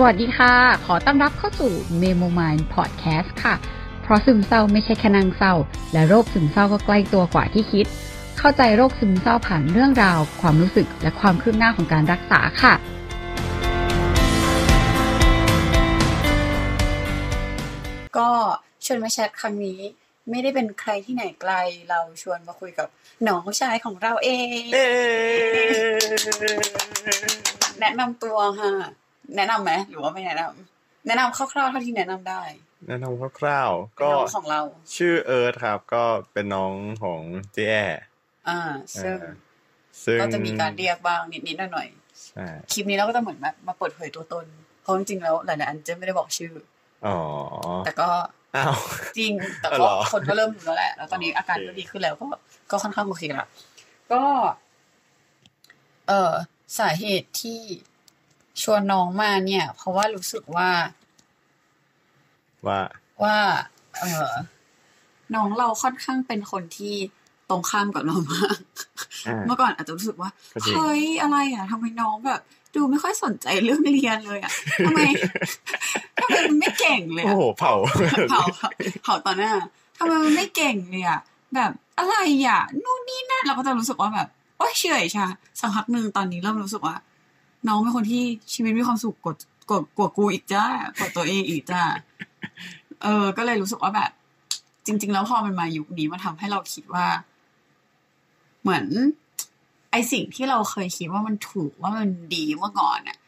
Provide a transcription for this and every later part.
สวัสดีค่ะ ขอต้อนรับเข้าสู่ Memo Mind Podcast ค่ะ เพราะซึมเศร้าไม่ใช่แค่นางเศร้า และโรคซึมเศร้าก็ใกล้ตัวกว่าที่คิด เข้าใจโรคซึมเศร้าผ่านเรื่องราว ความรู้สึกและความคืบหน้าของการรักษาค่ะ ก็ชวนมาแชทครั้งนี้ ไม่ได้เป็นใครที่ไหนไกล เราชวนมาคุยกับน้องชายของเราเอง แนะนำตัวค่ะ แนะนำไหมหรือว่าไม่แนะนำแนะนำคร่าวๆเท่าที่แนะนำได้ แนะนำคร่าวๆก็เป็นน้องของเรา ชื่อเอิร์ธครับ ก็เป็นน้องของเจ๊แออ่าซึ่งเออซึ่งก็จะมีการเรียกบ้างนิดๆหน่อยใช่ๆคลิปนี้เราก็จะเหมือนแบบมาเปิดเผยตัวตนเพราะจริงๆแล้วหลายๆอันเจะไม่ได้บอกชื่ออ๋อแต่ก็อ้าวจริง แต่อ๋อก็เหรอคนก็เริ่มรู้แล้วแหละ แล้วตอนนี้อาการโอเคก็ดีขึ้นแล้วก็ก็ค่อนข้างโอเคละก็ เออสาเหตุที่ ชวนน้องมาเนี่ย เพราะว่ารู้สึกว่า ว่าว่า เออน้องเราค่อนข้างเป็นคนที่ตรงข้ามกับเรามากอ่าเมื่อก่อนอาจจะรู้สึกว่าก็จริงเฮ้ยอะไรอะทำไมน้องแบบ ดูไม่ค่อยสนใจเรื่องเรียนเลยอะทำไมทำไมมันไม่เก่งเลยโอ้อะโหเผาเผาเผาเผาต่อหน้าทำไมมันไม่เก่งเลยอะแบบอะไรอะนู่นนี่นั่นเราก็จะรู้สึกว่าแบบโอ้ยเฉยชาสักพักหนึ่งตอนนี้เริ่มรู้สึกว่า น้องเป็นคนที่ชีวิตมีความสุขกว่ากว่ากว่ากูอีกจ้ากว่าตัวเองอีกจ้าเออ ก็เลยรู้สึกว่าแบบ จริง ๆ แล้วพอมันมายุคนี้มันทำให้เราคิดว่า เหมือน ไอสิ่งที่เราเคยคิดว่ามันถูกว่ามันดีเมื่อก่อนน่ะ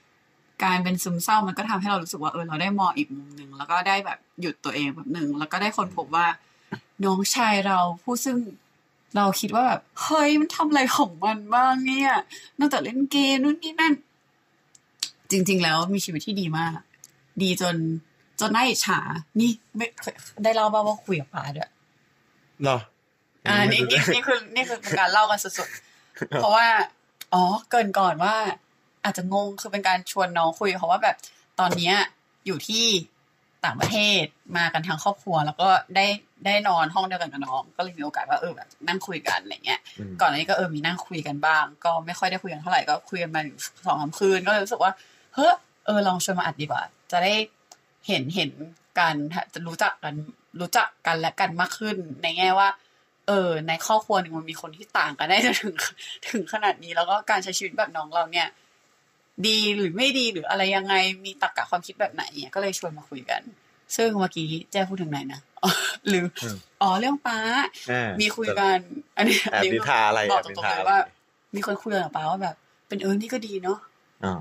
การเป็นซึมเศร้ามันก็ทำให้เรารู้สึกว่าเออเราได้มองอีกมุมหนึ่งแล้วก็ได้แบบหยุดตัวเองแบบหนึ่งแล้วก็ได้คนพบว่า น้องชายเราผู้ซึ่งเราคิดว่าแบบเฮ้ยมันทำอะไรของมันบ้างเนี่ยนอกจากเล่นเกมนู่นนี่นั่น จริง ๆ แล้วมีชีวิตที่ดีมาก ดีจนจนน่าอิจฉา นี่ไม่ได้เล่าบ้างว่าคุยกับป้าด้วยเหรออ่านี่นี่นี่คือนี่คือเป็นการเล่ากันสุดๆเพราะว่า อ๋อ เกรินก่อนว่า อาจจะงงคือเป็นการชวนน้องคุย เพราะว่าแบบตอนเนี้ยอยู่ที่ต่างประเทศมากันทั้งครอบครัว แล้วก็ได้ได้นอนห้องเดียวกันกับน้อง ก็เลยมีโอกาสว่าเออแบบนั่งคุยกันอะไรเงี้ยอืมก่อนหน้านี้ก็เออมีนั่งคุยกันบ้าง ก็ไม่ค่อยได้คุยกันเท่าไหร่ก็คุยกันมาอยู่สองสามคืนก็เลยรู้สึกว่า เฮ้ยเออลองชวนมาอัดดีกว่า จะได้เห็นเห็นกันจะรู้จักกันรู้จักกันและกันมากขึ้น ในแง่ว่า เออ ในครอบครัวหนึ่งมันมีคนที่ต่างกันได้จนถึงถึงขนาดนี้ แล้วก็การใช้ชีวิตแบบน้องเราเนี่ย ดีหรือไม่ดีหรืออะไรยังไงมีตรรกะความคิดแบบไหนเนี่ยก็เลยชวนมาคุยกัน ซึ่งเมื่อกี้แจ้พูดถึงไหนนะอ๋อหรืออมอ๋อเรื่องป้าอ่ามีคุยกันอันนี้แอบนิทาอะไรบอกแอบตนิรงทาๆเลยอะไรว่า มีคนคุยกับป้าว่าแบบ เป็นเออนี่ก็ดีเนาะอ๋อ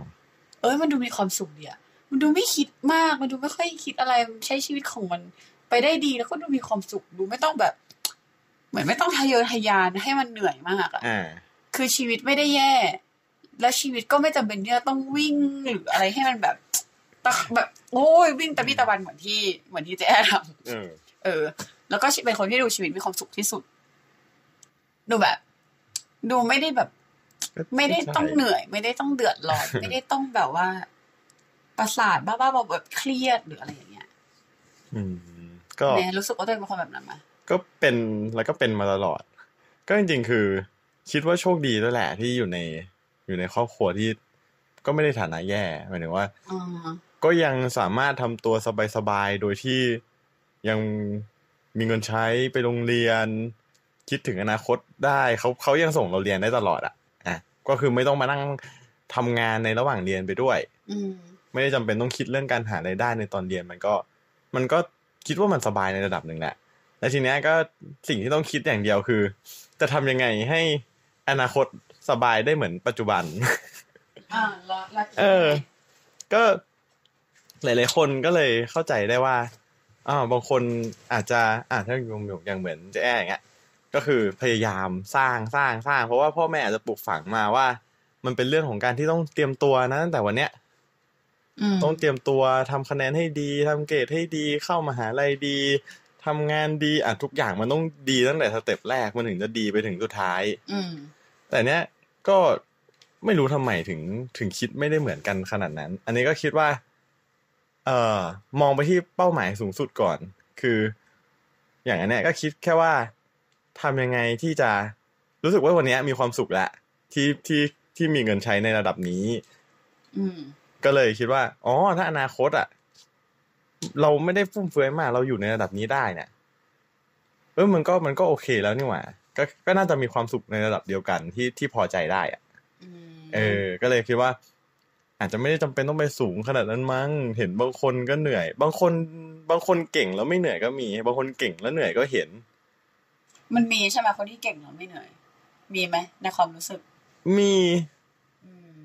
เอ้ยมันดูมีความสุขดีอะมันดูไม่คิดมาก มันดูไม่ค่อยคิดอะไรมันใช้ชีวิตของมันไปได้ดีแล้วก็ดูมีความสุขดูไม่ต้องแบบ เหมือนไม่ต้องทะเยอทะยานให้มันเหนื่อยมากอะอ่าคือชีวิตไม่ได้แย่ และชีวิตก็ไม่จำเป็นที่จะต้องวิ่งหรืออะไรให้มันแบบตะแบบ โอ้ยวิ่งตะบี้ตะบันเหมือนที่เหมือนที่เจ๊แอร์ทำเออเออ แล้วก็เป็นคนที่ดูชีวิตมีความสุขที่สุด ดูแบบ ดูไม่ได้แบบ ไม่ได้ต้องเหนื่อย ไม่ได้ต้องเดือดร้อน ไม่ได้ต้องแบบว่า ประสาทบ้าๆบอๆแบบเครียดหรืออะไรอย่างเงี้ย อืม ก็เนี่ยรู้สึกว่าตัวเองเป็นคนแบบนั้นไหมก็เป็นแล้วก็เป็นมาตลอด ก็จริงๆคือ คิดว่าโชคดีด้วยแหละที่อยู่ใน อยู่ในครอบครัวที่ก็ไม่ได้ฐานะแย่หมายถึงว่าอ่าก็ยังสามารถทำตัวสบายๆโดยที่ยังมีเงินใช้ไปโรงเรียน คิดถึงอนาคตได้เขาเขายังส่งเราเรียนได้ตลอดอะอะ ก็คือไม่ต้องมานั่งทำงานในระหว่างเรียนไปด้วย อืมไม่ได้จำเป็นต้องคิดเรื่องการหารายได้ในตอนเรียนมันก็ มันก็คิดว่ามันสบายในระดับหนึ่งแหละและทีเนี้ยก็สิ่งที่ต้องคิดอย่างเดียวคือ จะทำยังไงให้อนาคตสบายได้เหมือนปัจจุบันอ่าแล้วแล้วเออ ก็หลาย ๆ คนก็เลยเข้าใจได้ว่าอ่าบางคนอาจจะอ่าถ้าอย่างอย่างเหมือนเจ๊แออย่างเงี้ย ก็คือพยายามสร้างสร้างสร้าง เพราะว่าพ่อแม่อาจจะปลูกฝังมาว่า มันเป็นเรื่องของการที่ต้องเตรียมตัวนะตั้งแต่วันเนี้ยอืมต้องเตรียมตัวทำคะแนนให้ดีทำเกรดให้ดีเข้ามหาลัยดีทำงานดีอะทุกอย่างมันต้องดีตั้งแต่สเต็ปแรกมันถึงจะดีไปถึงสุดท้าย อืมแต่เนี้ยก็ไม่รู้ทำไมถึงถึงคิดไม่ได้เหมือนกันขนาดนั้น อันนี้ก็คิดว่า เอ่อมองไปที่เป้าหมายสูงสุดก่อน คือ อย่างอันเนี้ยก็คิดแค่ว่า ทำยังไงที่จะรู้สึกว่าวันเนี้ยมีความสุขแล้วที่ที่ที่มีเงินใช้ในระดับนี้ อืมก็เลยคิดว่า อ๋อ ถ้าอนาคตอะ เราไม่ได้ฟุ่มเฟือยมาก เราอยู่ในระดับนี้ได้เนี่ยเออมันก็มันก็โอเคแล้วนี่หว่า ก็ก็น่าจะมีความสุขในระดับเดียวกันที่ที่พอใจได้อะอืมเออ ก็เลยคิดว่า อาจจะไม่ได้จำเป็นต้องไปสูงขนาดนั้นมั้ง เห็นบางคนก็เหนื่อย บางคนบางคนเก่งแล้วไม่เหนื่อยก็มี บางคนเก่งแล้วเหนื่อยก็เห็น มันมีใช่ไหมคนที่เก่งแล้วไม่เหนื่อย มีไหมในความรู้สึก มีอืม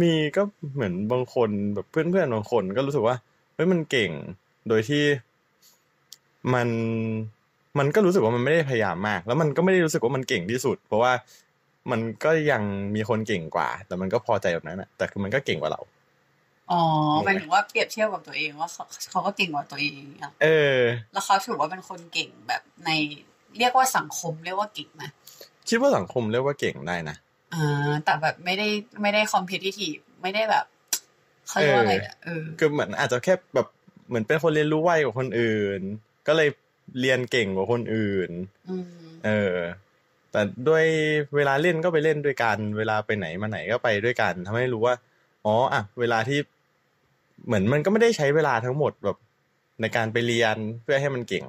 มีก็เหมือนบางคนแบบเพื่อนๆบางคน ก็รู้สึกว่าเฮ้ยมันเก่ง โดยที่มันมันก็รู้สึกว่ามันไม่ได้พยายามมาก แล้วมันก็ไม่ได้รู้สึกว่ามันเก่งที่สุด เพราะว่ามันก็ยังมีคนเก่งกว่า แต่มันก็พอใจแบบนั้นอะแต่คือมันก็เก่งกว่าเรา อ๋อหมายถึงว่าเปรียบเทียบกับตัวเองว่าเขาเขาก็เก่งกว่าตัวเองอะเออ แล้วเขาถือว่าเป็นคนเก่งแบบใน เรียกว่าสังคมเรียกว่าเก่งไหมคิดว่าสังคมเรียกว่าเก่งได้นะอ่าแต่แบบไม่ได้ไม่ได้คอมเพลทีฟไม่ได้แบบเขาเรียกว่าอะไรอะเออคือเหมือนอาจจะแค่แบบเหมือนเป็นคนเรียนรู้ไวกว่าคนอื่น ก็เลยเรียนเก่งกว่าคนอื่นอืมเออ แต่ด้วยเวลาเล่นก็ไปเล่นด้วยกัน เวลาไปไหนมาไหนก็ไปด้วยกันทำให้รู้ว่า อ๋ออะเวลาที่เหมือนมันก็ไม่ได้ใช้เวลาทั้งหมดแบบในการไปเรียนเพื่อให้มันเก่ง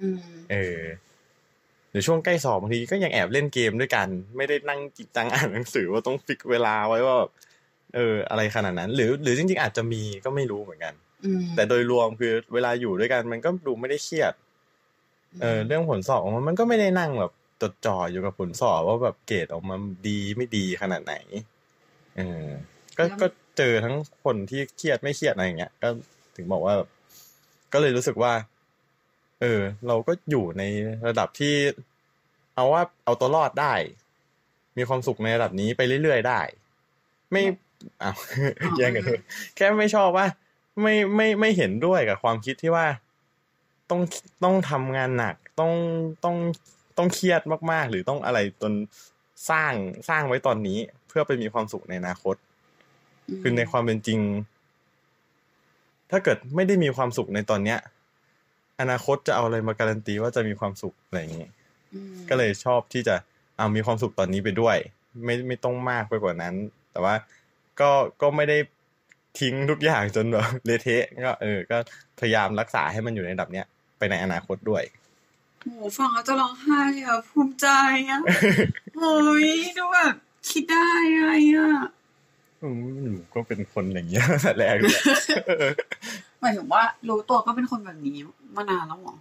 อืมเออ หรือช่วงใกล้สอบบางทีก็ยังแอบเล่นเกมด้วยกัน ไม่ได้นั่งจริงจังอ่านหนังสือว่าต้องฟิกเวลาไว้ว่าแบบเออ อะไรขนาดนั้น หรือ หรือจริง ๆ อาจจะมีก็ไม่รู้เหมือนกันอืมแต่โดยรวมคือเวลาอยู่ด้วยกันมันก็ดูไม่ได้เครียด เออ เรื่องผลสอบของมันมันก็ไม่ได้นั่งแบบจดจ่ออยู่กับผลสอบว่าแบบเกรดออกมาดีไม่ดีขนาดไหน เออ ก็ก็เจอทั้งคนที่เครียดไม่เครียดอะไรอย่างเงี้ย ก็ถึงบอกว่าแบบก็เลยรู้สึกว่า เออ เราก็อยู่ในระดับที่ เอาว่าเอาตัวรอดได้ มีความสุขในระดับนี้ไปเรื่อยๆได้ ไม่อ้าวแย่งกันเลยแค่ไม่ชอบว่า ไม่ไม่ไม่เห็นด้วยกับความคิดที่ว่า ต้องต้องทำงานหนัก ต้องต้องต้องเครียดมากๆ หรือต้องอะไรจนสร้างสร้างไว้ตอนนี้ เพื่อไปมีความสุขในอนาคต คือในความเป็นจริง ถ้าเกิดไม่ได้มีความสุขในตอนเนี้ย อนาคตจะเอาอะไรมาการันตีว่าจะมีความสุขอะไรอย่างนี้อืมก็เลยชอบที่จะเอามีความสุขตอนนี้ไปด้วย ไม่ไม่ต้องมากไปกว่านั้น แต่ว่าก็ก็ไม่ได้ทิ้งทุกอย่างจนแบบเละเทะก็เออ ก็พยายามรักษาให้มันอยู่ในระดับเนี้ยไปในอนาคตด้วยโหฟังแล้วจะร้องไห้อะภูมิใจอะโอ้ยดูแบบคิดได้อะไรอะอืม หนูก็เป็นคนอย่างเงี้ยแต่แรกเลยหมายถึงว่า รู้ตัวก็เป็นคนแบบนี้มานานแล้วเหรอ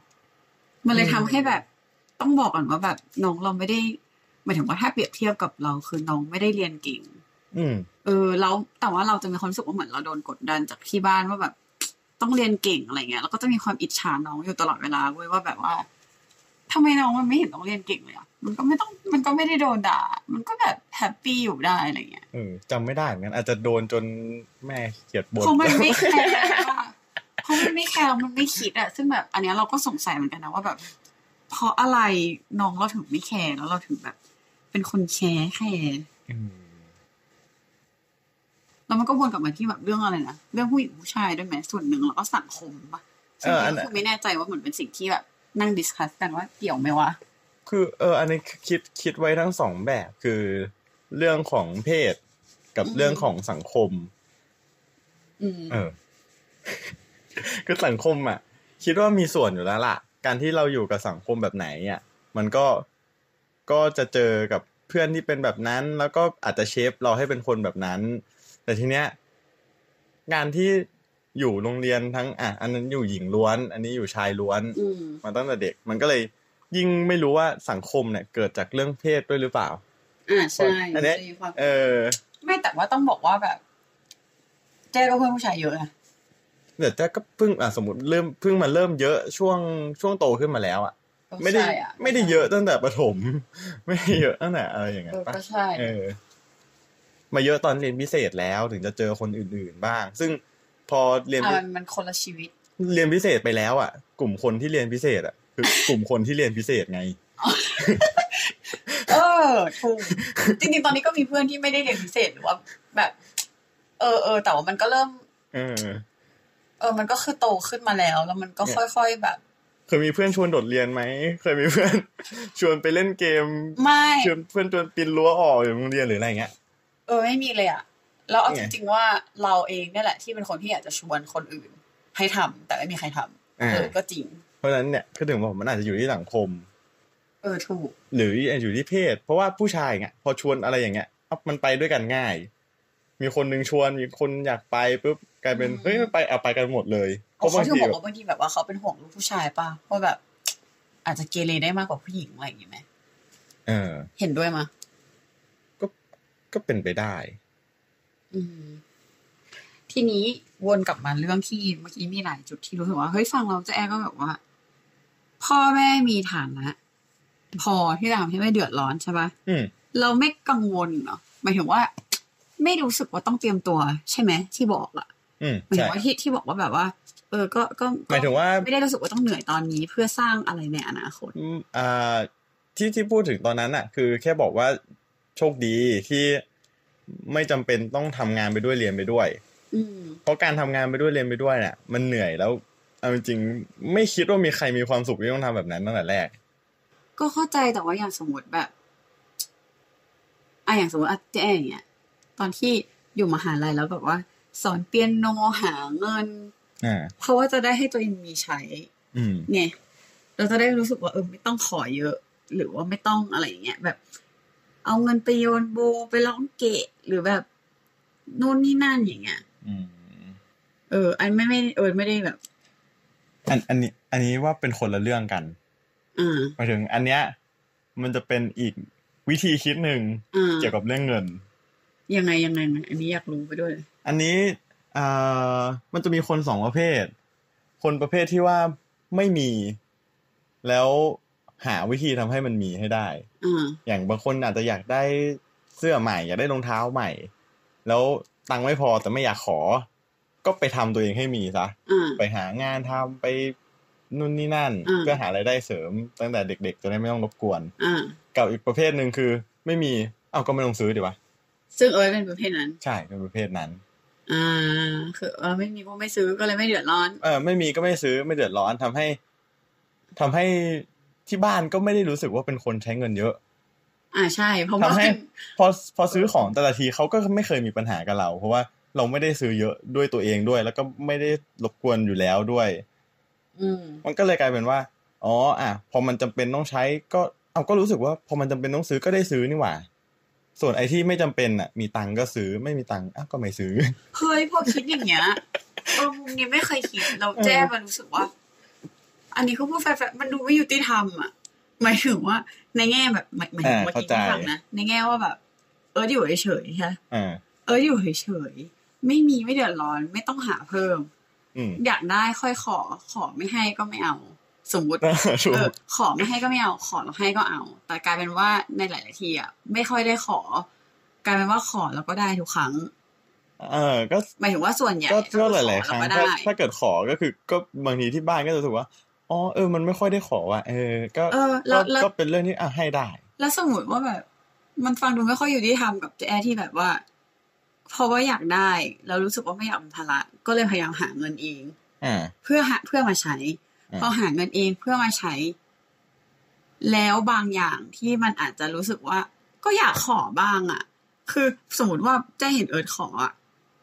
มันเลยทำให้แบบ ต้องบอกก่อนว่าแบบน้องเราไม่ได้หมายถึงว่าถ้าเปรียบเทียบกับเราคือน้องไม่ได้เรียนเก่งอืมเออแล้วแต่ว่าเราจะมีความรู้สึกว่าเหมือนเราโดนกดดันจากที่บ้านว่าแบบ ต้องเรียนเก่งอะไรเงี้ยแล้วก็จะมีความอิจฉาน้องอยู่ตลอดเวลาเว้ยว่าแบบว่าทำไมน้องมันไม่เห็นต้องเรียนเก่งเลยอะ มันก็ไม่ต้องมันก็ไม่ได้โดนด่า มันก็แบบ happy อยู่ได้อะไรเงี้ยเออจำไม่ได้เหมือนกันอาจจะโดนจนแม่เกลียดบนเพราะมันไม่แคร์อะเพราะมันไม่แคร์แล้วมันไม่คิดอะซึ่งแบบอันเนี้ยเราก็สงสัยเหมือนกันนะว่าแบบเพราะอะไรน้องเราถึงไม่แคร์แล้วเราถึงแบบ เป็นคนแคร์แคร์อืมแล้วมันก็วนกลับมาที่แบบเรื่องอะไรนะเรื่องผู้หญิงผู้ชายด้วยไหมส่วนหนึ่งแล้วก็สังคมปะซึ่งเอออันก็คือไม่แน่ใจว่าเหมือนเป็นสิ่งที่แบบนั่ง discuss กันว่าเกี่ยวไหมวะ คือเอออันนี้คิดคิดไว้ทั้งสองแบบคือเรื่องของเพศกับอืมเรื่องของสังคมอืมเออคือสังคมอะ คิดว่ามีส่วนอยู่แล้วล่ะ การที่เราอยู่กับสังคมแบบไหนอะ มันก็ก็จะเจอกับเพื่อนที่เป็นแบบนั้น แล้วก็อาจจะเชฟเราให้เป็นคนแบบนั้น แต่ทีเนี้ย งานที่อยู่โรงเรียนทั้งอะอันนั้นอยู่หญิงล้วน อันนี้อยู่ชายล้วนอืมมาตั้งแต่เด็ก มันก็เลย ยิ่งไม่รู้ว่าสังคมเนี่ย เกิดจากเรื่องเพศด้วยหรือเปล่าอ่าใช่อันเนี้ยจะมีความเออ ไม่แต่ว่าต้องบอกว่าแบบเจ๊ก็เพื่อนผู้ชายเยอะอะเดี๋ยวจะก็เพิ่งอะสมมติเริ่มเพิ่งมาเริ่มเยอะช่วงช่วงโตขึ้นมาแล้วอะก็ไม่ได้ใช่อะไม่ได้เยอะตั้งแต่ประถม ไม่ได้เยอะตั้งแต่อะไรอย่างเงี้เอยอปะก็ใช่เออ มาเยอะตอนเรียนพิเศษแล้วถึงจะเจอคนอื่น ๆ บ้าง ซึ่งพอเรียนอะมันมันคนละชีวิต เรียนพิเศษไปแล้วอะ กลุ่มคนที่เรียนพิเศษอะ คือกลุ่มคนที่เรียนพิเศษไง เออถูกจริงๆตอนนี้ก็มีเพื่อนที่ไม่ได้เรียนพิเศษหรือว่าแบบ เออเออแต่ว่ามันก็เริ่ม เออ เออ มันก็คือโตขึ้นมาแล้ว แล้วมันก็ค่อยๆแบบเคยมีเพื่อนชวนโดดเรียนไหม เคยมีเพื่อนชวนไปเล่นเกม ไม่ ชวนเพื่อนชวนปีนรั้วออกอยู่โรงเรียนหรืออะไรเงี้ย เออไม่มีเลยอะแล้วเอาไงจริงๆว่าเราเองเนี่ยแหละที่เป็นคนที่อยากจะชวนคนอื่น ให้ทำแต่ไม่มีใครทำอ่าเออก็จริง เพราะฉะนั้นเนี่ยก็ถึงบอกมันอาจจะอยู่ที่สังคม เออถูก หรืออยู่ที่เพศ เพราะว่าผู้ชายเงี้ยพอชวนอะไรอย่างเงี้ยปั๊บมันไปด้วยกันง่าย มีคนหนึ่งชวนมีคนอยากไปปุ๊บกลายเป็นอืมเฮ้ยไม่ไปเอาไปกันหมดเลยเพเอาราะบาเขางที่ทีบอกแบบว่าบางทีแบบว่าเขาเป็นห่วงลูกผู้ชายป่ะว่าแบบ อาจจะเกเรได้มากกว่าผู้หญิงอะไรอย่างงี้ไหมเออ เห็นด้วยมะก็ก็เป็นไปได้ อืมทีนี้วนกลับมาเรื่องที่เมื่อกี้มีหลายจุดที่รู้สึกว่าเฮ้ยฟังเราเจะแอก็แบบว่า พ่อแม่มีฐานะ พอที่จะทำให้ไม่เดือดร้อนใช่ปะอืมเราไม่กังวลเหรอหมายถึงว่า ไม่รู้สึกว่าต้องเตรียมตัว ใช่ไหมที่บอกอะอืมหมายถึใช่งว่าที่ที่บอกว่าแบบว่า เออก็ก็ก็หมายถึงว่าไม่ได้รู้สึกว่าต้องเหนื่อยตอนนี้เพื่อสร้างอะไรในอนาคตอืมอ่าที่ที่พูดถึงตอนนั้นอะคือ แค่บอกว่าโชคดีที่ไม่จำเป็นต้องทำงานไปด้วยเรียนไปด้วยอืมเพราะการทำงานไปด้วยเรียนไปด้วยเนี่ยมันเหนื่อยแล้ว เอาจริงๆไม่คิดว่ามีใครมีความสุขที่ต้องทำแบบนั้นตั้งแต่แรก ก็เข้าใจแต่ว่าอย่างสมมติแบบอะอย่างสมมติอะเจ๊อย่างเงี้ยตอนที่อยู่มหาลัยแล้วแบบว่า สอนเปียโนหาเงินอ่าเพราะว่าจะได้ให้ตัวเองมีใช้อืมไงเราจะได้รู้สึกว่าเออไม่ต้องขอเยอะ หรือว่าไม่ต้องอะไรอย่างเงี้ยแบบ เอาเงินไปโยนโบไปร้องเกะ หรือแบบนู่นนี่นั่นอย่างเงี้ยอืมเออ อันไม่ไม่เออไม่ได้แบบ อันอันนี้ อันนี้ว่าเป็นคนละเรื่องกันอ่าหมายถึง อันเนี้ย มันจะเป็นอีกวิธีคิดหนึ่งอ่าเกี่ยวกับเรื่องเงิน ยังไงยังไงอันนี้อยากรู้ไปด้วยเลยอันนี้อ่ามันจะมีคนสองประเภท คนประเภทที่ว่าไม่มี แล้วหาวิธีทำให้มันมีให้ได้อ่าอย่างบางคนอาจจะอยากได้เสื้อใหม่ อยากได้รองเท้าใหม่ แล้วตังค์ไม่พอแต่ไม่อยากขอ ก็ไปทำตัวเองให้มีซะอ่าไปหางานทำไปนู่นนี่นั่นอ่าเพื่อหารายได้เสริม ตั้งแต่เด็กๆจะได้ไม่ต้องรบกวนอ่ากับอีกประเภทหนึ่งคือ ไม่มีเอ้าก็ไม่ต้องซื้อดีวะซึ่งเอิร์ธเป็นประเภทนั้น ใช่เป็นประเภทนั้นอ่าคือเออไม่มีก็ไม่ซื้อก็เลยไม่เดือดร้อน เออไม่มีก็ไม่ซื้อไม่เดือดร้อนทำให้ทำให้ที่บ้านก็ไม่ได้รู้สึกว่าเป็นคนใช้เงินเยอะ อ่าใช่เพราะว่าทำให้พอพอซื้อของแต่ละทีเขาก็ไม่เคยมีปัญหากับเรา เพราะว่า เราไม่ได้ซื้อเยอะด้วยตัวเองด้วย แล้วก็ไม่ได้รบกวนอยู่แล้วด้วยอืมมันก็เลยกลายเป็นว่า อ๋อ อะ พอมันจำเป็นต้องใช้ ก็เอาก็รู้สึกว่าพอมันจำเป็นต้องซื้อก็ได้ซื้อนี่หว่า ส่วนไอ้ที่ไม่จำเป็นอะ มีตังค์ก็ซื้อไม่มีตังค์อะก็ไม่ซื้อเฮ้ยพอคิดอย่างเงี้ยเออมุมนี้ไม่เคยคิดเราแจ้มันรู้สึกว่า อันนี้ก็พูดแฟร์ๆมันดูไม่ยุติธรรมอะหมายถึงว่า ในแง่แบบหมายหมายถึงอ่าว่าเข้าที่ใจฟังนะในแง่ว่าแบบ เอออยู่เฉยๆใช่ไหมอ่าเอออยู่เฉยๆ ไม่มีไม่เดือดร้อน ไม่ต้องหาเพิ่มอืมอยากได้ค่อยขอ ขอไม่ให้ก็ไม่เอา สมมุติถูกเออขอไม่ให้ก็ไม่เอา ขอแล้วให้ก็เอา แต่กลายเป็นว่าในหลาย ๆ ทีอะไม่ค่อยได้ขอกลายเป็นว่าขอแล้วก็ได้ทุกครั้ง เออ ก็หมายถึงว่าส่วนใหญ่ก็ก็ถ้หเรลายขๆอครั้งเก็ถ้าได้ถ้าเกิดขอก็คือก็บางทีที่บ้านก็จะรู้สึกว่าอ๋อเออมันไม่ค่อยได้ขอว่ะเออ ก็เออแล้ก็วแล้วก็เป็นเรื่องที่อะให้ได้ แล้วสมมติว่าแบบ มันฟังดูไม่ค่อยอยู่ที่ทำกับเจ๊แอร์ที่แบบว่า เพราะว่าอยากได้แล้วรู้สึกว่าไม่อยากเป็นภาระก็เลยพยายามหาเงินเองอ่าเพื่อหาเพื่อมาใช้อ่าพอหาเงินเองเพื่อมาใช้ แล้วบางอย่างที่มันอาจจะรู้สึกว่า ก็อยากขอบ้างอะ คือสมมติว่าเจะเห็นเอิร์ธขออะ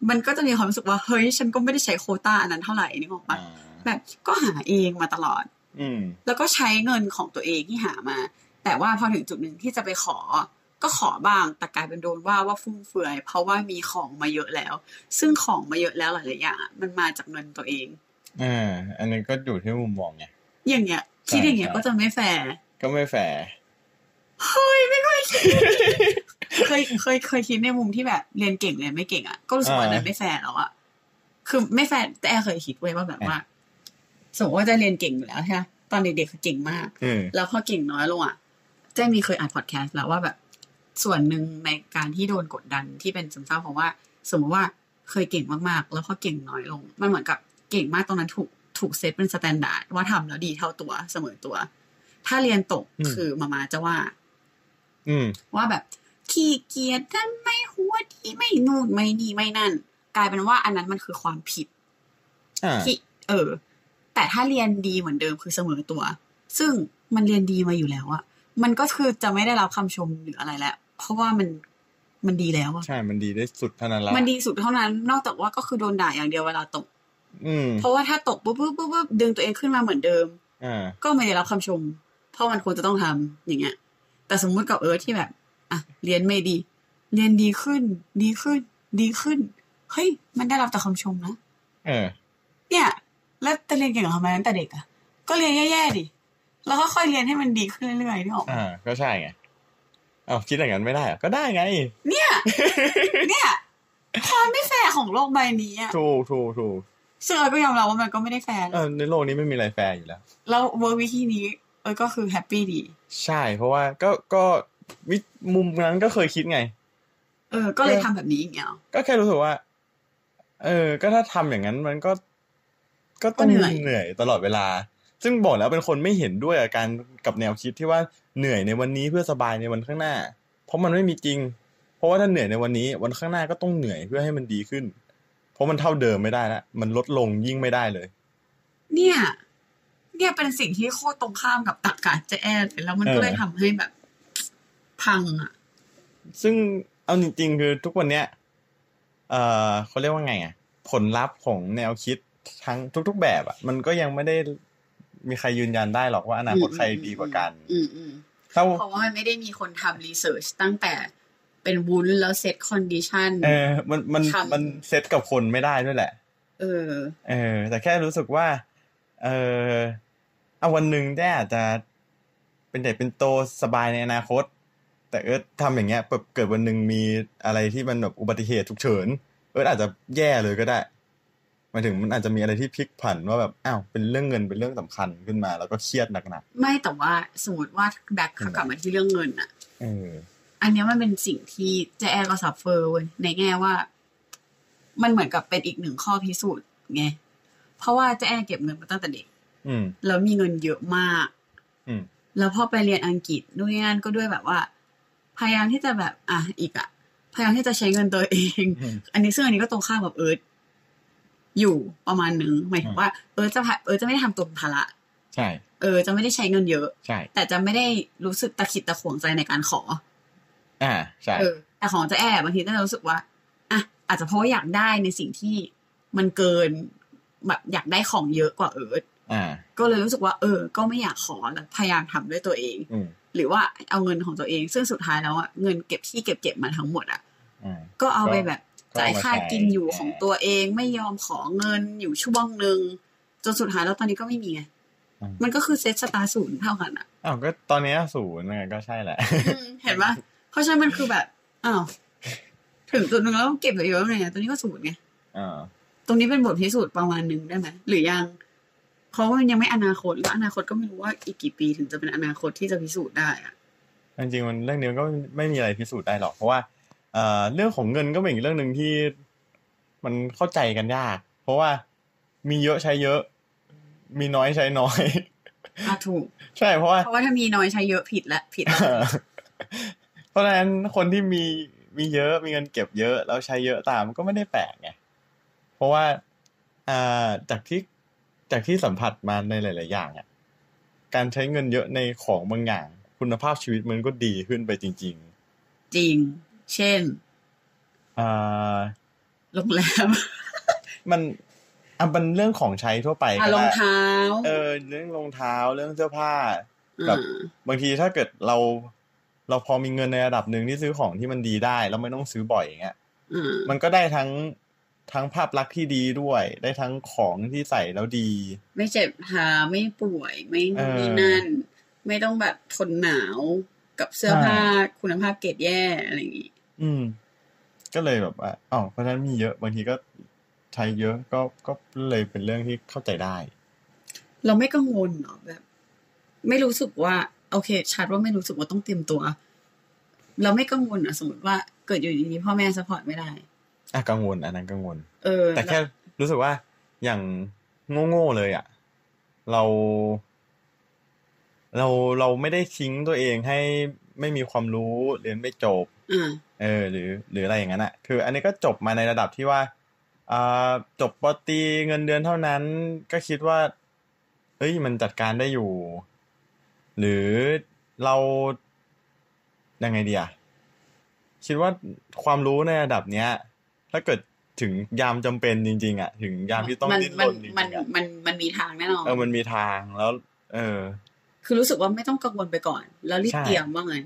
มันก็จะมีความรู้สึกว่าเฮ้ย ฉันก็ไม่ได้ใช้โควต้าอันนั้นเท่าไหร่นึกออกปะอ่าแบบก็หาเองมาตลอด อืมแล้วก็ใช้เงินของตัวเองที่หามา แต่ว่าพอถึงจุดหนึ่งที่จะไปขอ ก็ขอบ้างแต่กลายเป็นโดนว่าว่าฟุ่มเฟือย เพราะว่ามีของมาเยอะแล้ว ซึ่งของมาเยอะแล้วหลายๆอย่างอะมันมาจากเงินตัวเองอ่าอันนี้ก็อยู่ที่มุมมองไงอย่างเงี้ยคิดอย่างเงี้ยใช่ก็จะไม่แฟร์ก็ไม่แฟร์เฮ้ยไม่ค่อยคิดเคยเคยเคยคิดในมุมที่แบบเรียนเก่งเรียนไม่เก่งอะก็รู้สึกว่าอ่านั้นไม่แฟร์แล้วอะคือไม่แฟร์แต่เอิร์ธเคยคิดไว้ว่าแบบว่าสมมติว่าจะเรียนเก่งอยู่แล้วใช่ไหมตอนเด็กๆคือเก่งมากอืมแล้วพอเก่งน้อยลงอะแจ้งมีเคยอ่านพอดแคสต์แล้วว่าแบบ ส่วนหนึ่งในการที่โดนกดดันที่เป็นซึมเศร้าเพราะว่า สมมติว่าเคยเก่งมากๆ แล้วพอเก่งน้อยลง มันเหมือนกับเก่งมากตรงนั้นถูกถูกเซตเป็น standard ว่าทำแล้วดีเท่าตัวเสมอตัว ถ้าเรียนตกอืมคือมามาจะว่า อืมว่าแบบขี้เกียจนั่นไม่หัวดีไม่นู่นไม่นี่ไม่นั่น กลายเป็นว่าอันนั้นมันคือความผิดอ่าที่เออ แต่ถ้าเรียนดีเหมือนเดิมคือเสมอตัว ซึ่งมันเรียนดีมาอยู่แล้วอะมันก็คือจะไม่ได้รับคำชมหรืออะไรแล้ว เพราะว่ามันมันดีแล้วอะใช่ มันดีได้สุดเท่านั้นละมันดีสุดเท่านั้น นอกจากว่าก็คือโดนด่าอย่างเดียวเวลาตก อืม เพราะว่าถ้าตกปุ๊บปุ๊บปุ๊บปุ๊บดึงตัวเองขึ้นมาเหมือนเดิม อ่า ก็ไม่ได้รับคำชม เพราะมันควรจะต้องทำอย่างเงี้ย แต่สมมุติกับเอิร์ธที่แบบ อะ เรียนไม่ดี เรียนดีขึ้น ดีขึ้น ดีขึ้น เฮ้ย มันได้รับแต่คำชมนะ เออ เนี่ย แล้วจะเรียนเก่งกับทำไมตั้งแต่เด็กอะก็เรียนแย่ๆดิ แล้วก็ค่อยเรียนให้มันดีขึ้นเรื่อยๆที่ออกอ่า ก็ใช่ไงเอาคิดอย่างนั้นไม่ได้เหรอก็ได้ไง เนี่ย เนี่ยความไม่แฟร์ของโลกใบนี้อะถูกถูกถูกซึ่งเอิร์ธก็ยอมรับว่ามันก็ไม่ได้แฟร์เออในโลกนี้ไม่มีอะไรแฟร์อยู่แล้วแล้ว work วิธีนี้ เอิร์ธก็คือ happy ดี ใช่เพราะว่าก็ก็วิมุมนั้นก็เคยคิดไง เออ ก็เลยทำแบบนี้อย่างเงี้ยหรอก็แค่รู้สึกว่า เออ ก็ถ้าทำอย่างนั้นมันก็ ก็ต้องก็เหนื่อยเหนื่อยตลอดเวลา ซึ่งบอกแล้วเป็นคนไม่เห็นด้วยกับการกับแนวคิดที่ว่าเหนื่อยในวันนี้เพื่อสบายในวันข้างหน้า เพราะมันไม่มีจริง เพราะว่าถ้าเหนื่อยในวันนี้ วันข้างหน้าก็ต้องเหนื่อยเพื่อให้มันดีขึ้น เพราะมันเท่าเดิมไม่ได้ละมันลดลงยิ่งไม่ได้เลย เนี่ย เนี่ยเป็นสิ่งที่โคตรตรงข้ามกับตรรกะเจแอนเลยแล้วมันก็เออเลยทำให้แบบ พังอะ ซึ่งเอาจริงๆคือทุกวันเนี้ยเอ่อเขาเรียกว่าไงอะ ผลลัพธ์ของแนวคิดทั้งทุก ๆ แบบอะ มันก็ยังไม่ได้ มีใครยืนยันได้หรอกว่าอนาคตใครดีกว่ากันอืมอืมถ้าเพราะว่ามันไม่ได้มีคนทำ research ตั้งแต่เป็นวุ้นแล้ว set condition เออ มันมันทำมันเซตกับคนไม่ได้ด้วยแหละ เออ เออ แต่แค่รู้สึกว่า เออเอาวันหนึ่งได้อาจจะเป็นใหญ่เป็นโตสบายในอนาคต แต่เอิร์ธทำอย่างเงี้ยแบบเกิดวันหนึ่งมีอะไรที่มันแบบอุบัติเหตุฉุกเฉินเอิร์ธอาจจะแย่เลยก็ได้ หมายถึงมันอาจจะมีอะไรที่พลิกผันว่าแบบอ้าวเป็นเรื่องเงินเป็นเรื่องสำคัญขึ้นมา แล้วก็เครียดหนักไม่แต่ว่าสมมติว่า back กลับมาที่เรื่องเงินอะๆเอออันเนี้ยมันเป็นสิ่งที่เจแอนก็ suffer เว้ยในแง่ว่า มันเหมือนกับเป็นอีกหนึ่งข้อพิสูจน์ไงเพราะว่าเจแอนเก็บเงินมาตั้งแต่เด็กอืมแล้วมีเงินเยอะมากอืมแล้วพอไปเรียนอังกฤษนู่นนี่นั่นก็ด้วยแบบว่า พยายามที่จะแบบ อะอีกอะพยายามที่จะใช้เงินตัวเองอืมอันนี้ซึ่งอันนี้ก็ตรงข้ามกับเอิร์ธ อยู่ประมาณหนึ่งหมายถึงว่าเอิร์ธจะพะเอิร์ธจะไม่ได้ทำตัวเป็นภาระใช่ เออ จะไม่ได้ใช้เงินเยอะใช่แต่จะไม่ได้รู้สึกตะขิดตะขวงใจในการขอ อ่าใช่เออแต่ของเจะแอบบางทีก็จะรู้สึกว่าอะอาจจะเพราะว่าอยากได้ในสิ่งที่มันเกินแบบอยากได้ของเยอะกว่าเอิร์ธอ่าก็เลยรู้สึกว่า เออ ก็ไม่อยากขอแล้วพยายามทำด้วยตัวเองอืมหรือว่าเอาเงินของตัวเอง ซึ่งสุดท้ายแล้วอะเงินเก็บที่เก็บเก็บมาทั้งหมดอะอ่าก็เอาไปแบบก็ จ่ายค่าเอามาใช้กินอยู่ของตัวเองไม่ยอมขอเงินอยู่ช่วงหนึ่งจนสุดท้ายแล้วตอนนี้ก็ไม่มีไงอืมมันก็คือเซตสตาร์ศูนย์เท่ากันอะอ้าวก็ตอนนี้ศูนย์ไงก็ใช่แหละอืมเห็นปะเพราะฉะนั้นมันคือแบบอ้าวถึงจุดหนึ่งแล้วเก็บเยอะๆไงตัวนี้ก็ศูนย์ไงอ่าตรงนี้เป็นบทพิสูจน์ประมาณหนึ่งได้ไหมหรือยังเพราะว่ามันยังไม่อนาคตแล้วอนาคตก็ไม่รู้ว่าอีกกี่ปีถึงจะเป็นอนาคตที่จะพิสูจน์ได้อะจริงๆมันเรื่องนี้มันก็ไม่มีอะไรพิสูจน์ได้หรอกเพราะว่า เอ่อเรื่องของเงินก็เป็นอีกเรื่องหนึ่งที่มันเข้าใจกันยาก เพราะว่ามีเยอะใช้เยอะ มีน้อยใช้น้อยอะถูก ใช่เพราะว่าเพราะว่าถ้ามีน้อยใช้เยอะผิดละผิดละเพราะฉะนั้นคนที่มีมีเยอะมีเงินเก็บเยอะ แล้วใช้เยอะตามก็ไม่ได้แปลกไงเพราะว่าอ่าจากที่จากที่สัมผัสมาในหลาย ๆ อย่างอะการใช้เงินเยอะในของบางอย่าง คุณภาพชีวิตมันก็ดีขึ้นไปจริงจริง เช่นๆอ่าโรงแรม มันอะมันเรื่องของใช้ทั่วไปอะก็รองได้เท้า เออ เรื่องรองเท้าเรื่องเสื้อผ้าแบบอ่าบางทีถ้าเกิดเรา เราพอมีเงินในระดับหนึ่งที่ซื้อของที่มันดีได้แล้วไม่ต้องซื้อบ่อยอย่างเงี้ยอ่ามันก็ได้ทั้งทั้งภาพลักษณ์ที่ดีด้วย ได้ทั้งของที่ใส่แล้วดี ไม่เจ็บเท้าไม่ป่วยไม่เออนี่นั่น ไม่ต้องแบบทนหนาวกับเสื้อผ้าคุณภาพเกรดแย่อะไรอย่างงี้ อืม ก็เลยแบบว่าอ๋อเพราะฉะนั้นมีเยอะบางทีก็ใช้เยอะก็ก็เลยเป็นเรื่องที่เข้าใจได้ เราไม่กังวลเหรอแบบ ไม่รู้สึกว่า โอเคชัดว่าไม่รู้สึกว่าต้องเตรียมตัว เราไม่กังวลเหรอสมมติว่าเกิดอยู่ดีๆพ่อแม่สปอร์ตไม่ได้อะกังวลอันนั้นกังวล เออ แต่แค่รู้สึกว่าอย่างโง่ๆเลยอะ เรา เราเราไม่ได้ทิ้งตัวเองให้ไม่มีความรู้เรียนไม่จบอ่า เออ หรือ หรืออะไรอย่างนั้นอะ คือ อันนี้ก็จบมาในระดับที่ว่าอ่าจบปอตรีเงินเดือนเท่านั้น ก็คิดว่าเอ้ยมันจัดการได้อยู่ หรือเรายังไงดีอะคิดว่าความรู้ในระดับเนี้ย ถ้าเกิดถึงยามจำเป็นจริง ๆ อะ ถึงยามที่ต้องมันดิ้นมัรนนจริงมันๆอะมันมันมีทางแน่นอนเออมันมีทางแล้ว เออ คือรู้สึกว่าไม่ต้องกังวลไปก่อน แล้วรีบใช่เตรียมว่างั้น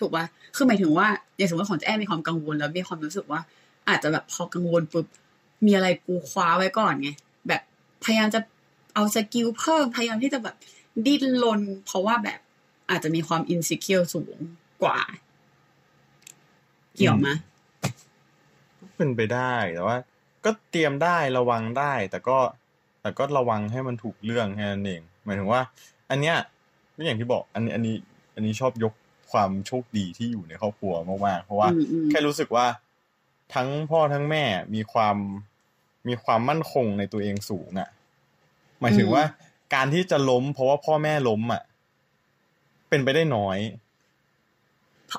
ถูกป่ะคือหมายถึงว่าอย่างสมมติของแจ้มีความกังวลแล้วมีความรู้สึกว่า อาจจะแบบพอกังวลปุ๊บมีอะไรกูคว้าไว้ก่อนไงแบบพยายามจะเอา skill เพิ่มพยายามที่จะแบบดิ้นรนเพราะว่าแบบอาจจะมีความ insecure สูงกว่า เกี่ยวไหมเป็นไปได้แต่ว่า ก็เตรียมได้ระวังได้ แต่ก็ แต่ก็ระวังให้มันถูกเรื่องแค่นั้นเองหมายถึงว่า อันเนี้ยก็อย่างที่บอก อันนี้อันนี้ อันนี้ชอบยก ความโชคดีที่อยู่ในครอบครัวมากๆเพราะว่าอืมอืมแค่รู้สึกว่าทั้งพ่อทั้งแม่มีความมีความมั่นคงในตัวเองสูงอะ่ะ หมายถึงว่าการที่จะล้ม เพราะว่าพ่อแม่ล้มอะ่ะ เป็นไปได้น้อย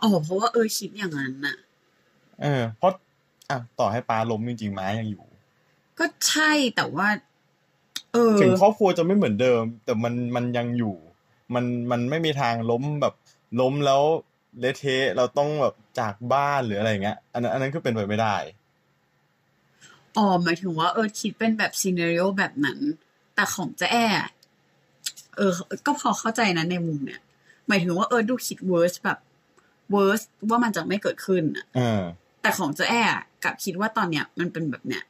อ๋อเพราะว่าเออคิดอย่างนั้นน่ะ เออ เพราะอะต่อให้ป้าล้มจริงๆม้ายังอยู่ ก็ใช่แต่ว่า เออ ถึงครอบครัวจะไม่เหมือนเดิม แต่มันมันยังอยู่ มันมันไม่มีทางล้มแบบ ล้มแล้วเละเทะเราต้องแบบจากบ้านหรืออะไรอย่างเงี้ย อันนั้นอันนั้นคือเป็นไปไม่ได้อ๋อหมายถึงว่าเออคิดเป็นแบบซีเน a ร o แบบนั้น แต่ของเจแอนเออ ก็พอเข้าใจนะในมุมเนี่ย หมายถึงว่าเออดูคิด worst แบบ worst ว่ามันจะไม่เกิดขึ้นอะเออแต่ของเจแอนกลับคิดว่าตอนเนี้ยมันเป็นแบบเนี้ย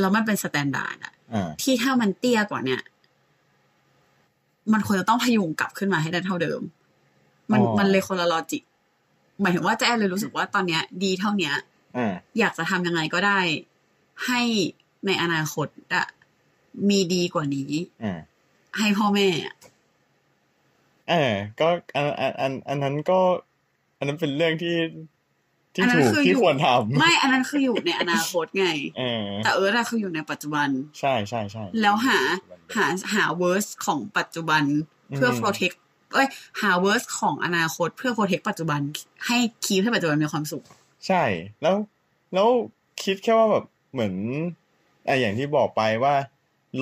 แล้วมันเป็น standard อะอ่าที่ถ้ามันเตี้ยกว่าเนี่ยมันควรจะต้องพยุงกลับขึ้นมาให้ได้เท่าเดิม มันอ๋อมันเลยคนละลอจิกหมายถึงว่าเจะแอเลยรู้สึกว่าตอนเนี้ย ดีเท่าเนี้ยอ่าอยากจะทำยังไงก็ได้ ให้ในอนาคตอะมีดีกว่านี้อ่าให้พ่อแม่อะเออก็อันอันอันอันนั้นก็ อันนั้นเป็นเรื่องที่ที่อันนั้ถูนกคือที่อยู่ควรทำไม่ อันนั้นคืออยู่ในอนาคตไงเออแต่เอออะคืออยู่ในปัจจุบัน ใช่ใช่ใช่แล้วหา หาหาเวอร์สของปัจจุบันเพื่ออืม protect เอ้ยหาเวอร์สของอนาคตเพื่อ protect ปัจจุบัน ให้คีปให้ปัจจุบันมีความสุข ใช่ แล้วแล้วคิดแค่ว่าแบบเหมือนไอะอย่างที่บอกไปว่า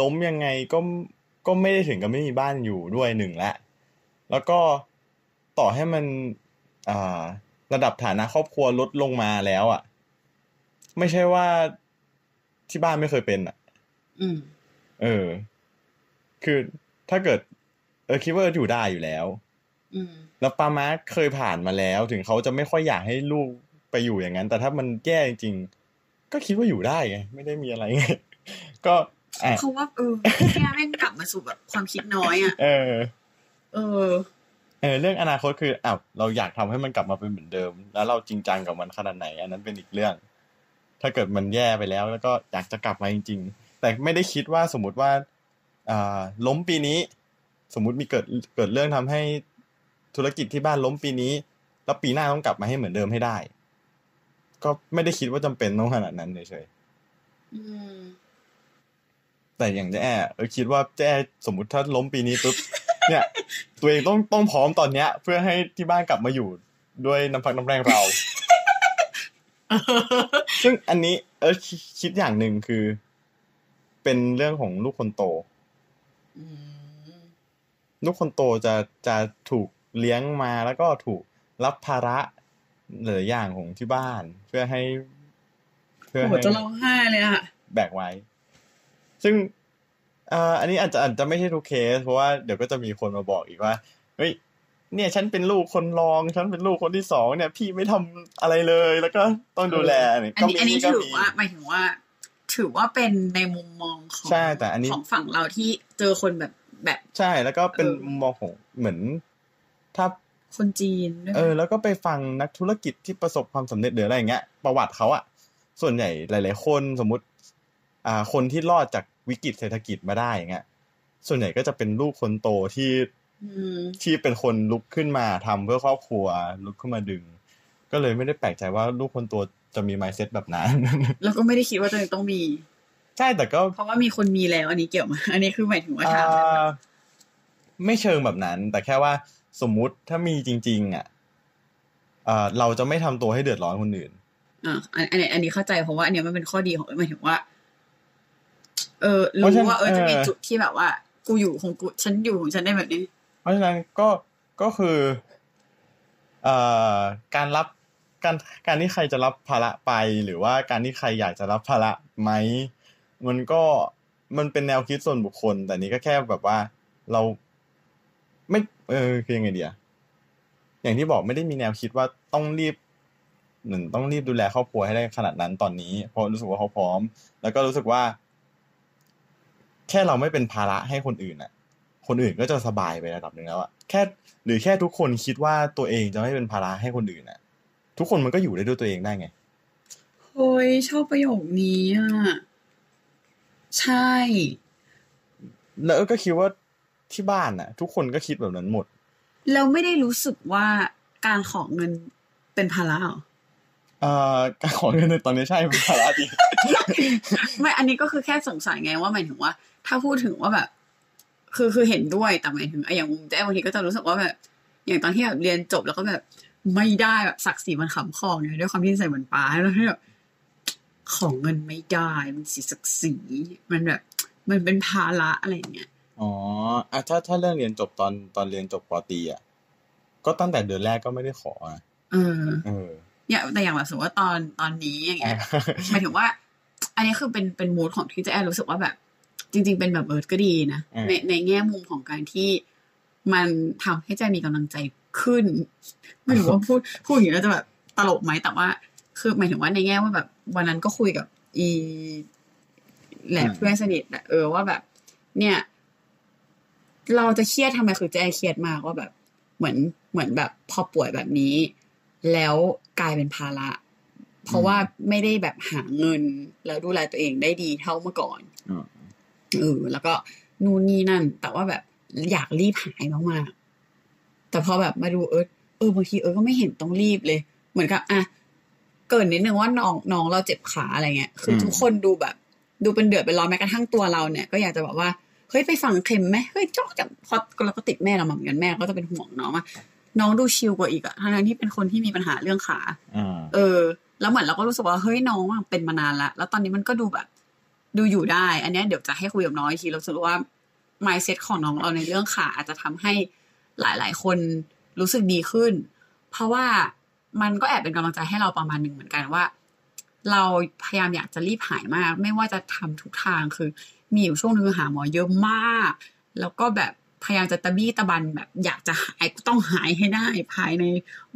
ล้มยังไงก็ก็ไม่ได้ถึงกับไม่มีบ้านอยู่ด้วยหนึ่งละ แล้วก็ต่อให้มันอ่าระดับฐานะครอบครัวลดลงมาแล้วอะ ไม่ใช่ว่าที่บ้านไม่เคยเป็นอะ อืม เออ คือถ้าเกิด เออคิดว่าอยู่ได้อยู่แล้วอืมแล้วป้ามาร์คเคยผ่านมาแล้ว ถึงเขาจะไม่ค่อยอยากให้ลูกไปอยู่อย่างนั้น แต่ถ้ามันแย่จริงๆก็คิดว่าอยู่ได้ไงไม่ได้มีอะไรไงก็อะเพราะว่าเออแค่แม่งกลับมาสู่แบบความคิดน้อยอะเออ เออ เออ เรื่องอนาคตคืออ้าวเราอยากทำให้มันกลับมาเป็นเหมือนเดิม แล้วเราจริงจังกับมันขนาดไหน อันนั้นเป็นอีกเรื่อง ถ้าเกิดมันแย่ไปแล้ว แล้วก็อยากจะกลับมาจริง ๆ แต่ไม่ได้คิดว่าสมมติว่าอ่าล้มปีนี้ สมมุติมีเกิดเกิดเรื่องทำให้ธุรกิจที่บ้านล้มปีนี้ แล้วปีหน้าต้องกลับมาให้เหมือนเดิมให้ได้ ก็ไม่ได้คิดว่าจำเป็นต้องขนาดนั้นเฉยอืมๆแต่อย่างแจ้เออคิดว่าแจ้สมมติถ้าล้มปีนี้ปุ๊บเนี่ย ตัวเองต้องต้องพร้อมตอนเนี้ย เพื่อให้ที่บ้านกลับมาอยู่ด้วยน้ำพักน้ำแรงเรา ซึ่งอันนี้ เออคิดคิดอย่างหนึ่งคือ เป็นเรื่องของลูกคนโต อืม ลูกคนโตจะจะถูกเลี้ยงมาแล้วก็ถูกรับภาระหลายๆอย่างของที่บ้าน เพื่อให้ เพื่อโอ้โหให้จะร้องไห้เลยอะแบกไว้ ซึ่งเอ่ออันนี้อาจจะอาจจะไม่ใช่ทุกเคส เพราะว่าเดี๋ยวก็จะมีคนมาบอกอีกว่าเฮ้ยเนี่ยฉันเป็นลูกคนรองฉันเป็นลูกคนที่สองเนี่ย พี่ไม่ทำอะไรเลยแล้วก็ต้องดูแลเนี่ยอันก็นี้มีอันนี้ก็ถือมีว่าหมายถึงว่า ถือว่าเป็นในมุมมองของใช่แต่อันนี้ของฝั่งเราที่เจอคนแบบ แบบใช่แล้วก็เป็นเออมุมมองของเหมือน ถ้าคนจีนด้วยเออ แล้วก็ไปฟังนักธุรกิจที่ประสบความสำเร็จหรืออะไรอย่างเงี้ย ประวัติเขาอะส่วนใหญ่หลาย ๆ คนสมมุติ อ่า คนที่รอดจากวิกฤตเศรษฐกิจมาได้อย่างเงี้ยส่วนใหญ่ก็จะเป็นลูกคนโตที่อืมที่เป็นคนลุกขึ้นมาทำเพื่อครอบครัว ลุกขึ้นมาดึง ก็เลยไม่ได้แปลกใจว่าลูกคนโตจะมี mindset แบบนั้นแล้วก็ไม่ได้คิดว่าตัวเองต้องมี ใช่แต่ก็เพราะว่ามีคนมีแล้ว อันนี้เกี่ยวมาอันนี้คือหมายถึงว่าถามอ่าไม่เชิงแบบนั้น แต่แค่ว่าสมมุติถ้ามีจริง ๆ อะอ่าเราจะไม่ทำตัวให้เดือดร้อนคนอื่นอ่าอันอันนี้อันนี้เข้าใจเพราะว่าอันเนี้ยมันเป็นข้อดีของหมายถึงว่า เออเพราะฉะรู้นั้นว่าเออจะมีเออจุดที่แบบว่า กูอยู่ของกูฉันอยู่ของฉันได้แบบนี้ เพราะฉะนั้นก็ก็คือเอ่อการรับการการที่ใครจะรับภาระไป หรือว่าการที่ใครอยากจะรับภาระไหม มันก็มันเป็นแนวคิดส่วนบุคคล แต่นี้ก็แค่แบบว่าเราไม่เออคือยังไงเดียอย่างที่บอกไม่ได้มีแนวคิดว่าต้องรีบเหมือนต้องรีบดูแลครอบครัวให้ได้ขนาดนั้นตอนนี้ เพราะรู้สึกว่าเขาพร้อม แล้วก็รู้สึกว่า แค่เราไม่เป็นภาระให้คนอื่นอะคนอื่นก็จะสบายไประดับหนึ่งแล้วอะแค่หรือแค่ทุกคนคิดว่าตัวเองจะไม่เป็นภาระให้คนอื่นอะทุกคนมันก็อยู่ได้ด้วยตัวเองได้ไงโอ้ยชอบประโยคนี้อะ ใช่ แล้วก็คิดว่าที่บ้านน่ะ ทุกคนก็คิดแบบนั้นหมด เราไม่ได้รู้สึกว่าการขอเงินเป็นภาระเหรอเอ่อการขอเงินในตอนนี้ใช่เป็นภาระจริงไม่อันนี้ก็คือแค่สงสัยไงว่าหมายถึงว่า ถ้าพูดถึงว่าแบบ คือคือเห็นด้วยแต่หมายถึงไอ้อย่างมุมแจ้บางทีก็จะรู้สึกว่าแบบ อย่างตอนที่แบบเรียนจบแล้วก็แบบไม่ได้แบบศักดิ์ศรีมันขำคอไงด้วยความที่ใส่เหมือนปลาแล้วที่แบบ ของเงินไม่ได้ มันเสียศักดิ์ศรีมันแบบ มันเป็นภาระอะไรอย่างเงี้ยอ๋ออะถ้าถ้าเรื่องเรียนจบตอนตอนเรียนจบปตรีอะก็ตั้งแต่เดือนแรกก็ไม่ได้ขออะเออเอออย่างแต่อย่างแบบสมมติว่าตอนตอนนี้อย่างเงี้ยหมายถึงว่า อันนี้คือเป็นเป็นมูดของที่เจะแอนรู้สึกว่าแบบ จริง ๆ เป็นแบบเอิร์ธก็ดีนะอืมในในแง่มุมของการที่มันทำให้เจะมีกำลังใจขึ้น ไม่รู้ว่าพูดพูดอย่างนี้แล้วจะแบบตลกไหมแต่ว่า คือหมายถึงว่าในแง่ว่าแบบ วันนั้นก็คุยกับ อีแหละเพื่อนสนิทอะเออว่าแบบ เนี่ย เราจะเครียดทำไมคือเจะแอนเครียดมากว่าแบบ เหมือนเหมือนแบบพอป่วยแบบนี้ แล้วกลายเป็นภาระ เพราะว่าไม่ได้แบบหาเงิน แล้วดูแลตัวเองได้ดีเท่าเมื่อก่อนอืมเออแล้วก็นู่นนี่นั่น แต่ว่าแบบอยากรีบหายมากๆแต่พอแบบมาดูเออเออบางทีเออก็ไม่เห็นต้องรีบเลย เหมือนกับ อะ เกิดนิดนึงว่าน้องน้องเราเจ็บขาอะไรเงี้ย คืออมทุกคนดูแบบ ดูเป็นเดือดเป็นร้อนแม้กระทั่งตัวเราเนี่ยก็อยากจะบอกว่าเฮ้ยไปฝังเข็มไหมเฮ้ยจ้องจับพอเราก็ติดแม่เรามาเหมือนกันแม่ก็จะเป็นห่วงน้องอะน้องดูชิลกว่าอีกอะทั้งนั้นที่เป็นคนที่มีปัญหาเรื่องขาอ่าเออ แล้วเหมือนเราก็รู้สึกว่าเฮ้ยน้องอะเป็นมานานละแล้วตอนนี้มันก็ดูแบบ ดูอยู่ได้ อันเนี้ยเดี๋ยวจะให้คุยกับน้องอีกทีเราจะรู้ว่า mindset ของน้องเราในเรื่องขาอาจจะทำให้หลาย ๆ คนรู้สึกดีขึ้น เพราะว่า มันก็แอบเป็นกำลังใจให้เราประมาณหนึ่งเหมือนกันว่า เราพยายามอยากจะรีบหายมาก ไม่ว่าจะทำทุกทางคือ มีอยู่ช่วงนึงหาหมอเยอะมาก แล้วก็แบบพยายามจะตะบี้ตะบันแบบอยากจะหายต้องหายให้ได้ภายใน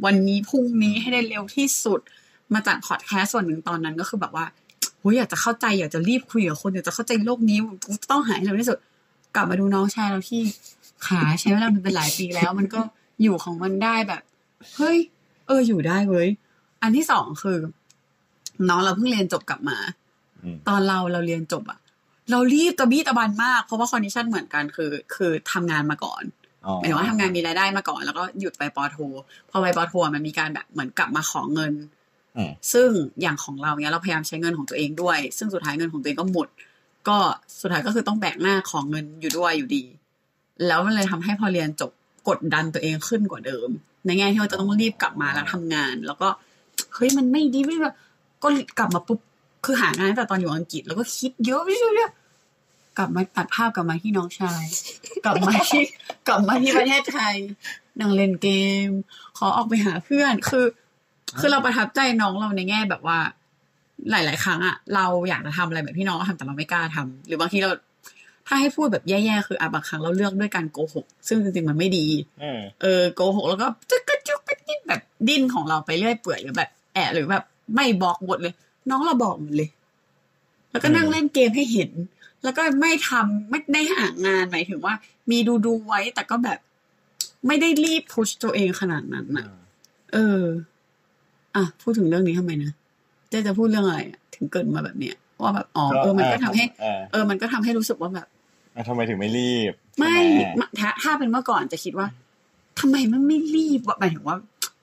วันนี้พรุ่งนี้ให้ได้เร็วที่สุด มาจัดพอดแคสส่วนหนึ่งตอนนั้นก็คือแบบว่าโอยอยากจะเข้าใจอยากจะรีบคุยกับคนอยากจะเข้าใจโลกนี้ต้องหายให้เร็วที่สุด กลับมาดูน้องชายเราที่ขาใช้เวลาเป็นหลายปีแล้ว มันก็อยู่ของมันได้แบบ เฮ้ย เอออยู่ได้เว้ย อันที่สองคือ น้องเราเพิ่งเรียนจบกลับมาอืมตอนเราเราเรียนจบอะเรารีบตะบี้ตะบันมาก เพราะว่า condition เหมือนกันคือ คือทำงานมาก่อนอ๋อหมายถึงว่าทำงานมีรายได้มาก่อน แล้วก็หยุดไปปอโทพอไปปอโทมันมีการแบบเหมือนกลับมาขอเงินอืมซึ่งอย่างของเราเนี้ยเราพยายามใช้เงินของตัวเองด้วย ซึ่งสุดท้ายเงินของตัวเองก็หมด ก็สุดท้ายก็คือต้องแบกหน้าขอเงินอยู่ด้วยอยู่ดี แล้วมันเลยทำให้พอเรียนจบกดดันตัวเองขึ้นกว่าเดิม ในแง่ที่ว่าจะต้องรีบกลับมาแล้วทำงาน แล้วก็เฮ้ยมันไม่ดีไม่แบบก็กลับมาปุ๊บคือหางานตั้งแต่ตอนอยู่อังกฤษแล้วก็คิดเยอะไม่ใช่เรื่องกลับมาตัดภาพกลับมาที่น้องชาย กลับมาที่กลับมาที่ประเทศไทยนั่งเล่นเกม ขอออกไปหาเพื่อนคือ คือเราประทับใจน้องเราในแง่แบบว่า หลาย ๆ ครั้งอะเราอยากจะทำอะไรแบบที่น้องเราทำแต่เราไม่กล้าทำหรือบางทีเรา ถ้าให้พูดแบบแย่ๆคืออะบางครั้งเราเลือกด้วยการโกหก ซึ่งจริงๆมันไม่ดีอืมเออโกหกแล้วก็จึ๊กกระจุกกระจิ๊กแบบดิ้นของเราไปเรื่อยเปื่อยหรือแบบแอะหรือแบบไม่บอกหมดเลย น้องเราบอกหมดเลย แล้วก็นั่งเล่นเกมให้เห็น แล้วก็ไม่ทำไม่ได้หางานหมายถึงว่า มีดูดูๆไว้แต่ก็แบบ ไม่ได้รีบพุชตัวเองขนาดนั้นน่ะเออ อะพูดถึงเรื่องนี้ทำไมนะเจ๊จะพูดเรื่องอะไรอะถึงเกิดมาแบบเนี้ยว่าแบบอ๋อเออมันก็ทำให้เออเออ มันก็ทำให้รู้สึกว่าแบบอะ ทำไมถึงไม่รีบ ไม่ใช่หถ้าถ้าเป็นเมื่อก่อนจะคิดว่าทำไมมันไม่รีบวะหมายถึงว่า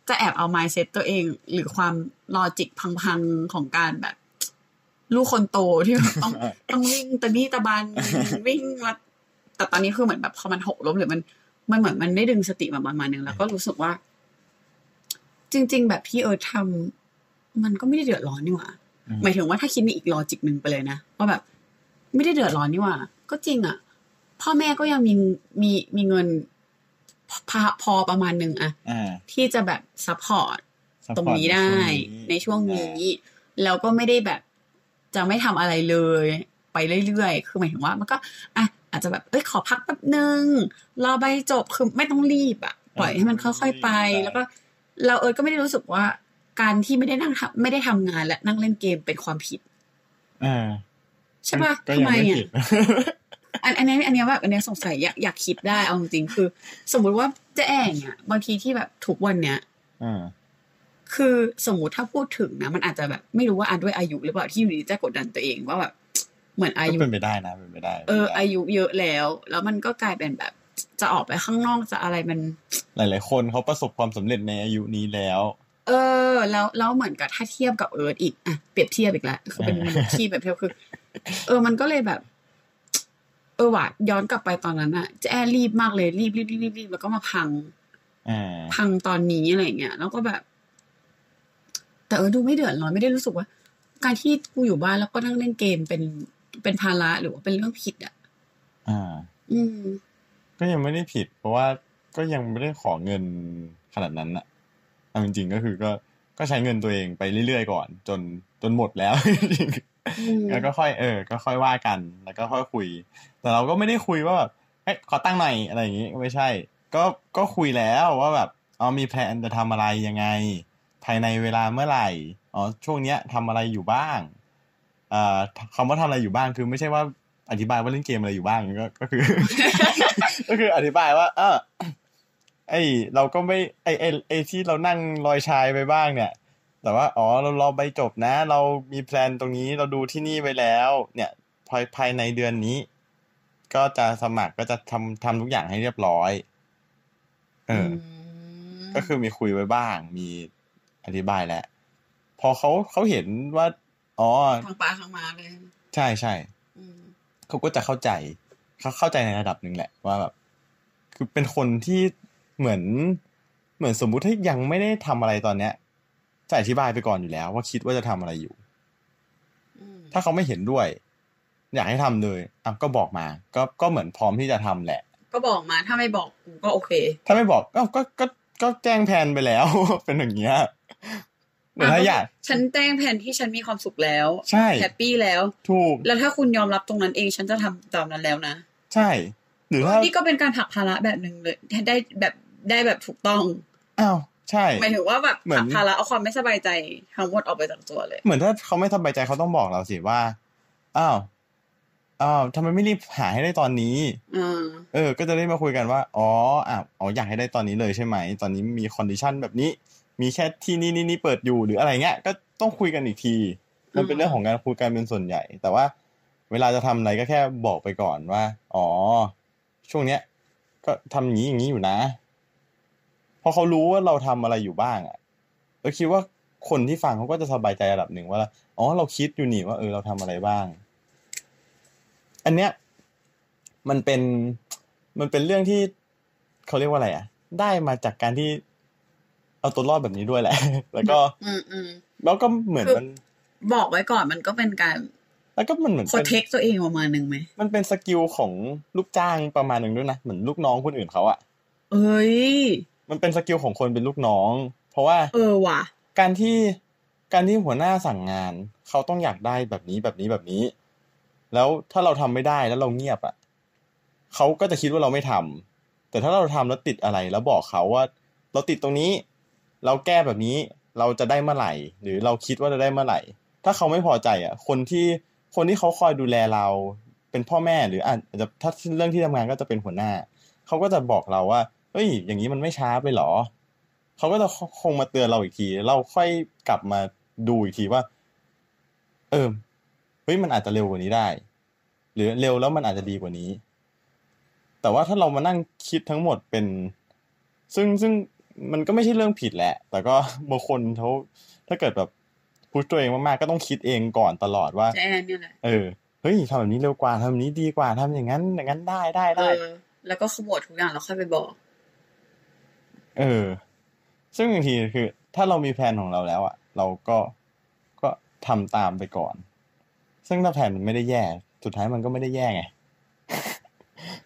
จะแอบเอา mindset ตัวเอง หรือความลอจิกพังๆของการแบบ ลูกคนโตที่แบบต้องต้องวิ่งตะบี้ตะบันวิ่งแล้วแต่ตอนนี้คือเหมือนแบบพอมันหกล้มหรือมันมันเหมือนมันได้ดึงสติมาประมาณนึงแล้วก็รู้สึกว่า จริง ๆ แบบที่เออทำมันก็ไม่ได้เดือดร้อนนี่หว่าอืมหมายถึงว่าถ้าคิดในอีก logic หนึ่งไปเลยนะว่าแบบ ไม่ได้เดือดร้อนนี่หว่า ก็จริงอะ พ่อแม่ก็ยังมีมีมีเงินพอพอประมาณหนึ่งอะอ่าที่จะแบบซัพพอร์ต Support ตรงนี้ได้ในช่วงนี้ แล้วก็ไม่ได้แบบจะไม่ทำอะไรเลย ไปเรื่อยๆ คือหมายถึงว่า มันก็อะอาจจะแบบเอ้ยขอพักแป๊บนึงรอใบจบคือไม่ต้องรีบอะปล่อยให้มันค่อยๆไป แล้วก็ เราเอิร์ธก็ไม่ได้รู้สึกว่า การที่ไม่ได้นั่งทำไม่ได้ทำงานและนั่งเล่นเกมเป็นความผิดอ่า ใช่ปะก็ทำยังไมไม่อะผิดอันอันนี้อันนี้แบบอันนี้สงสัยอยากอยากคิดได้เอาจริงๆคือ สมมุติว่าเจ๊แองอะบางทีที่แบบทุกวันเนี้ยอ่าคือสมมุติถ้าพูดถึงนะมันอาจจะแบบไม่รู้ว่าอ่านด้วยอายุหรือเปล่าที่อยู่ดีจะกดดันตัวเองว่าแบบเหมือนอาก็ยุเป็นไปได้นะเป็นไปได้ เออป็นไปได้อายุเยอะแล้ว แล้วมันก็กลายเป็นแบบจะออกไปข้างนอกจะอะไรมัน หลาย ๆ คนเขาประสบความสำเร็จในอายุนี้แล้ว เออ แล้วแล้วเหมือนกับถ้าเทียบกับเอิร์ธอีกอะเปรียบเทียบอีกแล้วคือเป็นมนุษย์ที่แบบเทียบคือ เออ มันก็เลยแบบ เออว่ะย้อนกลับไปตอนนั้นอะเจะแอรีบมากเลยรีบรีบรีบรีบรีบแล้วก็มาพังอ่าพังตอนนี้อะไรเงี้ยแล้วก็แบบ แต่เออดูไม่เดือดร้อนไม่ได้รู้สึกว่า การที่กูอยู่บ้านแล้วก็นั่งเล่นเกมเป็นเป็นภาระหรือว่าเป็นเรื่องผิดอะอ่า อืม ก็ยังไม่ได้ผิด เพราะว่าก็ยังไม่ได้ขอเงินขนาดนั้นอะเอาจริงๆก็คือก็ก็ใช้เงินตัวเองไปเรื่อยๆก่อน จนจนหมดแล้วจริงอืมๆ แล้วก็ค่อยเออ ก็ค่อยว่ากัน แล้วก็ค่อยคุย แต่เราก็ไม่ได้คุยว่าแบบเอ้ยขอตั้งหน่อยอะไรอย่างงี้ไม่ใช่ ก็ก็คุยแล้วว่าแบบอ๋อมีแผนจะทำอะไรยังไง ภายในเวลาเมื่อไหร่อ๋อช่วงเนี้ยทำอะไรอยู่บ้างเอ่าคำว่าทำอะไรอยู่บ้างคือไม่ใช่ว่าอธิบายว่าเล่นเกมอะไรอยู่บ้างก็ก็คือ ก็คืออธิบายว่า เออไอเราก็ไม่ไอไอไอที่เรานั่งลอยชายไปบ้างเนี่ย แต่ว่าอ๋อเรารอใบจบนะ เรามีแพลนตรงนี้เราดูที่นี่ไว้แล้ว เนี่ยภายภายในเดือนนี้ ก็จะสมัครก็จะทำทำทุกอย่างให้เรียบร้อย เอออมก็คือมีคุยไว้บ้าง มีอธิบายแล้วพอเขาเขาเห็นว่า อ๋อทางปลาทางมาเลย ใช่ใช่อืมเขาก็จะเข้าใจเขาเข้าใจในระดับหนึ่งแหละ ว่าแบบคือเป็นคนที่เหมือน เหมือนสมมุติถ้ายังไม่ได้ทำอะไรตอนเนี้ย จะอธิบายไปก่อนอยู่แล้ว ว่าคิดว่าจะทำอะไรอยู่อืมถ้าเขาไม่เห็นด้วย อยากให้ทำเลยอะก็บอกมา ก็ก็เหมือนพร้อมที่จะทำแหละ ก็บอกมา ถ้าไม่บอกกูก็โอเค ถ้าไม่บอกก็ก็ก็ก็แจ้งแผนไปแล้ว เป็นอย่างเงี้ยหรือถ้าอยากฉันแจ้งแผนที่ฉันมีความสุขแล้ว ใช่แฮปปี้แล้ว ถูก แล้วถ้าคุณยอมรับตรงนั้นเองฉันจะทำตามนั้นแล้วนะ ใช่ หรือถ้านี่ก็เป็นการผลักภาระแบบหนึ่งเลยได้แบบได้แบบถูกต้อง อ้าว ใช่หมายถึงว่าแบบเหมืผอนลักภาระเอาความไม่สบายใจทั้งหมดออกไปจากตัวเลย เหมือนถ้าเขาไม่สบายใจเขาต้องบอกเราสิว่าอ้าวอ้าวทำไมไม่รีบหาให้ได้ตอนนี้อ่าเออ ก็จะได้มาคุยกันว่าอ๋ออะอ๋ออยากให้ได้ตอนนี้เลยใช่ไหม ตอนนี้มี condition แบบนี้ มีแค่ที่นี่นี่นี่เปิดอยู่หรืออะไรเงี้ยก็ต้องคุยกันอีกที มันเป็นเรื่องของการคุยกันเป็นส่วนใหญ่ แต่ว่าเวลาจะทำอะไรก็แค่บอกไปก่อนว่า อ๋อ ช่วงเนี้ย ก็ทำอย่างนี้อย่างนี้อยู่นะ พอเขารู้ว่าเราทำอะไรอยู่บ้างอะเราคิดว่าคนที่ฟังเขาก็จะสบายใจระดับหนึ่งว่าอ๋อเราคิดอยู่นี่ว่าเออเราทำอะไรบ้าง อันเนี้ยมันเป็นมันเป็นเรื่องที่เขาเรียกว่าอะไรอะ ได้มาจากการที่เอาตัวรอดแบบนี้ด้วยแหละ แล้วก็ อืมอืมแล้วก็เหมือนคือมัน บอกไว้ก่อนมันก็เป็นการ แล้วก็มันเหมือน protect ตัวเองประมาณหนึ่งไหมมันเป็น skill ของลูกจ้างประมาณหนึ่งด้วยนะเหมือนลูกน้องคนอื่นเขาอะเอ้ย มันเป็นสกิลของคนเป็นลูกน้อง เพราะว่า เออว่ะ การที่การที่หัวหน้าสั่งงาน เขาต้องอยากได้แบบนี้แบบนี้แบบนี้ แล้วถ้าเราทำไม่ได้แล้วเราเงียบอะเขาก็จะคิดว่าเราไม่ทำแต่ถ้าเราทำแล้วติดอะไรแล้วบอกเขาว่า เราติดตรงนี้ เราแก้แบบนี้เราจะได้เมื่อไหร่ หรือเราคิดว่าจะได้เมื่อไหร่ ถ้าเขาไม่พอใจอะ คนที่คนที่เขาคอยดูแลเราเป็นพ่อแม่หรืออาจจะถ้าเรื่องที่ทำงานก็จะเป็นหัวหน้า เขาก็จะบอกเราว่า เฮ้ย อย่างนี้มันไม่ช้าไปหรอ เขาก็จะคงมาเตือนเราอีกที เราค่อยกลับมาดูอีกทีว่า เออเฮ้ยมันอาจจะเร็วกว่านี้ได้ หรือเร็วแล้วมันอาจจะดีกว่านี้ แต่ว่าถ้าเรามานั่งคิดทั้งหมดเป็น ซึ่งซึ่งมันก็ไม่ใช่เรื่องผิดแหละ แต่ก็บางคนเขาถ้าเกิดแบบพุชตัวเองมากๆก็ต้องคิดเองก่อนตลอดว่าแจนเนี่ยแหละเออเฮ้ยทำแบบนี้เร็วกว่าทำแบบนี้ดีกว่าทำอย่างนั้น อย่างนั้นได้ได้เอได้อแล้วก็ขมวดทุกอย่างแล้วค่อยไปบอก เออ ซึ่งบางทีคือ ถ้าเรามีแผนของเราแล้วอะเราก็ก็ทำตามไปก่อน ซึ่งถ้าแผนมันไม่ได้แย่ สุดท้ายมันก็ไม่ได้แย่ไง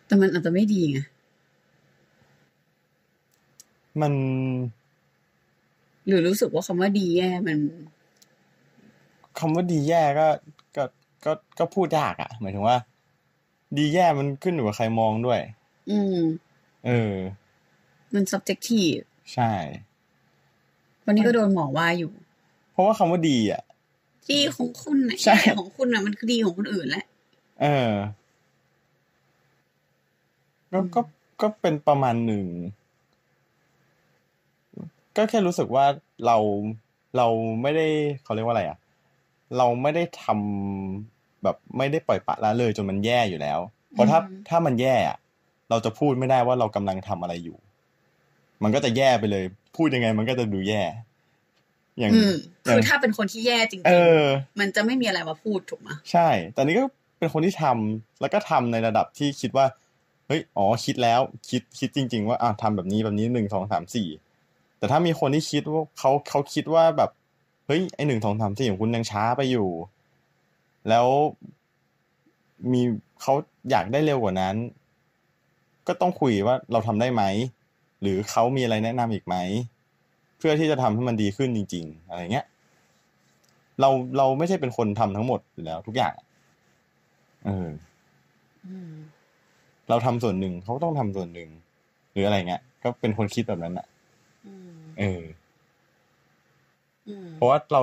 แต่มันอาจจะไม่ดีไง มัน หรือรู้สึกว่าคำว่าดีแย่มันคำว่าดีแย่ก็ก็ก็ก็พูดยากอะ่ะหมายถึงว่า ดีแย่มันขึ้นอยู่กับใครมองด้วย อืม เออ มัน subjective ใช่ วันนี้ก็โดนหมอว่าอยู่ เพราะว่าคำว่าดีอะ ดีของคุณนะใช่แย่ของคุณนะมันคือดีของคนอื่นแหละ เออก็ก็ก็เป็นประมาณหนึ่ง ก็แค่รู้สึกว่าเราเราไม่ได้เขาเรียกว่าอะไรอะ เราไม่ได้ทำแบบไม่ได้ปล่อยปละละเลยจนมันแย่อยู่แล้ว เพราะถ้าอืมถ้ามันแย่อะเราจะพูดไม่ได้ว่าเรากำลังทำอะไรอยู่ มันก็จะแย่ไปเลย พูดยังไงมันก็จะดูแย่ อย่างอืมอย่าคืงอถ้าเป็นคนที่แย่จริงเออๆมันจะไม่มีอะไรมาพูดถูกไหมใช่ แต่นี้ก็เป็นคนที่ทำแล้วก็ทำในระดับที่คิดว่า เฮ้ยอ๋อคิดแล้ว คิดคิดจริง ๆ ว่าอะทำแบบนี้แบบนี้หนึ่งสองสามสี่แต่ถ้ามีคนที่คิดว่าเขาเขาคิดว่าแบบเฮ้ยไอหนึ่งสองสามสี่ของคุณยังช้าไปอยู่ แล้วมีเขาอยากได้เร็วกว่านั้น ก็ต้องคุยว่าเราทำได้ไหม หรือเขามีอะไรแนะนำอีกไหม เพื่อที่จะทำให้มันดีขึ้นจริง ๆ อะไรเงี้ย เราเราไม่ใช่เป็นคนทำทั้งหมดอยู่แล้ว ทุกอย่างเอออืมเราทำส่วนหนึ่งเขาก็ต้องทำส่วนหนึ่งหรืออะไรเงี้ย ก็เป็นคนคิดแบบนั้นอะอืมเอออืมเพราะว่าเรา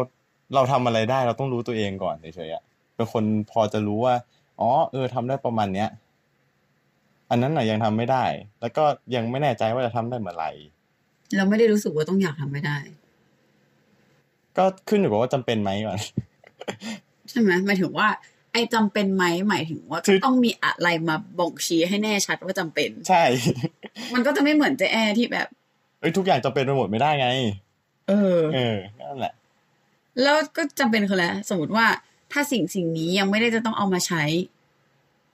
เราทำอะไรได้ เราต้องรู้ตัวเองก่อนเฉยๆอะเป็นคนพอจะรู้ว่า อ๋อ เออทำได้ประมาณเนี้ย อันนั้นน่ะยังทำไม่ได้ แล้วก็ยังไม่แน่ใจว่าจะทำได้เมื่อไหร่เราไม่ได้รู้สึกว่าต้องอยากทำไม่ได้ ก็ขึ้นอยู่กับว่าจำเป็นไหมก่อนใช่ไหมหมายถึงว่า ไอ้จำเป็นไหมหมายถึงว่าคือต้องมีอะไรมาบ่งชี้ให้แน่ชัดว่าจำเป็น ใช่ มันก็จะไม่เหมือนเจแอร์ที่แบบเอ้ยทุกอย่างจำเป็นไปหมดไม่ได้ไง เออ เออนั่นแหละ แล้วก็จำเป็นคืออะไรสมมติว่าถ้าสิ่งสิ่งนี้ยังไม่ได้จะต้องเอามาใช้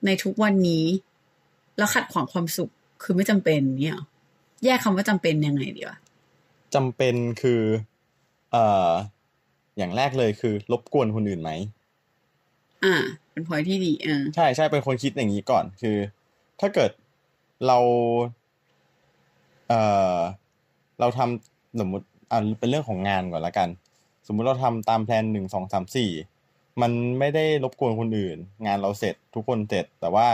ในทุกวันนี้ แล้วขัดขวางความสุขคือไม่จำเป็นเนี่ยหรอแยกคำว่าจำเป็นยังไงดีวะจำเป็นคือ เอ่อ อย่างแรกเลยคือ รบกวนคนอื่นไหมอ่า เป็นพอยที่ดีอ่าใช่ใช่เป็นคนคิดอย่างนี้ก่อน คือ ถ้าเกิดเรา เอ่อ เราทำสมมติอ่าเป็นเรื่องของงานก่อนละกัน สมมุติเราทำตามแพลนหนึ่งสองสามสี่มันไม่ได้รบกวนคนอื่น งานเราเสร็จทุกคนเสร็จ แต่ว่า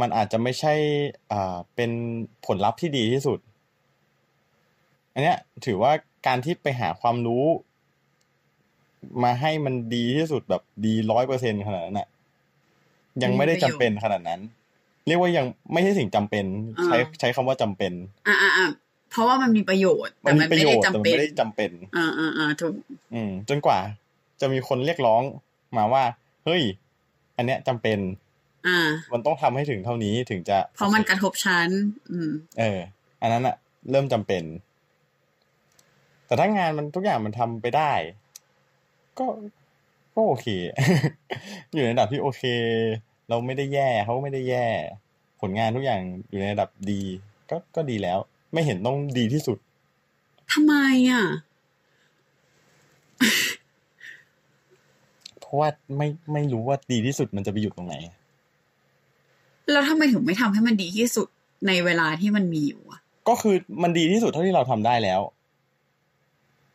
มันอาจจะไม่ใช่อ่าเป็นผลลัพธ์ที่ดีที่สุด อันเนี้ยถือว่าการที่ไปหาความรู้ มาให้มันดีที่สุดแบบดีร้อยเปอร์เซ็นขนาดนั้นน่ะยังไม่ได้จำเป็นขนาดนั้น เรียกว่ายังไม่ใช่สิ่งจำเป็น ใช้ใช้คำว่าจำเป็นอ่าอ่าอ่าเพราะว่ามันมีประโยชน์มัแต่นมัมีนประไม่โยได้ชน์แต่จำมันเป็นไม่ได้จำเป็นอ่าอ่าอ่าถูกอืม จนกว่า จะมีคนเรียกร้องมาว่า เฮ้ย อันเนี้ยจำเป็นอ่า มันต้องทำให้ถึงเท่านี้ถึงจะ เพราะมันกระทบชั้นอืม เออ อันนั้นอะเริ่มจำเป็น แต่ถ้างานมันทุกอย่างมันทำไปได้ ก็ก็โอเค อยู่ในระดับที่โอเค เราไม่ได้แย่เขาก็ไม่ได้แย่ ผลงานทุกอย่างอยู่ในระดับดี ก็ก็ดีแล้ว ไม่เห็นต้องดีที่สุดทำไมอะ เพราะว่าไม่ไม่รู้ว่าดีที่สุดมันจะไปอยู่ตรงไหน แล้วทำไมถึงไม่ทำให้มันดีที่สุดในเวลาที่มันมีอยู่อะก็คือมันดีที่สุดเท่าที่เราทำได้แล้ว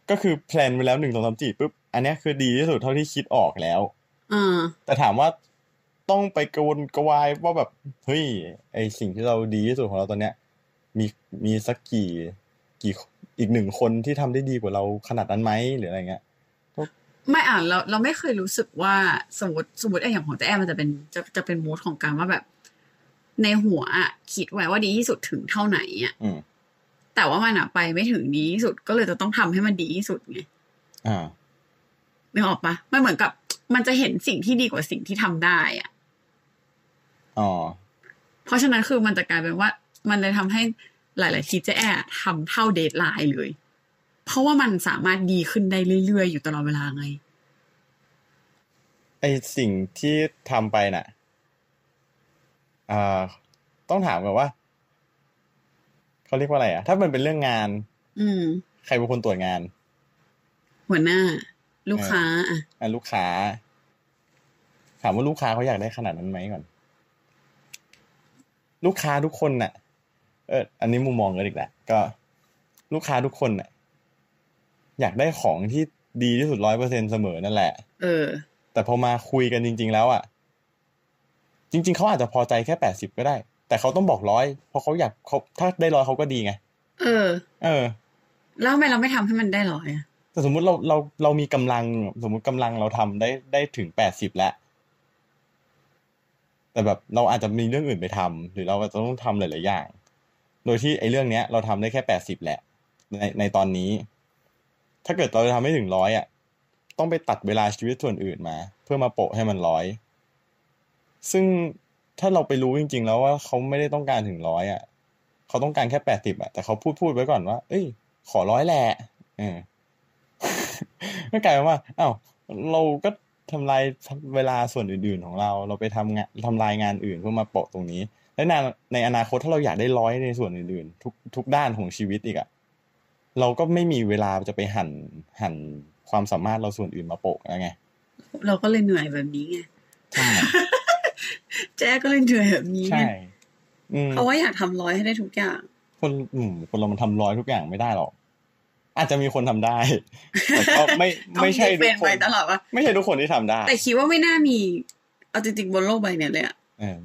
ก็คือแพลนไว้แล้วหนึ่งสองสามสี่ปุ๊บอันเนี้ยคือดีที่สุดเท่าที่คิดออกแล้วอ่าแต่ถามว่าต้องไปกระวนกระวายว่าแบบเฮ้ยไอสิ่งที่เราดีที่สุดของเราตอนเนี้ย มีมีสักกี่กี่อีกหนึ่งคนที่ทำได้ดีกว่าเราขนาดนั้นไหมหรืออะไรเงี้ยไม่อ่านเราเราไม่เคยรู้สึกว่าสมมติสมมติไอ้อย่างของเจ๊แอมมันจะเป็นจะจะเป็นมูดของการว่าแบบ ในหัวอะคิดไว้ว่าดีที่สุดถึงเท่าไหนอะอืมแต่ว่ามันอะไปไม่ถึงดีที่สุดก็เลยจะต้องทำให้มันดีที่สุดไงอ่านึกออกปะมันเหมือนกับ มันจะเห็นสิ่งที่ดีกว่าสิ่งที่ทำได้อะอ๋อเพราะฉะนั้นคือมันจะกลายเป็นว่า มันเลยทำให้หลาย ๆ ทีเจ๊แอทำเท่าเดทไลน์เลย เพราะว่ามันสามารถดีขึ้นได้เรื่อย ๆ อยู่ตลอดเวลาไงไอสิ่งที่ทำไปน่ะอ่า ต้องถามก่อนว่าเขาเรียกว่าอะไรอะถ้ามันเป็นเรื่องงาน อืม ใครเป็นคนตรวจงาน หัวหน้า ลูกค้าอะอะลูกค้า ถามว่าลูกค้าเขาอยากได้ขนาดนั้นไหมก่อน ลูกค้าทุกคนน่ะ เออ อันนี้มุมมองกันอีกแหละก็ ลูกค้าทุกคนน่ะ อยากได้ของที่ดีที่สุดร้อยเปอร์เซ็นเสมอนั่นแหละ เออ แต่พอมาคุยกันจริง ๆ แล้วอะ จริง ๆเขาอาจจะพอใจแค่แปดสิบก็ได้ แต่เขาต้องบอกร้อยเพราะเขาอยากเขาถ้าได้ร้อยเขาก็ดีไง เออ เออ แล้วทำไมเราไม่ทำให้มันได้ร้อยอะแต่สมมุติเราเราเรามีกำลังสมมุติกำลังเราทำได้ได้ถึงแปดสิบแล้วแต่แบบเราอาจจะมีเรื่องอื่นไปทำหรือเราอาจจะต้องทำหลายๆอย่าง โดยที่ไอ้เรื่องเนี้ย เราทำได้แค่แปดสิบแหละ ในในตอนนี้ ถ้าเกิดเราจะทำให้ถึงร้อยอะต้องไปตัดเวลาชีวิตส่วนอื่นมา เพื่อมาโปะให้มันร้อย ซึ่งถ้าเราไปรู้จริง ๆ แล้วว่าเขาไม่ได้ต้องการถึงร้อยอะเขาต้องการแค่แปดสิบอะแต่เขาพูดพูดไว้ก่อนว่า เอ้ย ขอร้อยแหละเออก็กลายเป็นว่าอ้าวเราก็ทำลายเวลาส่วนอื่น ๆ ของเรา เราไปทำงานทำลายงานอื่นเพื่อมาโปะตรงนี้ และในในอนาคตถ้าเราอยากได้ร้อยในส่วนอื่น ๆ ทุกทุกด้านของชีวิตอีกอะเราก็ไม่มีเวลาจะไปหั่นหั่นความสามารถเราส่วนอื่นมาโปะแล้วไง เราก็เลยเหนื่อยแบบนี้ไงใช่ แจ๊ก็เลยเหนื่อยแบบนี้ไงใช่อืมเพราะว่าอยากทำร้อยให้ได้ทุกอย่าง คนอืมคนเรามันทำร้อยทุกอย่างไม่ได้หรอก อาจจะมีคนทำได้แต่ก็ไม่ต้องไม่ใช่เปทุลี่กยนคไปนตลอดว่าไม่ใช่ทุกคนที่ทำได้ แต่คิดว่าไม่น่ามี เอาจริงๆบนโลกใบเนี้ยเลยอะเออ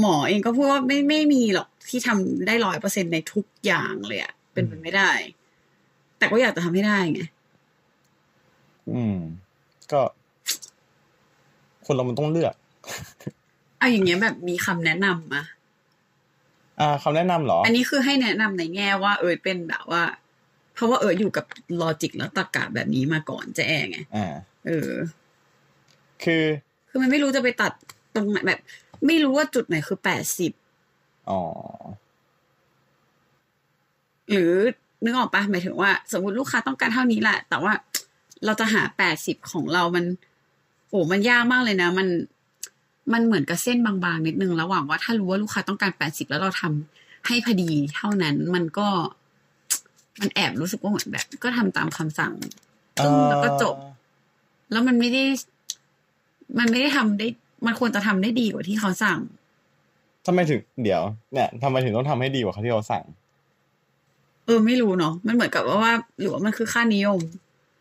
หมอเองก็พูดว่าไม่ไม่มีหรอกที่ทำได้ร้อยเปอร์เซ็นในทุกอย่างเลยอะเป็นไปไม่ได้ แต่ก็อยากจะทำให้ได้ไงอืม ก็ คนเรามันต้องเลือก เอาอย่างเงี้ยแบบมีคำแนะนำมาอ่าคำแนะนำเหรอ อันนี้คือให้แนะนำในแง่ว่า เออเป็นแบบว่า เพราะว่าเอออยู่กับลอจิกแล้วตรรกะแบบนี้มาก่อนจะแอไงอ่าเออ คือ คือมันไม่รู้จะไปตัดตรงไหนแบบ ไม่รู้ว่าจุดไหนคือแปดสิบอ๋อหรือนึกออกปะหมายถึงว่า สมมติลูกค้าต้องการเท่านี้แหละแต่ว่าเราจะหาแปดสิบของเรามัน โอ้มันยากมากเลยนะ มัน มันเหมือนกับเส้นบางๆนิดนึงระหว่างว่าถ้ารู้ว่าลูกค้าต้องการแปดสิบแล้วเราทำให้พอดีเท่านั้นมันก็ มันแอบรู้สึกว่าเหมือนแบบ ก็ทำตามคำสั่งซึ่งแล้วก็จบ แล้วมันไม่ได้ มันไม่ได้ทำได้ มันควรจะทำได้ดีกว่าที่เขาสั่งทำไมถึงเดี๋ยวเนี่ยทำไมถึงต้องทำให้ดีกว่าเขาที่เขาสั่ง เออไม่รู้เนาะมันเหมือนกับว่าว่าหรือว่ามันคือค่านิยม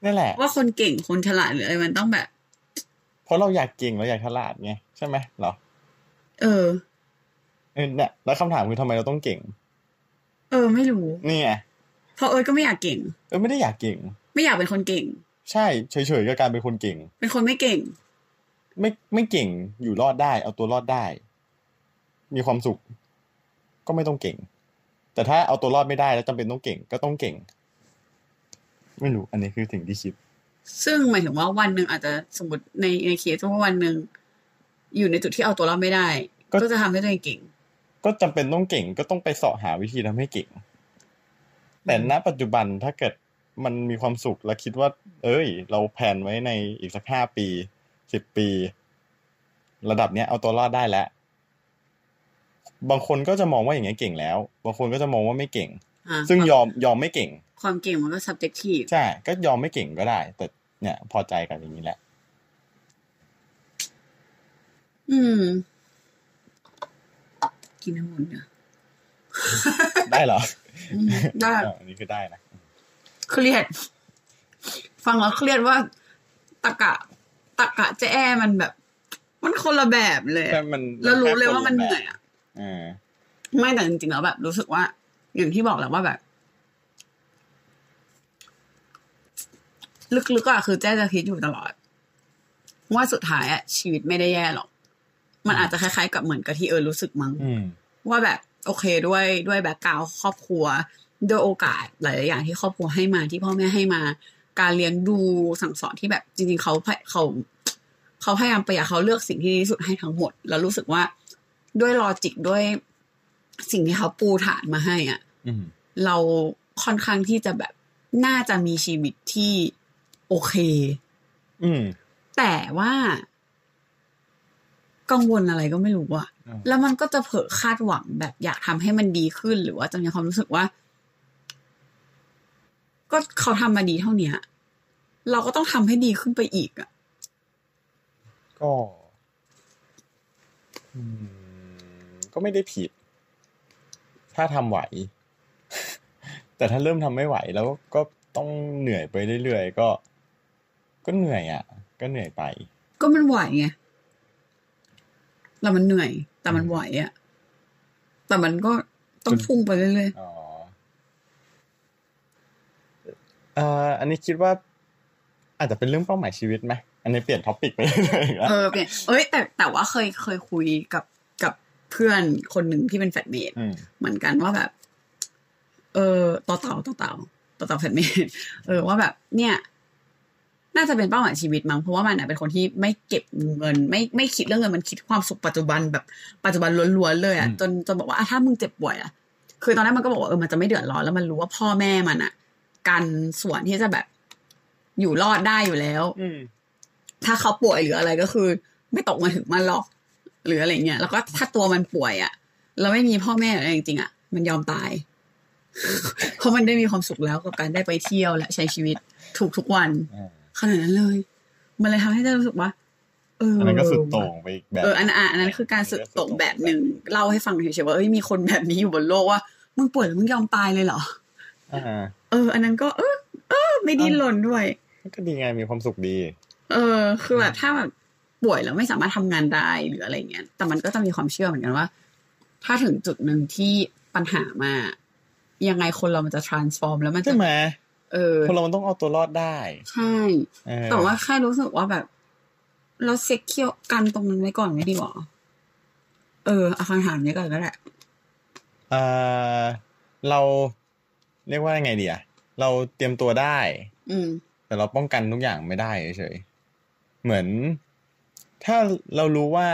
นั่นแหละ ว่าคนเก่งคนฉลาดหรืออะไรมันต้องแบบ เพราะเราอยากเก่งเราอยากฉลาดไง ใช่ไหมเหรอ เออเออเนี่ยแล้วคำถามคือทำไมเราต้องเก่ง เออ ไม่รู้นี่ไงเพราะเอิร์ธก็ไม่อยากเก่ง เออไม่ได้อยากเก่ง ไม่อยากเป็นคนเก่ง ใช่เฉยๆกับการเป็นคนเก่ง เป็นคนไม่เก่ง ไม่ไม่เก่งอยู่รอดได้ เอาตัวรอดได้ มีความสุข ก็ไม่ต้องเก่ง แต่ถ้าเอาตัวรอดไม่ได้แล้วจำเป็นต้องเก่ง ก็ต้องเก่ง ไม่รู้ อันนี้คือสิ่งที่คิด ซึ่งหมายถึงว่าวันหนึ่งอาจจะสมมติในในเคสว่าวันหนึ่ง อยู่ในจุดที่เอาตัวรอดไม่ได้ ก็ก็จะทำให้ตัวเองเก่ง ก็จำเป็นต้องเก่งก็ต้องไปเสาะหาวิธีทำให้เก่ง แต่ณปัจจุบันถ้าเกิดมันมีความสุขและคิดว่า เอ้ย เราแผนไว้ในอีกสักห้าปีสิบปี ระดับเนี้ยเอาตัวรอดได้แล้ว บางคนก็จะมองว่าอย่างเงี้ยเก่งแล้ว บางคนก็จะมองว่าไม่เก่งอ่าซึ่งยอมยอมไม่เก่ง ความเก่งมันก็ subjective ใช่ ก็ยอมไม่เก่งก็ได้ แต่เนี่ย พอใจกันอย่างนี้แหละ อืม กินน้ำมันเนี่ยได้เหรออืมได้อ่าอันนี้คือได้นะ เครียด ฟังแล้วเครียดว่าตะกะตะกะเจ๊แอมันแบบ มันคนละแบบเลยแต่อะมันแล้วรู้เลยแค่ว่ามันคเหละนื่อยแบบอะอ่าไม่แต่จริงๆแล้วแบบ รู้สึกว่า อย่างที่บอกแหล้วว่าแบบ ลึกๆอะคือแจ้จะคิดอยู่ตลอด ว่าสุดท้ายอะชีวิตไม่ได้แย่หรอก มันอาจจะคล้ายๆกับเหมือนกับที่เออรู้สึกมั้งอืมว่าแบบโอเคด้วยด้วยแบ็กกราวครอบครัวด้วยโอกาสหลายๆอย่างที่ครอบครัวให้มาที่พ่อแม่ให้มา การเลี้ยงดูสั่งสอนที่แบบจริง ๆเขาเขาเขาพยายามประหยัดเขาเลือกสิ่งที่ดีที่สุดให้ทั้งหมด แล้วรู้สึกว่าด้วยลอจิกด้วยสิ่งที่เขาปูฐานมาให้อะอืมเราค่อนข้างที่จะแบบน่าจะมีชีวิตที่โอเค อืมแต่ว่า กังวลอะไรก็ไม่รู้อะอืมแล้วมันก็จะเผลอคาดหวังแบบอยากทำให้มันดีขึ้น หรือว่าจะมีความรู้สึกว่า ก็เขาทำมาดีเท่าเนี้ย เราก็ต้องทำให้ดีขึ้นไปอีกอะก็อืมก็ไม่ได้ผิด ถ้าทำไหว แต่ถ้าเริ่มทำไม่ไหว แล้วก็ต้องเหนื่อยไปเรื่อยๆก็ ก็เหนื่อยอะ ก็เหนื่อยไป ก็มันไหวไง แล้วมันเหนื่อย แต่มันไหวอะแต่มันก็ต้องพุ่งไปเรื่อยอ๋อเอ่ออันนี้คิดว่า อาจจะเป็นเรื่องเป้าหมายชีวิตไหมอันนี้เปลี่ยนท็อปิกไปเรื่อยๆอีกๆแล้วเออเปลี่ยนเอ้ย แต่แต่ว่าเคยเคยคุยกับกับเพื่อนคนหนึ่งที่เป็นแฟดเมดอืมเหมือนกันว่าแบบ เออต่อเต่าต่อเต่าต่อเต่าแฟดเมดเออว่าแบบ เนี่ย น่าจะเป็นเป้าหมายชีวิตมั้งเพราะว่ามันอะเป็นคนที่ไม่เก็บเงิน ไม่ไม่คิดเรื่องเงินมันคิดความสุขปัจจุบันแบบปัจจุบันล้วนๆเลยอะจนจนบอกว่าอะถ้ามึงเจ็บป่วยอะคือตอนแรกมันก็บอกว่าเออมันจะไม่เดือดร้อนแล้วมันรู้ว่าพ่อแม่มันอะกันส่วนที่จะแบบอยู่รอดได้อยู่แล้วอืมถ้าเขาป่วยหรืออะไรก็คือ ไม่ตกมาถึงมันหรอกหรืออะไรเงี้ยแล้วก็ถ้าตัวมันป่วยอะแล้วไม่มีพ่อแม่อะไรจริงๆอะมันยอมตาย เพราะมันได้มีความสุขแล้วกับการได้ไปเที่ยวและใช้ชีวิตถูกทุกวันอ่า ขนาดนั้นเลย มันเลยทำให้ได้รู้สึกว่า เอออัอันนั้นก็สุดโต่งไปอีกแบบเอออันอะอันนั้นคือการสุดโต่งแบบหนึ่งเล่าให้ฟังเฉยๆว่าเอ้ยมีคนแบบนี้อยู่บนโลกว่ามึงป่วยแล้วมึงยอมตายเลยเหรออ่าเออ อันนั้นก็ เออเออ ไม่ดิ้นรนด้วยก็ดีไงมีความสุขดี เออ คือแบบถ้าแบบป่วยแล้วไม่สามารถทำงานได้หรืออะไรเงี้ย แต่มันก็จะมีความเชื่อเหมือนกันว่า ถ้าถึงจุดหนึ่งที่ปัญหามา ยังไงคนเรามันจะ transform แล้วมันจะใช่ไหม เออคนเรามันต้องเอาตัวรอดได้ ใช่เออแต่ว่าแค่รู้สึกว่าแบบ เราเซ็กเคียวกันตรงนั้นไว้ก่อนไม่ดีหรอ เออเอาคำถามนี้ก่อนก็ได้เอ่อเราเรียกว่าไงดีอะเราเตรียมตัวได้ อืม แต่เราป้องกันทุกอย่างไม่ได้เฉยๆเหมือน ถ้าเรารู้ว่า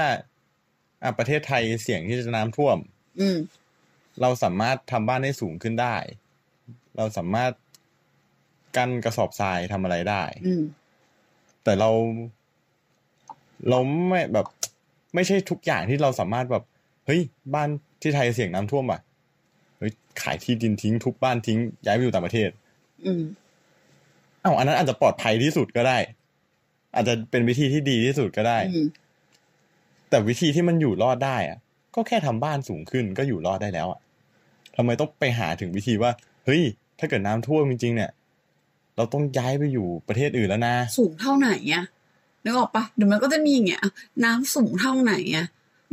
อะประเทศไทยเสี่ยงที่จะน้ำท่วม อืม เราสามารถทำบ้านให้สูงขึ้นได้ เราสามารถ กันกระสอบทรายทำอะไรได้ อืมแต่เรา เราไม่แบบ ไม่ใช่ทุกอย่างที่เราสามารถแบบ เฮ้ย บ้านที่ไทยเสี่ยงน้ำท่วมอะเฮ้ยขายที่ดินทิ้งทุบบ้านทิ้ง ย้ายไปอยู่ต่างประเทศ อืมอ้าวอันนั้นอาจจะปลอดภัยที่สุดก็ได้ อาจจะเป็นวิธีที่ดีที่สุดก็ได้อืมแต่วิธีที่มันอยู่รอดได้อะก็แค่ทำบ้านสูงขึ้นก็อยู่รอดได้แล้วอะทำไมต้องไปหาถึงวิธีว่า เฮ้ย ถ้าเกิดน้ำท่วมจริงๆเนี่ย เราต้องย้ายไปอยู่ประเทศอื่นแล้วนะ สูงเท่าไหนอะนึกออกปะเดี๋ยวมันก็จะมีอย่างเงี้ยอะน้ำสูงเท่าไหนอะ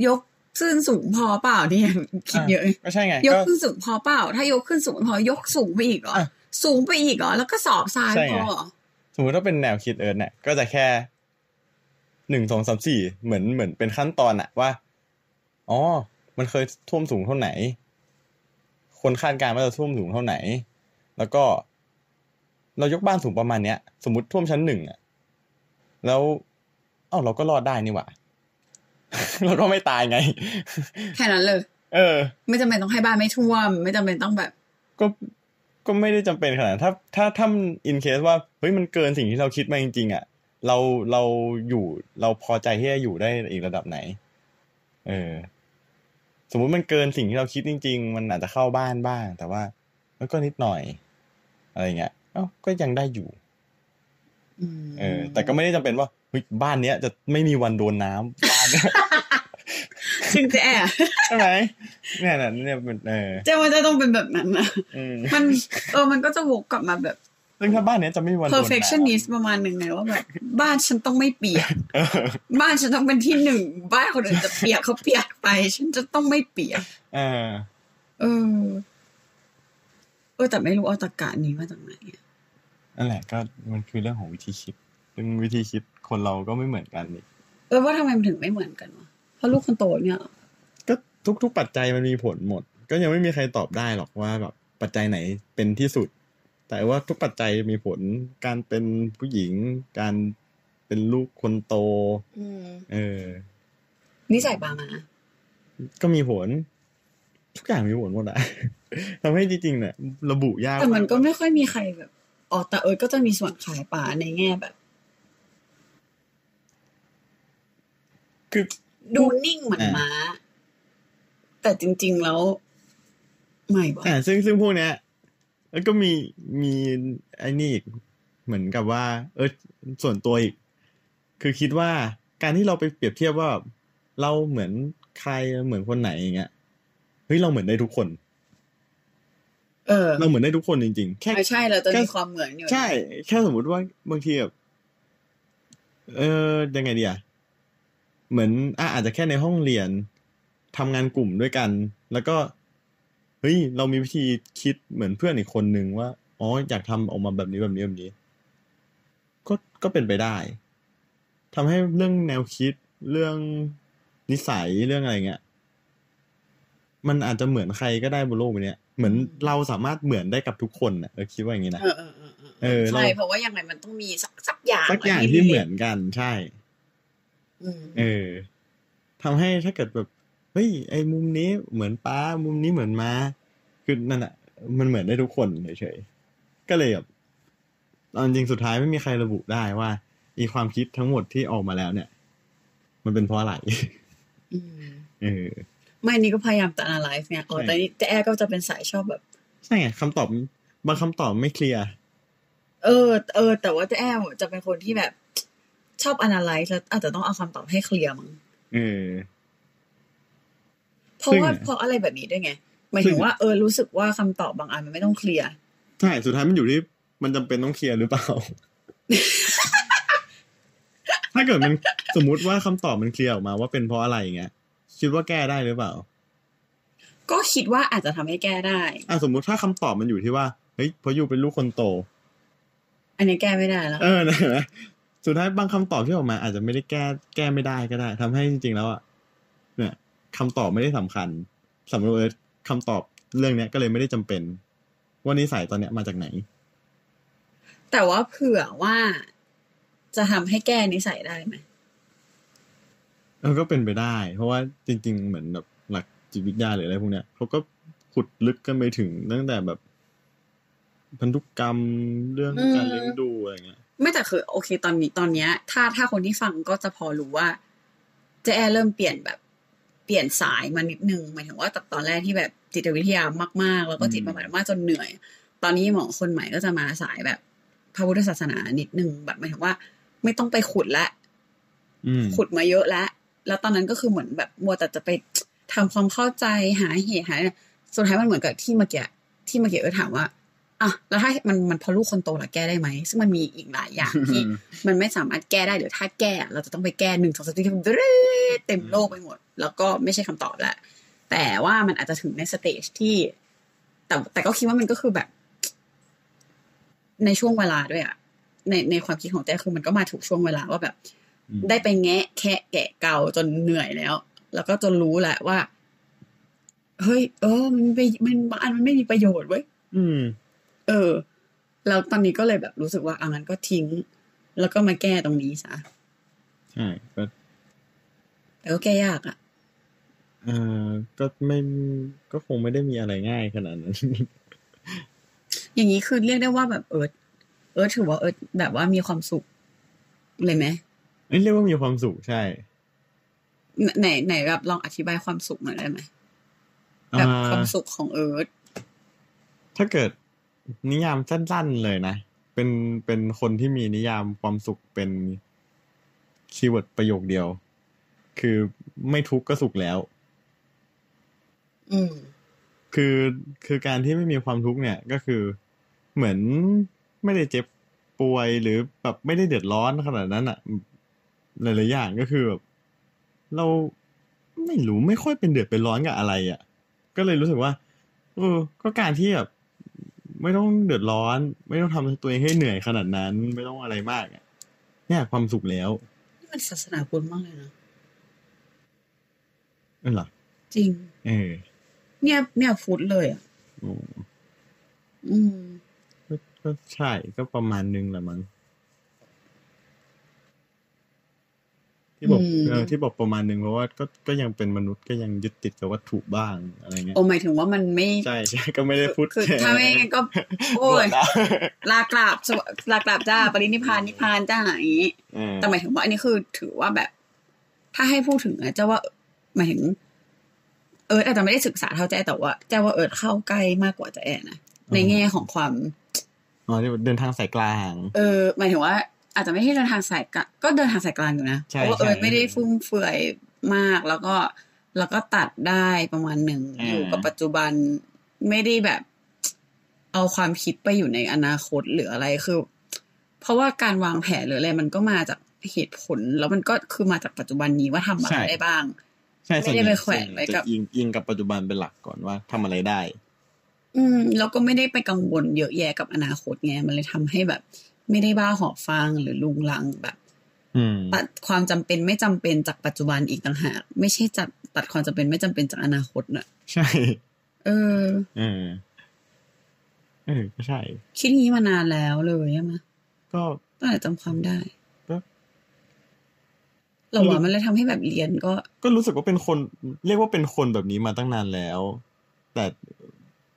ยกขึ้นสูงพอเปล่าเนี่ยคิดเยอะก็ใช่ไงยกก็ขึ้นสูงพอเปล่า ถ้ายกขึ้นสูงไม่พอยกสูงไปอีกเหรออะสูงไปอีกเหรอแล้วก็สอบทรายใช่พไงอเหรอสมมติถ้าเป็นแนวคิดเอิร์ธเนี่ยก็จะแค่หนึ่งสองสามสี่เหมือนเหมือนเป็นขั้นตอนอะว่าอ๋อมันเคยท่วมสูงเท่าไหน คนคาดการณ์ว่าจะท่วมสูงเท่าไหน แล้วก็ เรายกบ้านสูงประมาณเนี้ย สมมติท่วมชั้นหนึ่งอะแล้วเอ้าเราก็รอดได้นี่หว่า เราก็ไม่ตายไง แค่นั้นเลย เออ ไม่จำเป็นต้องให้บ้านไม่ท่วม ไม่จำเป็นต้องแบบ ก็ก็ไม่ได้จำเป็นขนาดนั้นถ้าถ้าถ้าอินเคสว่าเฮ้ยมันเกินสิ่งที่เราคิดมาจริงๆอะ เราเราอยู่เราพอใจที่จะอยู่ได้อีกระดับไหน เออ สมมุติมันเกินสิ่งที่เราคิดจริง ๆ มันอาจจะเข้าบ้านบ้าง แต่ว่ามันก็นิดหน่อย อะไรเงี้ย เอ้าก็ยังได้อยู่อืมเออ แต่ก็ไม่ได้จำเป็นว่าเฮ้ยบ้านเนี้ยจะไม่มีวันโดนน้ำบ้านเนี้ยซึ่งเจ๊อะใช่ไหมเนี่ยน่ะเนี่ยมันเออเจ๊ว่าจะต้องเป็นแบบนั้นนะอืมมันเออมันก็จะวกกลับมาแบบซึ่งถ้าบ้านเนี้ยจะไม่มีวันโดนน้ำ perfectionist ประมาณหนึ่งไงว่าแบบบ้านฉันต้องไม่เปียกเออบ้านฉันต้องเป็นที่หนึ่งบ้านคนอื่นจะเปียกเขาเปียกไป ฉันจะต้องไม่เปียกเออเออเออแต่ไม่รู้เอาตรกะนี้มาจากไหนอะ นั่นแหละก็มันคือเรื่องของวิธีคิดซึ่งวิธีคิดคนเราก็ไม่เหมือนกันนี่เออว่าทำไมมันถึงไม่เหมือนกันวะเพราะลูกคนโตเนี่ยเหรอก็ทุก ๆ ปัจจัยมันมีผลหมด ก็ยังไม่มีใครตอบได้หรอกว่าแบบปัจจัยไหนเป็นที่สุด แต่ว่าทุกปัจจัยมีผลการเป็นผู้หญิง การเป็นลูกคนโตอืมเออนิสัยปามา ก็มีผล ทุกอย่างมีผลหมดอะทำให้จริงๆเนี่ยระบุยากแต่มันก็ไม่ค่อยมีใครแบบ อ๋อแต่เออก็จะมีส่วนขายป่าในแง่แบบ คือดูนิ่งเหมือนอ่าม้า แต่จริง ๆ แล้ว ไม่บอกอ่าซึ่งซึ่งพวกเนี้ยแล้วก็มีมีไอ้นี่อีกเหมือนกับว่า เออส่วนตัวอีก คือคิดว่าการที่เราไปเปรียบเทียบว่า เราเหมือนใครเหมือนคนไหนอย่างเงี้ยเฮ้ยเราเหมือนได้ทุกคน เเออเราเหมือนได้ทุกคนจริงๆ แค่ไม่ใช่เราจะแค่มีความเหมือนอยู่ ใช่ แค่สมมุติว่าบางทีแบบเออยังไงดีอะเหมือนอะอาจจะแค่ในห้องเรียนทำงานกลุ่มด้วยกัน แล้วก็เฮ้ยเรามีวิธีคิดเหมือนเพื่อนอีกคนนึงว่าอ๋ออยากทำออกมาแบบนี้แบบนี้แบบนี้ ก็ก็เป็นไปได้ทำให้เรื่องแนวคิดเรื่องนิสัยเรื่องอะไรเงี้ยมันอาจจะเหมือนใครก็ได้บนโลกใบเนี้ย เหมือนเราสามารถเหมือนได้กับทุกคนน่ะเออคิดว่าอย่างนี้นะเออเออเออเออเออเราใช่เพราะว่ายังไงมันต้องมีสักสักอย่างสักอย่างที่เหมือนกันใช่อืมเออทำให้ถ้าเกิดแบบเฮ้ยไอ้มุมนี้เหมือนป้ามุมนี้เหมือนม้าคือนั่นอะ มันเหมือนได้ทุกคนเฉยๆก็เลยแบบตอนจริงสุดท้ายไม่มีใครระบุได้ว่าอีความคิดทั้งหมดที่ออกมาแล้วเนี่ย มันเป็นเพราะอะไรอืมเออ ไม่นี่ก็พยายามจะ analyze เนี่ยอ๋อใช่แต่นี่แต่แอร์ก็จะเป็นสายชอบแบบ ใช่ไงคำตอบบางคำตอบไม่เคลียร์เออ เออ แต่ว่าแต่แอร์จะเป็นคนที่แบบชอบ analyze แล้วอาจจะต้องเอาคำตอบให้เคลียร์มั้งเออเพราะว่าซึ่งเพราะอะไรแบบนี้ด้วยไงหมายถึงว่าเออรู้สึกว่าคำตอบบางอันมันไม่ต้องเคลียร์ใช่สุดท้ายมันอยู่ที่มันจำเป็นต้องเคลียร์หรือเปล่า ถ้าเกิดมันสมมุติว่าคำตอบมันเคลียร์ออกมาว่าเป็นเพราะอะไรอย่างเงี้ย คิดว่าแก้ได้หรือเปล่า ก็คิดว่าอาจจะทำให้แก้ได้อะสมมุติถ้าคำตอบมันอยู่ที่ว่าเฮ้ยเพราะยูเป็นลูกคนโต อันนี้แก้ไม่ได้แล้วเออนะนะสุดท้ายบางคำตอบที่ออกมา อาจจะไม่ได้แก้แก้ไม่ได้ก็ได้ทำให้จริงๆแล้วอะเนี่ยคำตอบไม่ได้สำคัญสำหรับเอิร์ธคำตอบเรื่องเนี้ยก็เลยไม่ได้จำเป็น ว่านิสัยตอนเนี้ยมาจากไหน แต่ว่าเผื่อว่าจะทำให้แก้นิสัยได้ไหม เออก็เป็นไปได้ เพราะว่าจริง ๆ เหมือนแบบหลักจิตวิทยาหรืออะไรพวกเนี้ยเขาก็ขุดลึกกันไปถึงตั้งแต่แบบพันธุกรรมเรื่องอืมการเลี้ยงดูอะไรเงี้ย ไม่แต่คือโอเคตอนนี้ตอนเนี้ย ถ้าถ้าคนที่ฟังก็จะพอรู้ว่าเจ๊แอร์เริ่มเปลี่ยนแบบเปลี่ยนสายมานิดนึงหมายถึงว่าจากตอนแรกที่แบบจิตวิทยามาก ๆ แล้วก็จิตบำบัดมากจนเหนื่อย ตอนนี้หมอคนใหม่ก็จะมาสายแบบพระพุทธศาสนานิดนึงแบบหมายถึงว่า ไม่ต้องไปขุดละอืมขุดมาเยอะแล้ว แล้วตอนนั้นก็คือเหมือนแบบมัวแต่จะไปทำความเข้าใจหาเหตุหาสุดท้ายมันเหมือนกับที่เมื่อกี้ที่เมื่อกี้เออถามว่าอะแล้วถ้ามันมันพอลูกคนโตละแก้ได้ไหมซึ่งมันมีอีกหลายอย่างที่มันไม่สามารถแก้ได้หรือถ้าแก้ เราจะต้องไปแก้หนึ่งสองสามสี่เต็มโลกไปหมด แล้วก็ไม่ใช่คำตอบแหละแต่ว่ามันอาจจะถึงในสเตจที่ แต่แต่ก็คิดว่ามันก็คือแบบ ในช่วงเวลาด้วยอะในในความคิดของแจ้คือมันก็มาถูกช่วงเวลาว่าแบบอืม ได้ไปแงะ แคะแกะเกาจนเหนื่อยแล้ว แล้วก็จนรู้แหละว่า เฮ้ย เออ มันไปมันบางอันมันไม่มีประโยชน์เว้ยอืม เออแล้วตอนนี้ก็เลยแบบรู้สึกว่าอะงั้นก็ทิ้ง แล้วก็มาแก้ตรงนี้ซะใช่ก็แต่ก็แก้ยากอะเออก็ไม่ก็คงไม่ได้มีอะไรง่ายขนาดนั้น อย่างนี้คือเรียกได้ว่าแบบเอิร์ธเอิร์ธถือว่าเอิร์ธแบบว่ามีความสุขเลยไหม เอ้ยเรียกว่ามีความสุขใช่ ไหนไหนแบบลองอธิบายความสุขหน่อยได้ไหมแบบอ่าความสุขของเอิร์ธถ้าเกิดนิยามสั้นๆเลยนะ เป็นเป็นคนที่มีนิยามความสุขเป็น keyword ประโยคเดียว คือไม่ทุกข์ก็สุขแล้ว อืมคือคือการที่ไม่มีความทุกข์เนี่ย ก็คือเหมือนไม่ได้เจ็บป่วยหรือแบบไม่ได้เดือดร้อนขนาดนั้นอะ หลายๆอย่างก็คือแบบเราไม่รู้ไม่ค่อยเป็นเดือดเป็นร้อนกับอะไรอะ ก็เลยรู้สึกว่าเออก็การที่แบบไม่ต้องเดือดร้อน ไม่ต้องทำตัวเองให้เหนื่อยขนาดนั้น ไม่ต้องอะไรมากอะเนี่ยความสุขแล้วนี่มันศาสนาพุทธมากเลยนะนั่นเหรอจริง เออเนี่ยเนี่ยพุทธเลยอะโอ้อืมก็ก็ใช่ก็ประมาณนึงแหละมั้ง ที่บอกอืมเออที่บอกประมาณนึงเพราะว่าก็ก็ยังเป็นมนุษย์ก็ยังยึดติดกับวัตถุบ้างอะไรเงี้ยโอ้หมายถึงว่ามันไม่ใช่ใช่ก็ไม่ได้พูดคือถ้าไม่งั้นก็ โอ้ยบวชแล้วลากราบสวลากราบจ้าปรินิพพานนิพพานจ้าอย่างนี้เออแต่หมายถึงว่าอันนี้คือถือว่าแบบ ถ้าให้พูดถึงอะเจ้าว่าหมายถึง เอิร์ธอาจจะไม่ได้ศึกษาเท่าแจ้แต่ว่าเจ้าว่าเอิร์ธเข้าใกล้มากกว่าแจ้นะในแง่ของความอ๋อที่เดินทางสายกลาง เออหมายถึงว่า อาจจะไม่ใช่เดินทางสายกลางก็เดินทางสายกลางอยู่นะใช่เพราะว่าเอิร์ธใช่ไม่ได้ฟุ่มเฟือยมากแล้วก็แล้วก็ตัดได้ประมาณหนึ่งอ่าอยู่กับปัจจุบันไม่ได้แบบ เอาความคิดไปอยู่ในอนาคตหรืออะไรคือ เพราะว่าการวางแผนหรืออะไรมันก็มาจากเหตุผล แล้วมันก็คือมาจากปัจจุบันนี้ว่าทำอะไรใช่ได้บ้างใช่ไม่ได้ไปแขวนไว้กับจะอิงอิงกับปัจจุบันเป็นหลักก่อนว่าทำอะไรได้ อืมแล้วก็ไม่ได้ไปกังวลเยอะแยะกับอนาคตไงมันเลยทำให้แบบ ไม่ได้บ้าหอบฟางหรือลุงลังแบบอืมตัดความจำเป็นไม่จำเป็นจากปัจจุบันอีกต่างหากไม่ใช่จัดตัดความจำเป็นไม่จำเป็นจากอนาคตน่ะ ใช่ เออ เออเออก็ใช่ คิดอย่างนี้มานานแล้วเลยใช่ไหมก็ตั้งแต่จำความได้ก็เราว่ามันเลยทำให้แบบเรียนก็ ก็รู้สึกว่าเป็นคน เรียกว่าเป็นคนแบบนี้มาตั้งนานแล้ว แต่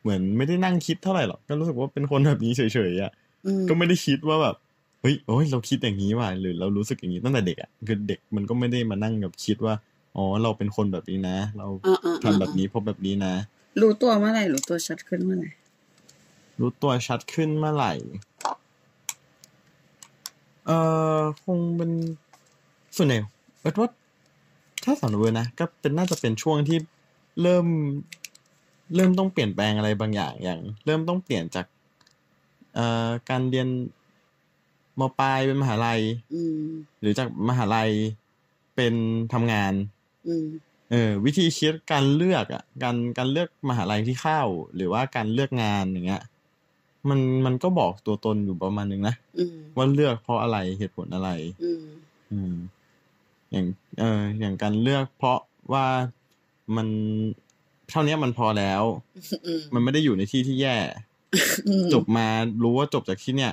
เหมือนไม่ได้นั่งคิดเท่าไหร่หรอกก็รู้สึกว่าเป็นคนแบบนี้เฉยๆอะอืม ก็ไม่ได้คิดว่าแบบเฮ้ยโอ้ยเราคิดอย่างนี้ว่ะหรือเรารู้สึกอย่างนี้ตั้งแต่เด็กอะคือเด็กมันก็ไม่ได้มานั่งกับคิดว่าอ๋อเราเป็นคนแบบนี้นะ เราอ่าอ่าทำแบบนี้เพราะแบบนี้นะ รู้ตัวเมื่อไหร่รู้ตัวชัดขึ้นเมื่อไหร่รู้ตัวชัดขึ้นเมื่อไหร่ เอ่อคงเป็นส่วนใหญ่เอิร์ธว่าถ้าสำหรับเอิร์ธนะก็เป็นน่าจะเป็นช่วงที่เริ่ม เริ่มต้องเปลี่ยนแปลงอะไรบางอย่างอย่าง เริ่มต้องเปลี่ยนจาก เอ่อการเรียนมปลายเป็นมหาลัยอืมหรือจากมหาลัยเป็นทำงานอืมเออ วิธีคิดการเลือกอะ การการเลือกมหาลัยที่เข้า หรือว่าการเลือกงานอย่างเงี้ย มันมันก็บอกตัวตนอยู่ประมาณนึงนะอืมว่าเลือกเพราะอะไรเหตุผลอะไรอืมอืมอย่าง เออ อย่างการเลือกเพราะว่ามันเท่านี้มันพอแล้วอืมมันไม่ได้อยู่ในที่ที่แย่อืม จบมารู้ว่าจบจากที่เนี้ย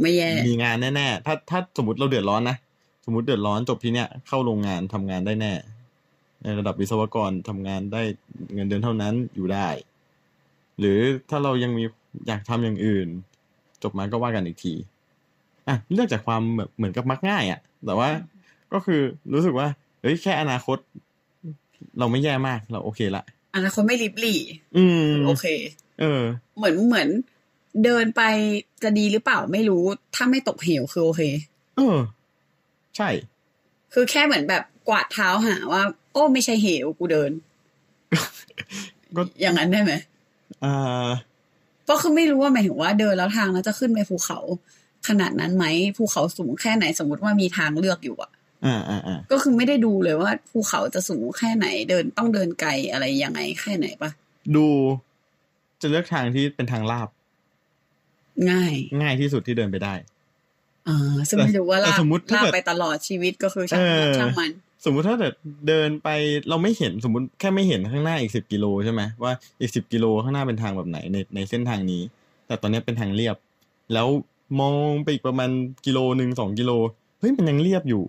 ไม่แย่ มีงานแน่ๆ ถ้าถ้าสมมติเราเดือดร้อนนะ สมมติเดือดร้อนจบที่เนี้ยเข้าโรงงานทำงานได้แน่ ในระดับวิศวกรทำงานได้เงินเดือนเท่านั้นอยู่ได้ หรือถ้าเรายังมีอยากทำอย่างอื่น จบมาก็ว่ากันอีกทีอะเลือกจากความแบบเหมือนกับมักง่ายอะ่ะ แต่ว่าก็คือรู้สึกว่าเฮ้ยแค่อนาคต เราไม่แย่มากเราโอเคละอนาคตไม่ริบหรี่ อืม โอเค เออ เหมือนเหมือน เดินไปจะดีหรือเปล่าไม่รู้ ถ้าไม่ตกเหวคือโอเค เออ ใช่ คือแค่เหมือนแบบกวาดเท้าหาว่า โอ้ไม่ใช่เหวกูเดินก็อย่างนั้นได้ไหมอ่าก็คือไม่รู้ว่าหมายถึงว่าเดินแล้วทางแล้วจะขึ้นไปภูเขา ขนาดนั้นไหมภูเขาสูงแค่ไหนสมมติว่ามีทางเลือกอยู่อะอ่าอ่าอ่าก็คือไม่ได้ดูเลยว่าภูเขาจะสูงแค่ไหนเดินต้องเดินไกลอะไรยังไงแค่ไหนปะดู จะเลือกทางที่เป็นทางลาบ ง่าย ง่ายที่สุดที่เดินไปได้อ่าซึ่งไม่รู้ว่าแต่ลากสมมุติถ้าลากเกิดไปตลอดชีวิตก็คือช่างเออช่างมันสมมุติถ้าเกิดเดินไปเราไม่เห็นสมมติแค่ไม่เห็นข้างหน้าอีกสิบกิโลใช่ไหมว่าอีกสิบกิโลข้างหน้าเป็นทางแบบไหนในในเส้นทางนี้ แต่ตอนนี้เป็นทางเรียบ แล้วมองไปอีกประมาณกิโลหนึ่งสองกิโลเฮ้ยมันยังเรียบอยู่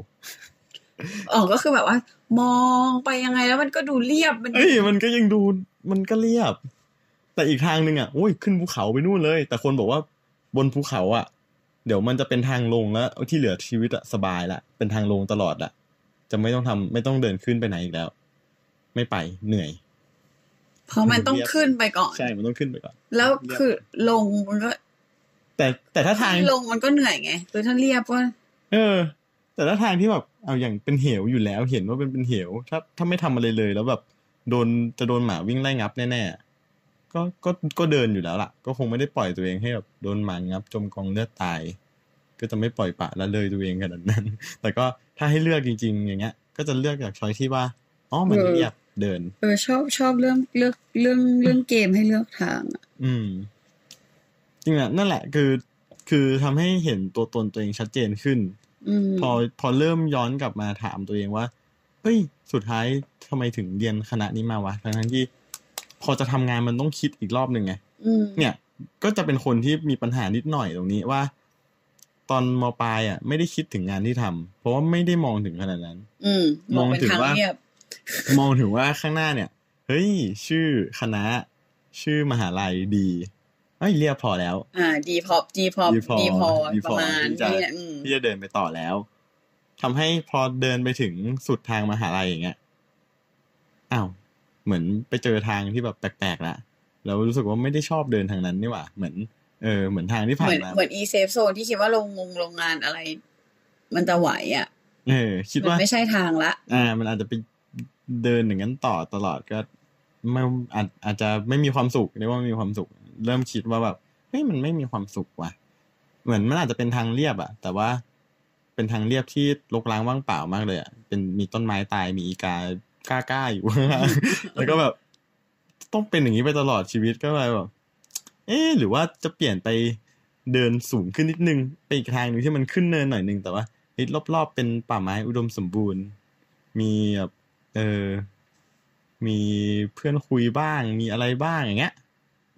อ๋อก็คือแบบว่า มองไปยังไงแล้วมันก็ดูเรียบมันเอ้ยมันก็ยังดูมันก็เรียบ แต่อีกทางหนึ่งอะโอ้ยขึ้นภูเขาไปนู่นเลย แต่คนบอกว่าบนภูเขาอะ เดี๋ยวมันจะเป็นทางลงแล้วที่เหลือชีวิตอะสบายละเป็นทางลงตลอดอะจะไม่ต้องทำไม่ต้องเดินขึ้นไปไหนอีกแล้ว ไม่ไปเหนื่อย เพราะมันต้องขึ้นไปก่อน ใช่ มันต้องขึ้นไปก่อน แล้วคือลงมันก็ แต่แต่ถ้าทางลงมันก็เหนื่อยไงคือถ้าเรียบก็เออ แต่ถ้าทางที่แบบเอาอย่างเป็นเหวอยู่แล้ว เห็นว่าเป็นเป็นเหว ถ้าถ้าไม่ทำอะไรเลยแล้วแบบโดนจะโดนหมาวิ่งไล่งับแน่ๆ ก็ก็ก็เดินอยู่แล้วล่ะ ก็คงไม่ได้ปล่อยตัวเองให้แบบโดนหมางับ จมกองเลือดตาย ก็จะไม่ปล่อยปละละเลยตัวเองขนาดนั้น แต่ก็ถ้าให้เลือกจริง ๆ อย่างเงี้ย ก็จะเลือกจากช้อยที่ว่าอ๋อมันเรียบเดิน เออชอบชอบเรื่องเลือกเรื่องเรื่องเกมให้เลือกทางอะอืม จริงอะนั่นแหละ คือ คือทำให้เห็นตัวตนตัวเองชัดเจนขึ้นอืมพอพอเริ่มย้อนกลับมาถามตัวเองว่าเฮ้ย สุดท้ายทำไมถึงเรียนคณะนี้มาวะทั้งทั้งๆที่ พอจะทำงานมันต้องคิดอีกรอบหนึ่งไงอืมเนี่ยก็จะเป็นคนที่มีปัญหานิดหน่อยตรงนี้ว่า ตอนมปลายอะ ไม่ได้คิดถึงงานที่ทำเพราะว่าไม่ได้มองถึงขนาดนั้น อืมมองมองเป็นถึงทางว่าเรียบมองถึงว่าข้างหน้าเนี่ย เฮ้ย ชื่อคณะ ชื่อมหาลัยดีเอ้ยเรียบพอแล้ว อ่า ดีพอดีพอดีพอดีพอดีพอประมาณที่จะนี้แหละอืมที่จะเดินไปต่อแล้วทำให้พอเดินไปถึงสุดทางมหาลัยอย่างเงี้ยอ้าว เหมือนไปเจอทางที่แบบแปลกๆละแล้วรู้สึกว่าไม่ได้ชอบเดินทางนั้นนี่หว่า เหมือนเออเหมือนทางที่เหผ่ามืนอนมาเหมือนอีเซฟโซนที่คิดว่าโรงงงโรงงานอะไร มันจะไหวอะเออ คิดมันว่าไม่ใช่ทางละ อ่า มันอาจจะไปเดินอย่างนั้นต่อตลอดก็ไม่อาจอาจจะไม่มีความสุขเรียกว่าไม่มีความสุข เริ่มคิดว่าแบบเฮ้ยมันไม่มีความสุขว่ะ เหมือนมันอาจจะเป็นทางเรียบอะแต่ว่าเป็นทางเรียบที่รกร้างว่างเปล่ามากเลยอะเป็นมีต้นไม้ตายมีอีกา กล้าๆอยู่แล้วก็แบบ ต้องเป็นอย่างนี้ไปตลอดชีวิตก็เลยแบบ เอ๊หรือว่าจะเปลี่ยนไปเดินสูงขึ้นนิดนึงไปอีกทางหนึ่งที่มันขึ้นเนินหน่อยนึงแต่ว่าเฮ้ยรอบๆเป็นป่าไม้อุดมสมบูรณ์ มีแบบเออ มีเพื่อนคุยบ้าง มีอะไรบ้างอย่างเงี้ย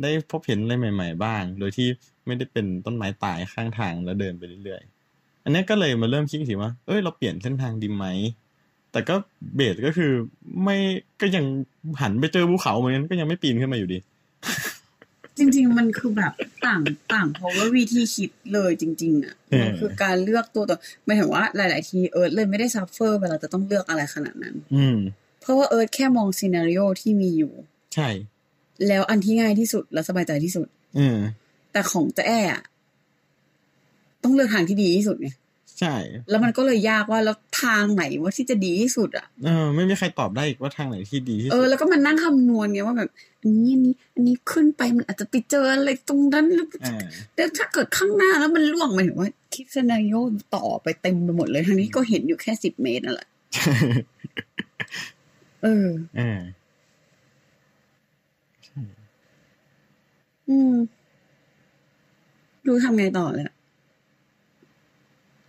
ได้พบเห็นอะไรใหม่ ๆ บ้าง โดยที่ไม่ได้เป็นต้นไม้ตายข้างทางแล้วเดินไปเรื่อยๆ อันนี้ก็เลยมาเริ่มคิดถึงว่า เอ้ยเราเปลี่ยนเส้นทางดีไหม แต่ก็เบสก็คือไม่ก็ยังหันไปเจอภูเขาเหมือนกันก็ยังไม่ปีนขึ้นมาอยู่ดี จริง ๆ มันคือแบบต่างต่างเพราะว่าวิธีคิดเลยจริง ๆ อะเออมันคือการเลือกตัวต่อหมายถึงว่าหลาย ๆ ทีเอิร์ธเลยไม่ได้ suffer เวลาจะต้องเลือกอะไรขนาดนั้น อืม เพราะว่าเอิร์ธแค่มอง scenario ที่มีอยู่ ใช่ แล้วอันที่ง่ายที่สุดและสบายใจที่สุด อืมแต่ของเจแอนอะต้องเลือกทางที่ดีที่สุดไง ใช่ แล้วมันก็เลยยากว่าแล้วทางไหนว่าที่จะดีที่สุดอะเออไม่มีใครตอบได้อีกว่าทางไหนที่ดีที่เอสุอดแล้วก็มันนั่งคำนวณไงว่าแบบอันนี้อันนี้อันนี้ขึ้นไปมันอาจจะไปเจออะไรตรงนั้นแล้วอ่าแล้วถ้าเกิดข้างหน้าแล้วมันล่วงหมายถึงว่าคิดซีนารีโอต่อไปเต็มไปหมดเลยทางนี้ก็เห็นอยู่แค่สิบเมตรนั่นแหละเอออ่าอืมดูทำไงต่อเลยอะ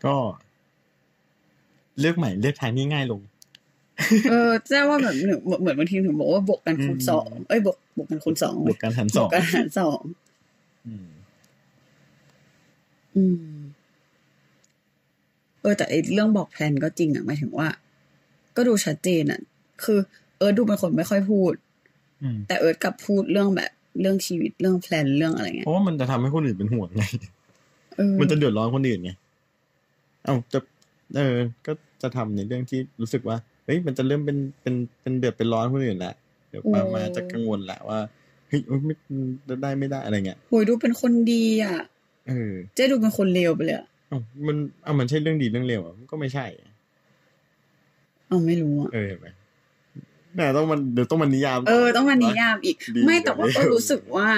ก็ เลือกใหม่ เลือกทางที่ง่ายลง เออแจ้ว่าแบบเหมือนเหมือนบางทีถึงบอกว่าบวกกันคูณสองเอ้ยบวกบวกกันคูณสองบวกกันหารสองบวกกันหารสองอืมอืม เออแต่ไอเรื่องบอก plan ก็จริงอะหมายถึงว่า ก็ดูชัดเจนอะคือ เอิร์ธดูเป็นคนไม่ค่อยพูดอืมแต่เอิร์ธกลับพูดเรื่องแบบเรื่องชีวิตเรื่อง plan เรื่องอะไรเงี้เพยราะว่ามันจะทำให้คนอื่นเป็นห่วงไงเออมันจะเดือดร้อนคนอื่นไง เอ้าจะเออ ก็จะทำในเรื่องที่รู้สึกว่าเฮ้ยมันจะเริ่มเป็นเป็นเป็นเดือดเป็นร้อนคนอื่นละเดี๋ยวปามาจะกังวลละว่าเฮ้ยโอ๊ยไม่จะได้ไม่ได้อะไรเงี้ยโหยดูเป็นคนดีอะเออเจ๊ดูเป็นคนเลวไปเลยอะเอ้ามันเอ้ามันใช่เรื่องดีเรื่องเลวอะมันก็ไม่ใช่เอาไม่รู้อะเออเห็นไหมแต่ต้องมันเดี๋ยวต้องมันนิยาม เออ ต้องมานิยามอีกดีไม่แต่ว่ากับเลวก็รู้สึกว่า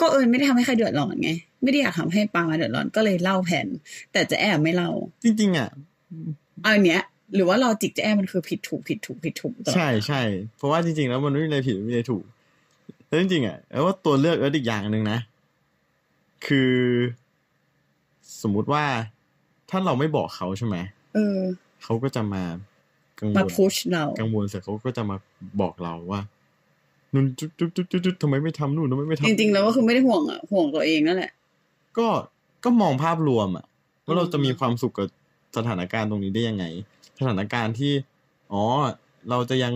ก็เอิญไม่ได้ทำให้ใครเดือดร้อนไง ไม่ได้อยากทำให้ปามาเดือดร้อนก็เลยเล่าแผนแต่จะแอบไม่เล่า จริง ๆ อะเอาอันเนี้ย หรือว่าลอจิกจะแอบมันคือผิดถูกผิดถูกผิดถูกตลอดใช่ใช่เพราะว่าจริง ๆ แล้วมันไม่มีอะไรผิดไม่มีอะไรถูกแล้วจริงๆอะแล้วว่าตัวเลือกเอออีกอย่างหนึ่งนะ คือ สมมุติว่าถ้าเราไม่บอกเขาใช่ไหมเออเขาก็จะมากังวมาลพุชเรากังวลเสร็จเขาก็จะมาบอกเราว่านุ่นจุดจุดจุดจุดจุดทำไมไม่ทำนู่นทำไมไม่ทำจริงๆแล้วก็คือไม่ได้ห่วงอะห่วงตัวเองนั่นแหละ ก็ก็มองภาพรวมอะว่าเราจะมีความสุขกับสถานการณ์ตรงนี้ได้ยังไง สถานการณ์ที่ อ๋อ เราจะยัง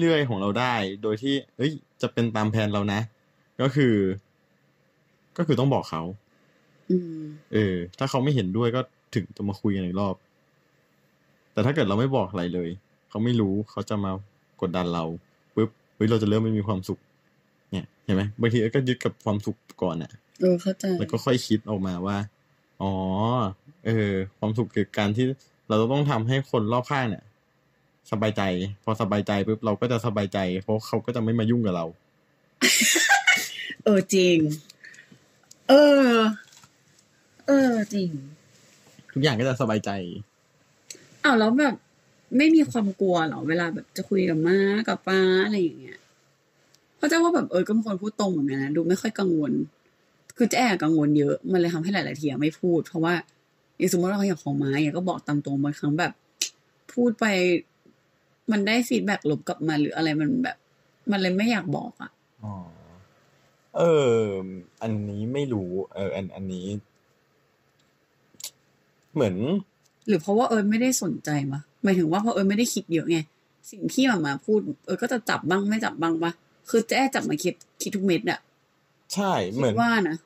เรื่อยๆของเราได้ โดยที่ เอ้ย จะเป็นตามแผนเรานะ ก็คือ ก็คือต้องบอกเขาอืมเออ ถ้าเขาไม่เห็นด้วยก็ถึงจะมาคุยกันอีกรอบ แต่ถ้าเกิดเราไม่บอกอะไรเลย เขาไม่รู้เขาจะมากดดันเราปุ๊บเฮ้ยเราจะเริ่มไม่มีความสุข เนี่ยเห็นไหมบางทีก็ยึดกับความสุขก่อนอะเออเข้าใจแล้วก็ค่อยคิดออกมาว่า อ๋อ เออ ความสุขคือการที่เราต้องทำให้คนรอบข้างเนี่ย สบายใจ พอสบายใจปุ๊บเราก็จะสบายใจ เพราะเขาก็จะไม่มายุ่งกับเรา เออจริง เออ เออจริง ทุกอย่างก็จะสบายใจอ้าวแล้วแบบ ไม่มีความกลัวเหรอเวลาแบบจะคุยกับม้ากับป้าอะไรอย่างเงี้ย เพราะเจ้าว่าแบบเออก็เป็นคนพูดตรงเหมือนกันนะดูไม่ค่อยกังวล คือเจะแอบกังวลเยอะมันเลยทำให้หลาย ๆ ทีอะไม่พูด เพราะว่าอย่างสมมติว่าเราอยากของม้าอย่างก็บอกตามตรงบางครั้งแบบ พูดไป มันได้ฟีดแบ็กลบกลับมาหรืออะไรมันแบบ มันเลยไม่อยากบอกอะอ๋อเออ อันนี้ไม่รู้ เออ อันอันนี้ เหมือน หรือเพราะว่าเอิญไม่ได้สนใจมะหมายถึงว่าเพราะเอิญไม่ได้คิดเยอะไงสิ่งที่มามาพูด เออก็จะจับบ้างไม่จับบ้างปะ คือแจ้จับมาคิดคิดทุกเม็ดอะใช่คิเหมือนดว่านะ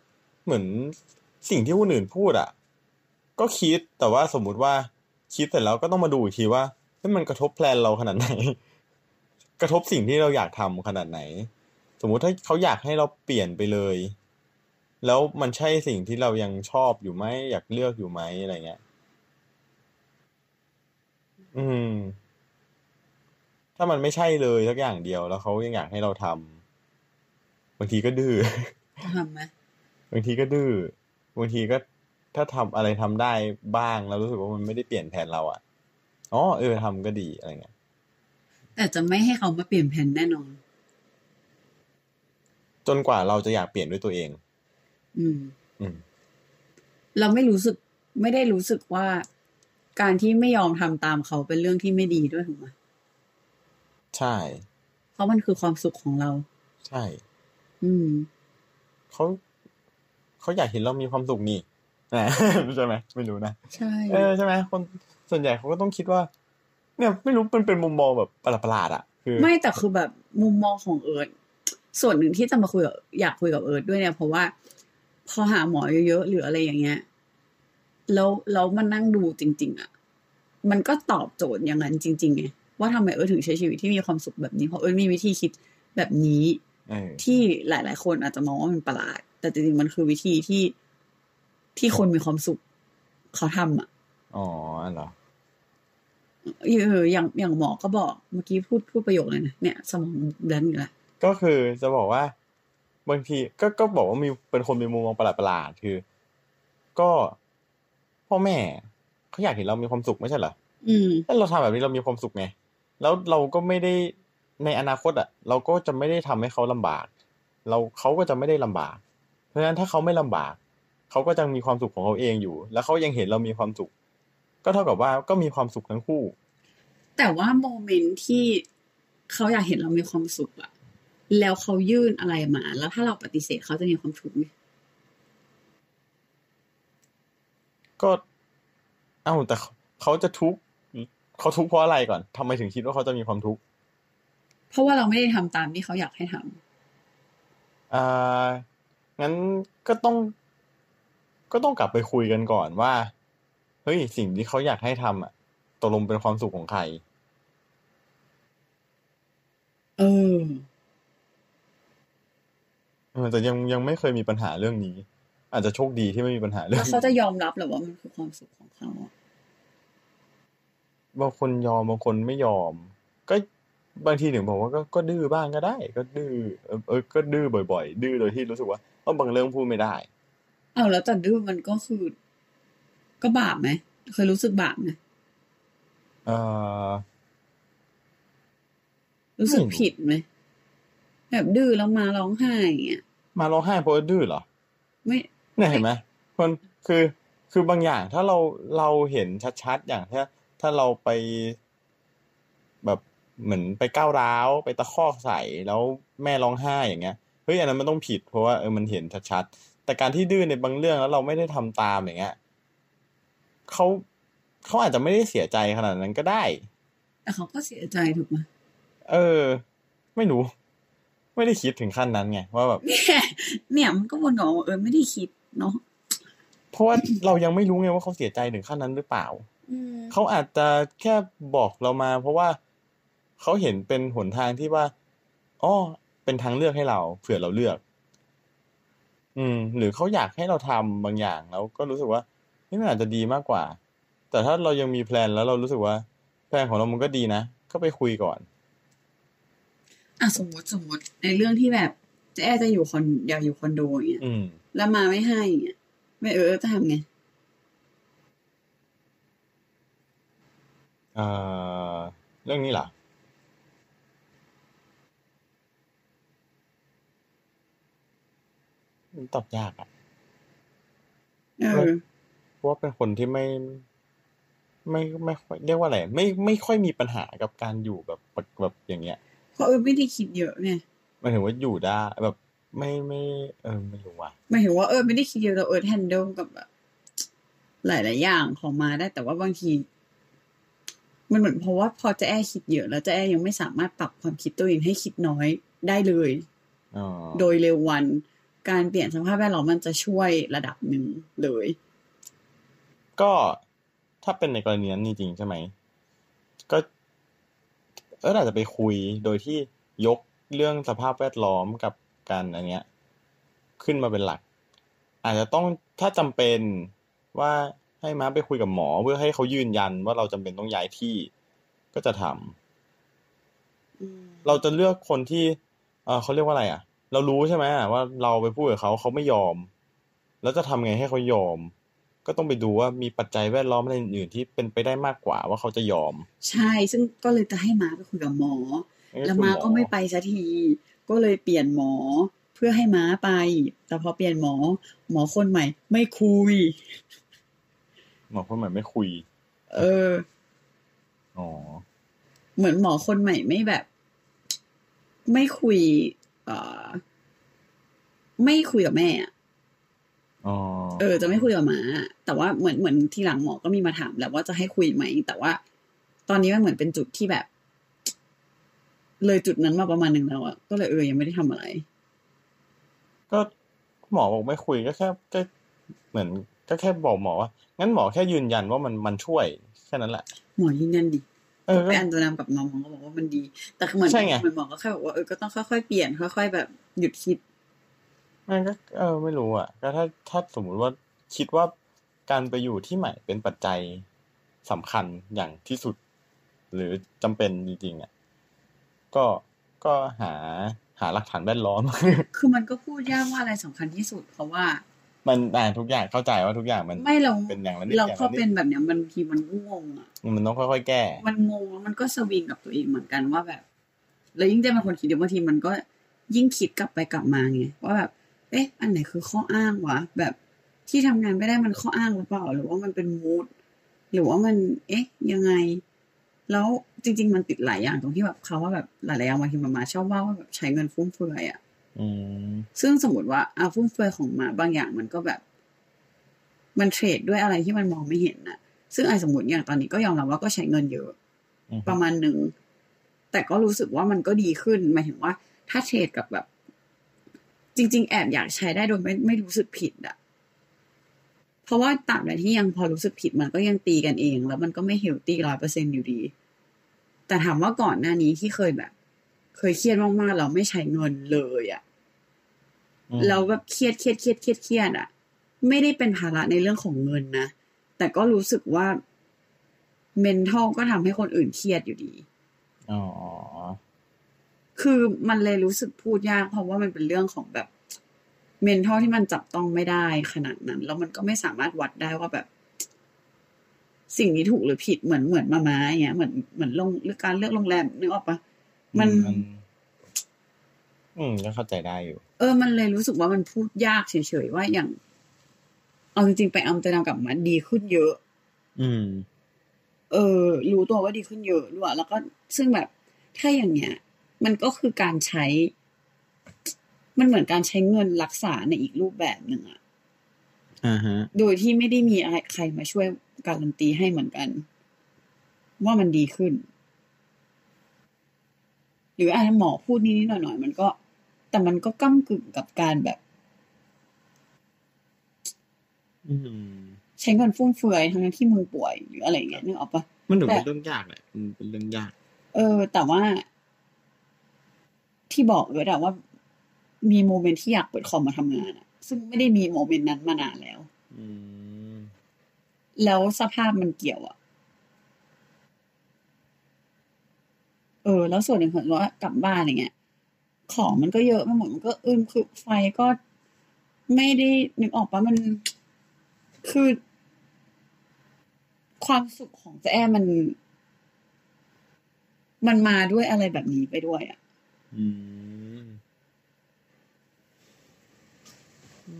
เหมือนสิ่งที่คนอื่นพูดอะก็คิดแต่ว่าสมมุติว่าคิดเสร็จแล้วก็ต้องมาดูอีกทีว่าเฮ้ยมันกระทบแพลนเราขนาดไหน กระทบสิ่งที่เราอยากทำขนาดไหน สมมุติถ้าเขาอยากให้เราเปลี่ยนไปเลย แล้วมันใช่สิ่งที่เรายังชอบอยู่ไหมอยากเลือกอยู่ไหมอะไรเงี้ย อืม ถ้ามันไม่ใช่เลยสักอย่างเดียว แล้วเขายังอยากให้เราทบางทีก็ดื้อจะทำไหมบางทีก็ดื้อบางทีก็ถ้าทำอะไรทำได้บ้างแล้วรู้สึกว่ามันไม่ได้เปลี่ยนแผนเราอะอ๋อเออทำก็ดีอะไรเงี้ยแต่จะไม่ให้เขามาเปลี่ยนแผนแน่นอน จนกว่าเราจะอยากเปลี่ยนด้วยตัวเอง อืม อืม เราไม่รู้สึกไม่ได้รู้สึกว่าการที่ไม่ยอมทำตามเขาเป็นเรื่องที่ไม่ดีด้วยถูกไหม ใช่ เพราะมันคือความสุขของเรา ใช่ อืมเขาเขาอยากเห็นเรามีความสุขนี่นะใช่ไหมไม่รู้นะใช่เออใช่ไหมคนส่วนใหญ่เขาก็ต้องคิดว่า เนี่ยไม่รู้มันเป็นมุมมองแบบประหลาดๆอะคือไม่แต่คือแบบมุมมองของเอิร์ธส่วนหนึ่งที่จะมาคุยกับอยากคุยกับเอิร์ธด้วยเนี่ยเพราะว่า พอหาหมอเยอะๆหรืออะไรอย่างเงี้ยแล้วแล้วมันนั่งดูจริง ๆ อะ มันก็ตอบโจทย์อย่างนั้นจริงๆไง ว่าทำไมเอิร์ธถึงใช้ชีวิตที่มีความสุขแบบนี้ เพราะเอิร์ธมีวิธีคิดแบบนี้เออที่หลาย ๆ คนอาจจะมองว่ามันประหลาด แต่จริงๆมันคือวิธีที่ที่คนมีความสุข เขาทำอะอ๋ออันเหรอเอออย่างอย่างหมอก็บอกเมื่อกี้พูดพูดประโยคเลยนะเนี่ย สมองแบลนอยู่แล้วก็คือจะบอกว่า บางทีก็ก็บอกว่ามีเป็นคนมีมุมมองประหลาดๆคือ ก็พ่อแม่เขาอยากเห็นเรามีความสุขไม่ใช่เหรออืมถ้าเราทำแบบนี้เรามีความสุขไง แล้วเราก็ไม่ได้ในอนาคตอะ เราก็จะไม่ได้ทำให้เขาลำบาก เราเขาก็จะไม่ได้ลำบาก เพราะฉะนั้นถ้าเขาไม่ลำบากเขาก็จะมีความสุขของเขาเองอยู่ แล้วเขายังเห็นเรามีความสุข ก็เท่ากับว่าก็มีความสุขทั้งคู่ แต่ว่าโมเมนต์ที่เขาอยากเห็นเรามีความสุขอะแล้วเขายื่นอะไรมา แล้วถ้าเราปฏิเสธเขาจะมีความทุกข์ไหมก็เอ้าแต่เขาเขาจะทุกข์ เขาทุกข์เพราะอะไรก่อนทำไมถึงคิดว่าเขาจะมีความทุกข์เพราะว่าเราไม่ได้ทำตามที่เขาอยากให้ทำอ่างั้นก็ต้อง ก็ต้องกลับไปคุยกันก่อนว่าเฮ้ยสิ่งที่เขาอยากให้ทำอะตกลงเป็นความสุขของใครเออเออแต่ยังยังไม่เคยมีปัญหาเรื่องนี้ อาจจะโชคดีที่ไม่มีปัญหาเรื่อแล้งวเขาจะนี้ยอมรับเหรือว่ามันคือความสุขของเขาอะ บางคนยอมบางคนไม่ยอม ก็บางทีถึงบอกว่าก็ก็ดื้อบ้างก็ได้ ก็ดื้อเออเออก็ดื้อบ่อยๆ ดื้อโดยที่รู้สึกว่าเออบางเรื่องพูดไม่ได้เอาแล้วแต่ดื้อมันก็คือ ก็บาปไหมเคยรู้สึกบาปไหมเออรู้สึกไม่รู้ผิดไหมแบบดื้อแล้วมาร้องไห้อย่างเงี้ยมาร้องไห้เพราะว่าดื้อเหรอ ไม่เนี่ยเห็นไหมคนคือคือบางอย่างถ้าเราเราเห็นชัดๆอย่างถ้า ถ้าเราไป แบบเหมือนไปก้าวร้าวไปตะคอกใส่แล้วแม่ร้องไห้อย่างเงี้ยเฮ้ยอันนั้นมันต้องผิดเพราะว่าเออมันเห็นชัดๆแต่การที่ดื้อในบางเรื่องแล้วเราไม่ได้ทำตามอย่างเงี้ยเขาเขาอาจจะไม่ได้เสียใจขนาดนั้นก็ได้ แต่เขาก็เสียใจถูกไหมเออ ไม่รู้ ไม่ได้คิดถึงขั้นนั้นไงว่าแบบเนี่ยเนี่ยมันก็วนออกมาเออไม่ได้คิดเนาะเพราะว่าเรายังไม่รู้ไงว่าเขาเสียใจถึงขั้นนั้นหรือเปล่าอืม เขาอาจจะแค่บอกเรามา เพราะว่าเขาเห็นเป็นหนทางที่ว่าอ๋อเป็นทางเลือกให้เรา เผื่อเราเลือก อืม หรือเขาอยากให้เราทำบางอย่างแล้วก็รู้สึกว่านี่มันอาจจะดีมากกว่า แต่ถ้าเรายังมีแพลนแล้วเรารู้สึกว่าแพลนของเรามันก็ดีนะก็ไปคุยก่อนอะสมมติสมมติในเรื่องที่แบบเจะแอร์จะอยู่คอนอยากอยู่คอนโดอย่างเงี้ยอืมแล้วมาไม่ให้อย่างเงี้ยไม่เออจะทำไง เอ่อเรื่องนี้เหรอตอบยากอะเออเพราะว่าเป็นคนที่ไม่ ไม่ไม่ค่อยเรียกว่าอะไรไม่ไม่ค่อยมีปัญหากับการอยู่แบบแบบอย่างเงี้ยเพราะเออไม่ได้คิดเยอะไงหมายถึงว่าอยู่ได้แบบไม่ไม่เออไม่รู้ว่ะหมายถึงว่าเออไม่ได้คิดเยอะแต่เออแฮนเดิลกับแบบหลายๆอย่างของมาได้ แต่ว่าบางที มันเหมือนเพราะว่าพอเจะแอคิดเยอะแล้วเจะแอยังไม่สามารถปรับความคิดตัวเองให้คิดน้อยได้เลยอ๋อโดยเร็ววัน การเปลี่ยนสภาพแวดล้อมมันจะช่วยระดับหนึ่งเลย ก็ถ้าเป็นในกรณีนั้นจริงๆใช่ไหม ก็เอออาจจะไปคุยโดยที่ยกเรื่องสภาพแวดล้อมกับการอันเนี้ย ขึ้นมาเป็นหลัก อาจจะต้องถ้าจำเป็นว่า ให้ม้าไปคุยกับหมอเพื่อให้เขายืนยันว่าเราจำเป็นต้องย้ายที่ก็จะทำเราจะเลือกคนที่เออเขาเรียกว่าอะไร อะ เรารู้ใช่ไหมว่าเราไปพูดกับเขาเขาไม่ยอม แล้วจะทำไงให้เขายอม ก็ต้องไปดูว่ามีปัจจัยแวดล้อมอะไรอื่นๆที่เป็นไปได้มากกว่าว่าเขาจะยอม ใช่ ซึ่งก็เลยจะให้ม้าไปคุยกับหมอ แล้วคุณม้าหอก็ไม่ไปสักที ก็เลยเปลี่ยนหมอเพื่อให้ม้าไป แต่พอเปลี่ยนหมอ หมอคนใหม่ ไม่คุย หมอคนใหม่ไม่คุย เออ อ๋อ เหมือนหมอคนใหม่ไม่แบบ ไม่คุย เอ่อ ไม่คุยกับแม่อะอ๋อเออ จะไม่คุยกับหมา แต่ว่าเหมือนเหมือนทีหลังหมอก็มีมาถามแหล้วว่าจะให้คุยไหม แต่ว่า ตอนนี้มันเหมือนเป็นจุดที่แบบ เลยจุดนั้นมาประมาณหนึ่งแล้วอะก็เลยเออยังไม่ได้ทำอะไร ก็หมอบอกไม่คุยก็แค่ก็เหมือน ก็แค่บอกหมอว่างั้นหมอแค่ยืนยันว่ามันมันช่วยแค่นั้นแหละ หมอยืนยันดิเออไปอันตัวน้ำกับน้องหมอก็บอกว่ามันดี แต่คือเหมือนใช่ไงเหมือนหมอก็แค่บอกว่าเออก็ต้องค่อยๆเปลี่ยนค่อยๆแบบหยุดคิดมันก็เออไม่รู้อะ ก็ถ้าถ้าสมมุติว่าคิดว่าการไปอยู่ที่ใหม่เป็นปัจจัยสำคัญอย่างที่สุด หรือจำเป็นจริงๆอะก็ก็หาหาหลักฐานแวดล้อม คือมันก็พูดยากว่าอะไรสำคัญที่สุด เพราะว่า มันอ่าทุกอย่างเข้าใจว่าทุกอย่างมันไม่เราเป็นอย่างละนิดเราอย่างพอละนิเป็นดแบบเนี้ยมันบางทีมันก็งงอะมันต้องค่อยๆแก้ มันงงแล้วมันก็สวิงกับตัวเองเหมือนกันว่าแบบ แล้วยิ่งเจะเป็นคนคิดเดี๋ยวบางทีมันก็ยิ่งคิดกลับไปกลับมาไงว่าแบบเอ๊ะ อันไหนคือข้ออ้างวะแบบที่ทำงานไม่ได้มันข้ออ้างหรือเปล่า หรือว่ามันเป็นมูดหรือว่ามัน เอ๊ะ ยังไง แล้วจริง ๆ มันติดหลายอย่างตรงที่แบบเขาว่าแบบหลายๆอย่างบางทีมามาชอบว่าว่าแบบใช้เงินฟุ่มเฟือยอะอืม ซึ่งสมมติว่าอาฟุ่มเฟือยของมาบางอย่างมันก็แบบ มันเทรดด้วยอะไรที่มันมองไม่เห็นน่ะ ซึ่งไอ้สมมติอย่างตอนนี้ก็ยอมรับว่าก็ใช้เงินเยอะอืมประมาณหนึ่ง แต่ก็รู้สึกว่ามันก็ดีขึ้นหมายถึงว่า ถ้าเทรดกับแบบ จริง ๆ แอบอยากใช้ได้โดยไม่ไม่รู้สึกผิดอะเพราะว่าตราบใดที่ยังพอรู้สึกผิดมันก็ยังตีกันเอง แล้วมันก็ไม่เฮลตี้ร้อยเปอร์เซ็นอยู่ดี แต่ถามว่าก่อนหน้านี้ที่เคยแบบ เคยเครียดมากๆเราไม่ใช้เงินเลยอะอืมเราแบบเครียดเครียดเครียดเครียดเครียดอะไม่ได้เป็นภาระในเรื่องของเงินนะแต่ก็รู้สึกว่า mental ก็ทำให้คนอื่นเครียดอยู่ดีอ๋อคือมันเลยรู้สึกพูดยากเพราะว่ามันเป็นเรื่องของแบบ mental ที่มันจับต้องไม่ได้ขนาดนั้น แล้วมันก็ไม่สามารถวัดได้ว่าแบบ สิ่งนี้ถูกหรือผิดเหมือนเหมือนมาม้าอย่างเงี้ยเหมือนเหมือนลงเรื่องการเลือกโรงแรมนึกออกปะ มันมัน อืมก็เข้าใจได้อยู่ เออ มันเลยรู้สึกว่ามันพูดยากเฉยๆว่าอย่าง เอาจริงๆไปอัมสเตอร์ดัมกลับมาดีขึ้นเยอะ อืม เออ รู้ตัวว่าดีขึ้นเยอะด้วยแล้วก็ซึ่งแบบถ้าอย่างเนี้ย มันก็คือการใช้ มันเหมือนการใช้เงินรักษาในอีกรูปแบบหนึ่งอะอ่าฮะ โดยที่ไม่ได้มีอะไรใครมาช่วยการันตีให้เหมือนกัน ว่ามันดีขึ้น หรืออะไรหมอพูดนิดๆหน่อยๆมันก็ แต่มันก็ก้ากึ่งกับการแบบอืมใช้เงินฟุ่มเฟือยทั้งที่มือป่วยหรืออะไรอย่างเงี้ยนึกออกปะมันถือแต่เป็นเรื่องยากแหละมันเป็นเรื่องยาก เออ แต่ว่า ที่บอกไว้แต่ว่า มีโมเมนต์ที่อยากเปิดคอมมาทำงานอะซึ่งไม่ได้มีโมเมนต์นั้นมานานแล้วอืมแล้วสภาพมันเกี่ยวอะ เออ แล้วส่วนหนึ่งคือว่ากลับบ้านอย่างเงี้ย ของมันก็เยอะไปหมดมันก็อึมคือไฟก็ไม่ได้นึกออกปะมันคือ ความสุขของเจ๊แอมมัน มันมาด้วยอะไรแบบนี้ไปด้วยอะอืมอื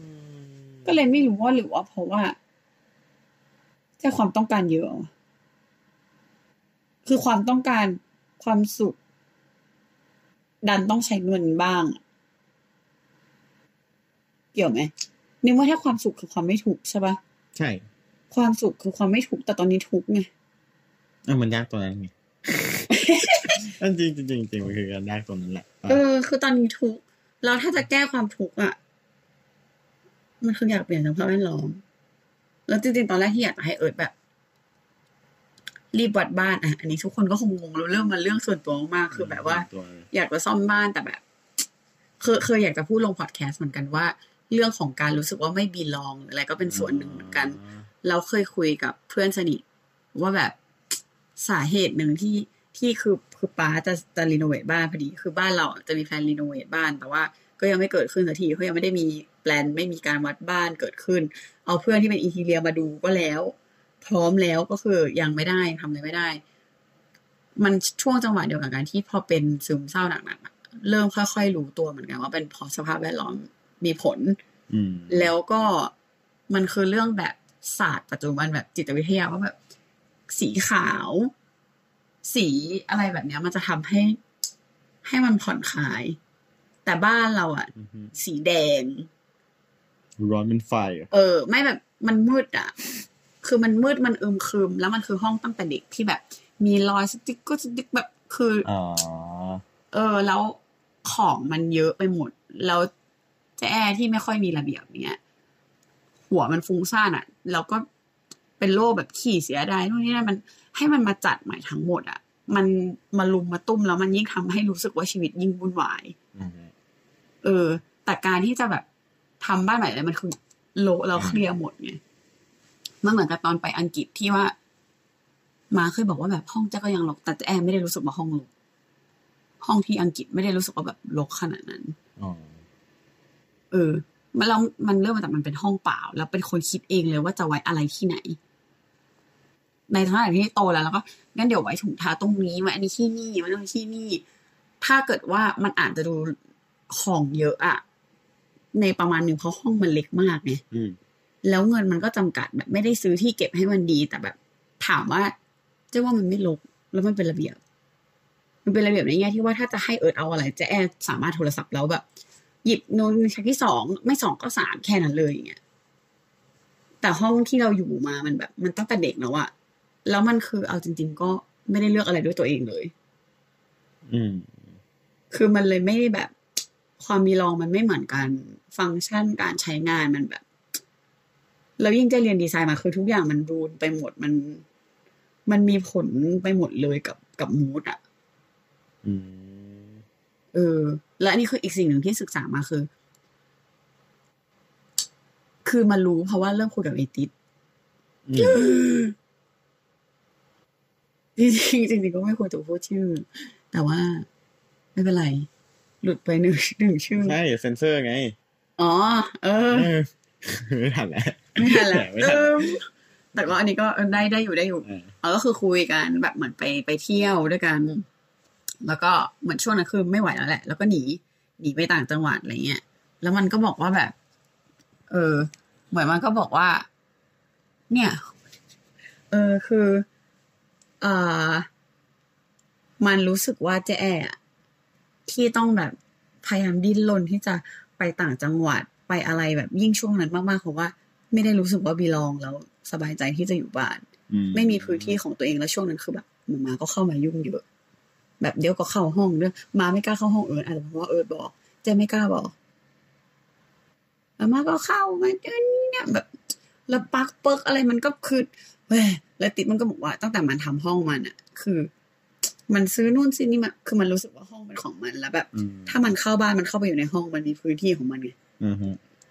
มก็เลยไม่รู้ว่าหรือว่าเพราะว่าแค่ความต้องการเยอะ คือความต้องการ ความสุข ดันต้องใช้เงินบ้าง เกี่ยวไหมนึกว่าถ้าความสุขคือความไม่ถูกใช่ปะใช่ ความสุขคือความไม่ถูกแต่ตอนนี้ทุกข์ไงเออมันยากตัวนั้นไงอันจริงจริงจริงจริงมันคือการยากตัวนั้นแหละเออคือตอนนี้ทุกข์แล้วถ้าจะแก้ความทุกข์อะ มันคืออยากเปลี่ยนสภาพแวดล้อมแล้วจริงๆตอนแรกที่อยากจะให้เอิร์ธแบบ รีบวัดบ้านอะอันนี้ทุกคนก็คงงงแล้วเรื่องมันเรื่องส่วนตัวมากๆคือแบบว่าตัวอยากจะซ่อมบ้านแต่แบบ เคยเคยอยากจะพูดลงพอดแคสต์เหมือนกันว่า เรื่องของการรู้สึกว่าไม่ belong หรืออะไรก็เป็นส่วนหนึ่งเหมือนกัน เราเคยคุยกับเพื่อนสนิทว่าแบบสาเหตุหนึ่งที่ที่คือคือป้าจะจะ renovate บ้านพอดี คือบ้านเราจะมี plan renovate บ้าน แต่ว่าก็ยังไม่เกิดขึ้นสักทีเขายังไม่ได้มีแปลนไม่มีการวัดบ้านเกิดขึ้น เอาเพื่อนที่เป็น interior มาดูก็แล้ว พร้อมแล้วก็คือยังไม่ได้ทำอะไรไม่ได้ มันช่วงจังหวะเดียวกับการที่พอเป็นซึมเศร้าหนักๆอะเริ่มค่อยๆรู้ตัวเหมือนกันว่าเป็นเพราะสภาพแวดล้อมมีผลอืมแล้วก็มันคือเรื่องแบบศาสตร์ปัจจุบันแบบจิตวิทยาว่าแบบ สีขาว สีอะไรแบบเนี้ยมันจะทำให้ให้มันผ่อนคลาย แต่บ้านเราอะอือฮึสีแดง ร้อนเป็นไฟอะเออ ไม่แบบมันมืดอะ คือมันมืดมันอึมครึม แล้วมันคือห้องตั้งแต่เด็กที่แบบ มีรอยสติ๊กเกอร์สติ๊กแบบคืออ๋อเออ แล้วของมันเยอะไปหมด แล้วเจะแอร์ที่ไม่ค่อยมีระเบียบเนี้ย หัวมันฟุ้งซ่านอะ่ะ แล้วก็เป็นโรคแบบขี้เสียดายนู่นนี่นั่นมันให้มันมาจัดใหม่ทั้งหมดอะ่ะ มันมารุมมาตุ้มแล้วมันยิ่งทำให้รู้สึกว่าชีวิตยิ่งวุ่นวายอือฮึเออ แต่การที่จะแบบทำบ้านใหม่เลยมันคือโละเราเคลียร์หมดไง มันเหมือนกับตอนไปอังกฤษที่ว่า มาเคยบอกว่าแบบห้องเจ้าก็ยังรกแต่แอร์ไม่ได้รู้สึกว่าห้องรกห้องที่อังกฤษไม่ได้รู้สึกว่าแบบรกขนาดนั้นอ๋อเออ มันเรามันเริ่มมาจากมันเป็นห้องเปล่า แล้วเป็นคนคิดเองเลยว่าจะไว้อะไรที่ไหน ในฐานะที่โตแล้วแล้วก็งั้นเดี๋ยวไว้ถุงเท้าตรงนี้ไว้อันนี้ที่นี่ไว้ตรงนี้ที่นี่ ถ้าเกิดว่ามันอาจจะดูของเยอะอะในประมาณหนึ่งเพราะห้องมันเล็กมากไงอืม แล้วเงินมันก็จำกัดแบบไม่ได้ซื้อที่เก็บให้มันดี แต่แบบถามว่าเจ๊ว่ามันไม่ลกแล้วมันเป็นระเบียบ มันเป็นระเบียบในแง่ที่ว่าถ้าจะให้เอิร์ดเอาอะไรเจะแอร์สามารถโทรศัพท์แล้วแบบ หยิบโน้นชั้นที่สองไม่สองก็สามแค่นั้นเลยอย่างเงี้ยแต่ห้องที่เราอยู่มามันแบบ มันตั้งแต่เด็กแล้วอะแล้วมันคือเอาจริง ๆ ก็ไม่ได้เลือกอะไรด้วยตัวเองเลย อืม คือมันเลยไม่ได้แบบ ความมีรองมันไม่เหมือนกัน ฟังก์ชันการใช้งานมันแบบ แล้วยิ่งจะเรียนดีไซน์มาคือทุกอย่างมันรูนไปหมดมัน มันมีผลไปหมดเลยกับกับมูดอะอืมเออ และอันนี้คืออีกสิ่งหนึ่งที่ศึกษามาคือ คือมารู้เพราะว่าเริ่มคุยกับไอติสอืมจริงๆจริงๆก็ไม่ควรจะพูดชื่อ แต่ว่าไม่เป็นไร หลุดไปหนึ่งหนึ่งชื่อ ใช่เซนเซอร์ไง อ๋อ เออเออ ไม่ทันแล้วไม่ทันละไม่เอทันอแต่ก็อันนี้ก็ได้ได้อยู่ได้อยู่เออเออก็คือคุยกันแบบเหมือนไปไปเที่ยวด้วยกัน แล้วก็เหมือนช่วงนั้นคือไม่ไหวแล้วแหละ แล้วก็หนีหนีไปต่างจังหวัดอะไรเงี้ย แล้วมันก็บอกว่าแบบ เออ เหมือนมันก็บอกว่า เนี่ย เออคือเอ่อมันรู้สึกว่าเจ๊แอะที่ต้องแบบพยายามดิ้นรนที่จะไปต่างจังหวัด ไปอะไรแบบยิ่งช่วงนั้นมากๆเพราะว่าไม่ได้รู้สึกว่าบีลองแล้วสบายใจที่จะอยู่บ้านอืไม่มีพื้นที่ของตัวเองแล้วช่วงนั้นคือแบบหมามาก็เข้ามายุ่งเยอะแบบเดี๋ยวก็เข้าห้องเรื่องมาไม่กล้าเข้าห้องเอิร์ดอาจจะเพราะว่าเอิร์ดบอกเจ๊ไม่กล้าบอกแล้วมาก็เข้ามาเดินเนี่ยแบบแล้วปลักเปิกอะไรมันก็คือเว้ยแล้วติดมันก็บอกว่าตั้งแต่มันทำห้องมันอะคือ มันซื้อนู่นซื้อนี่มาคือมันรู้สึกว่าห้องเป็นของมันแล้วแบบอืมถ้ามันเข้าบ้านมันเข้าไปอยู่ในห้องมันมีพื้นที่ของมันไงอืมฮึ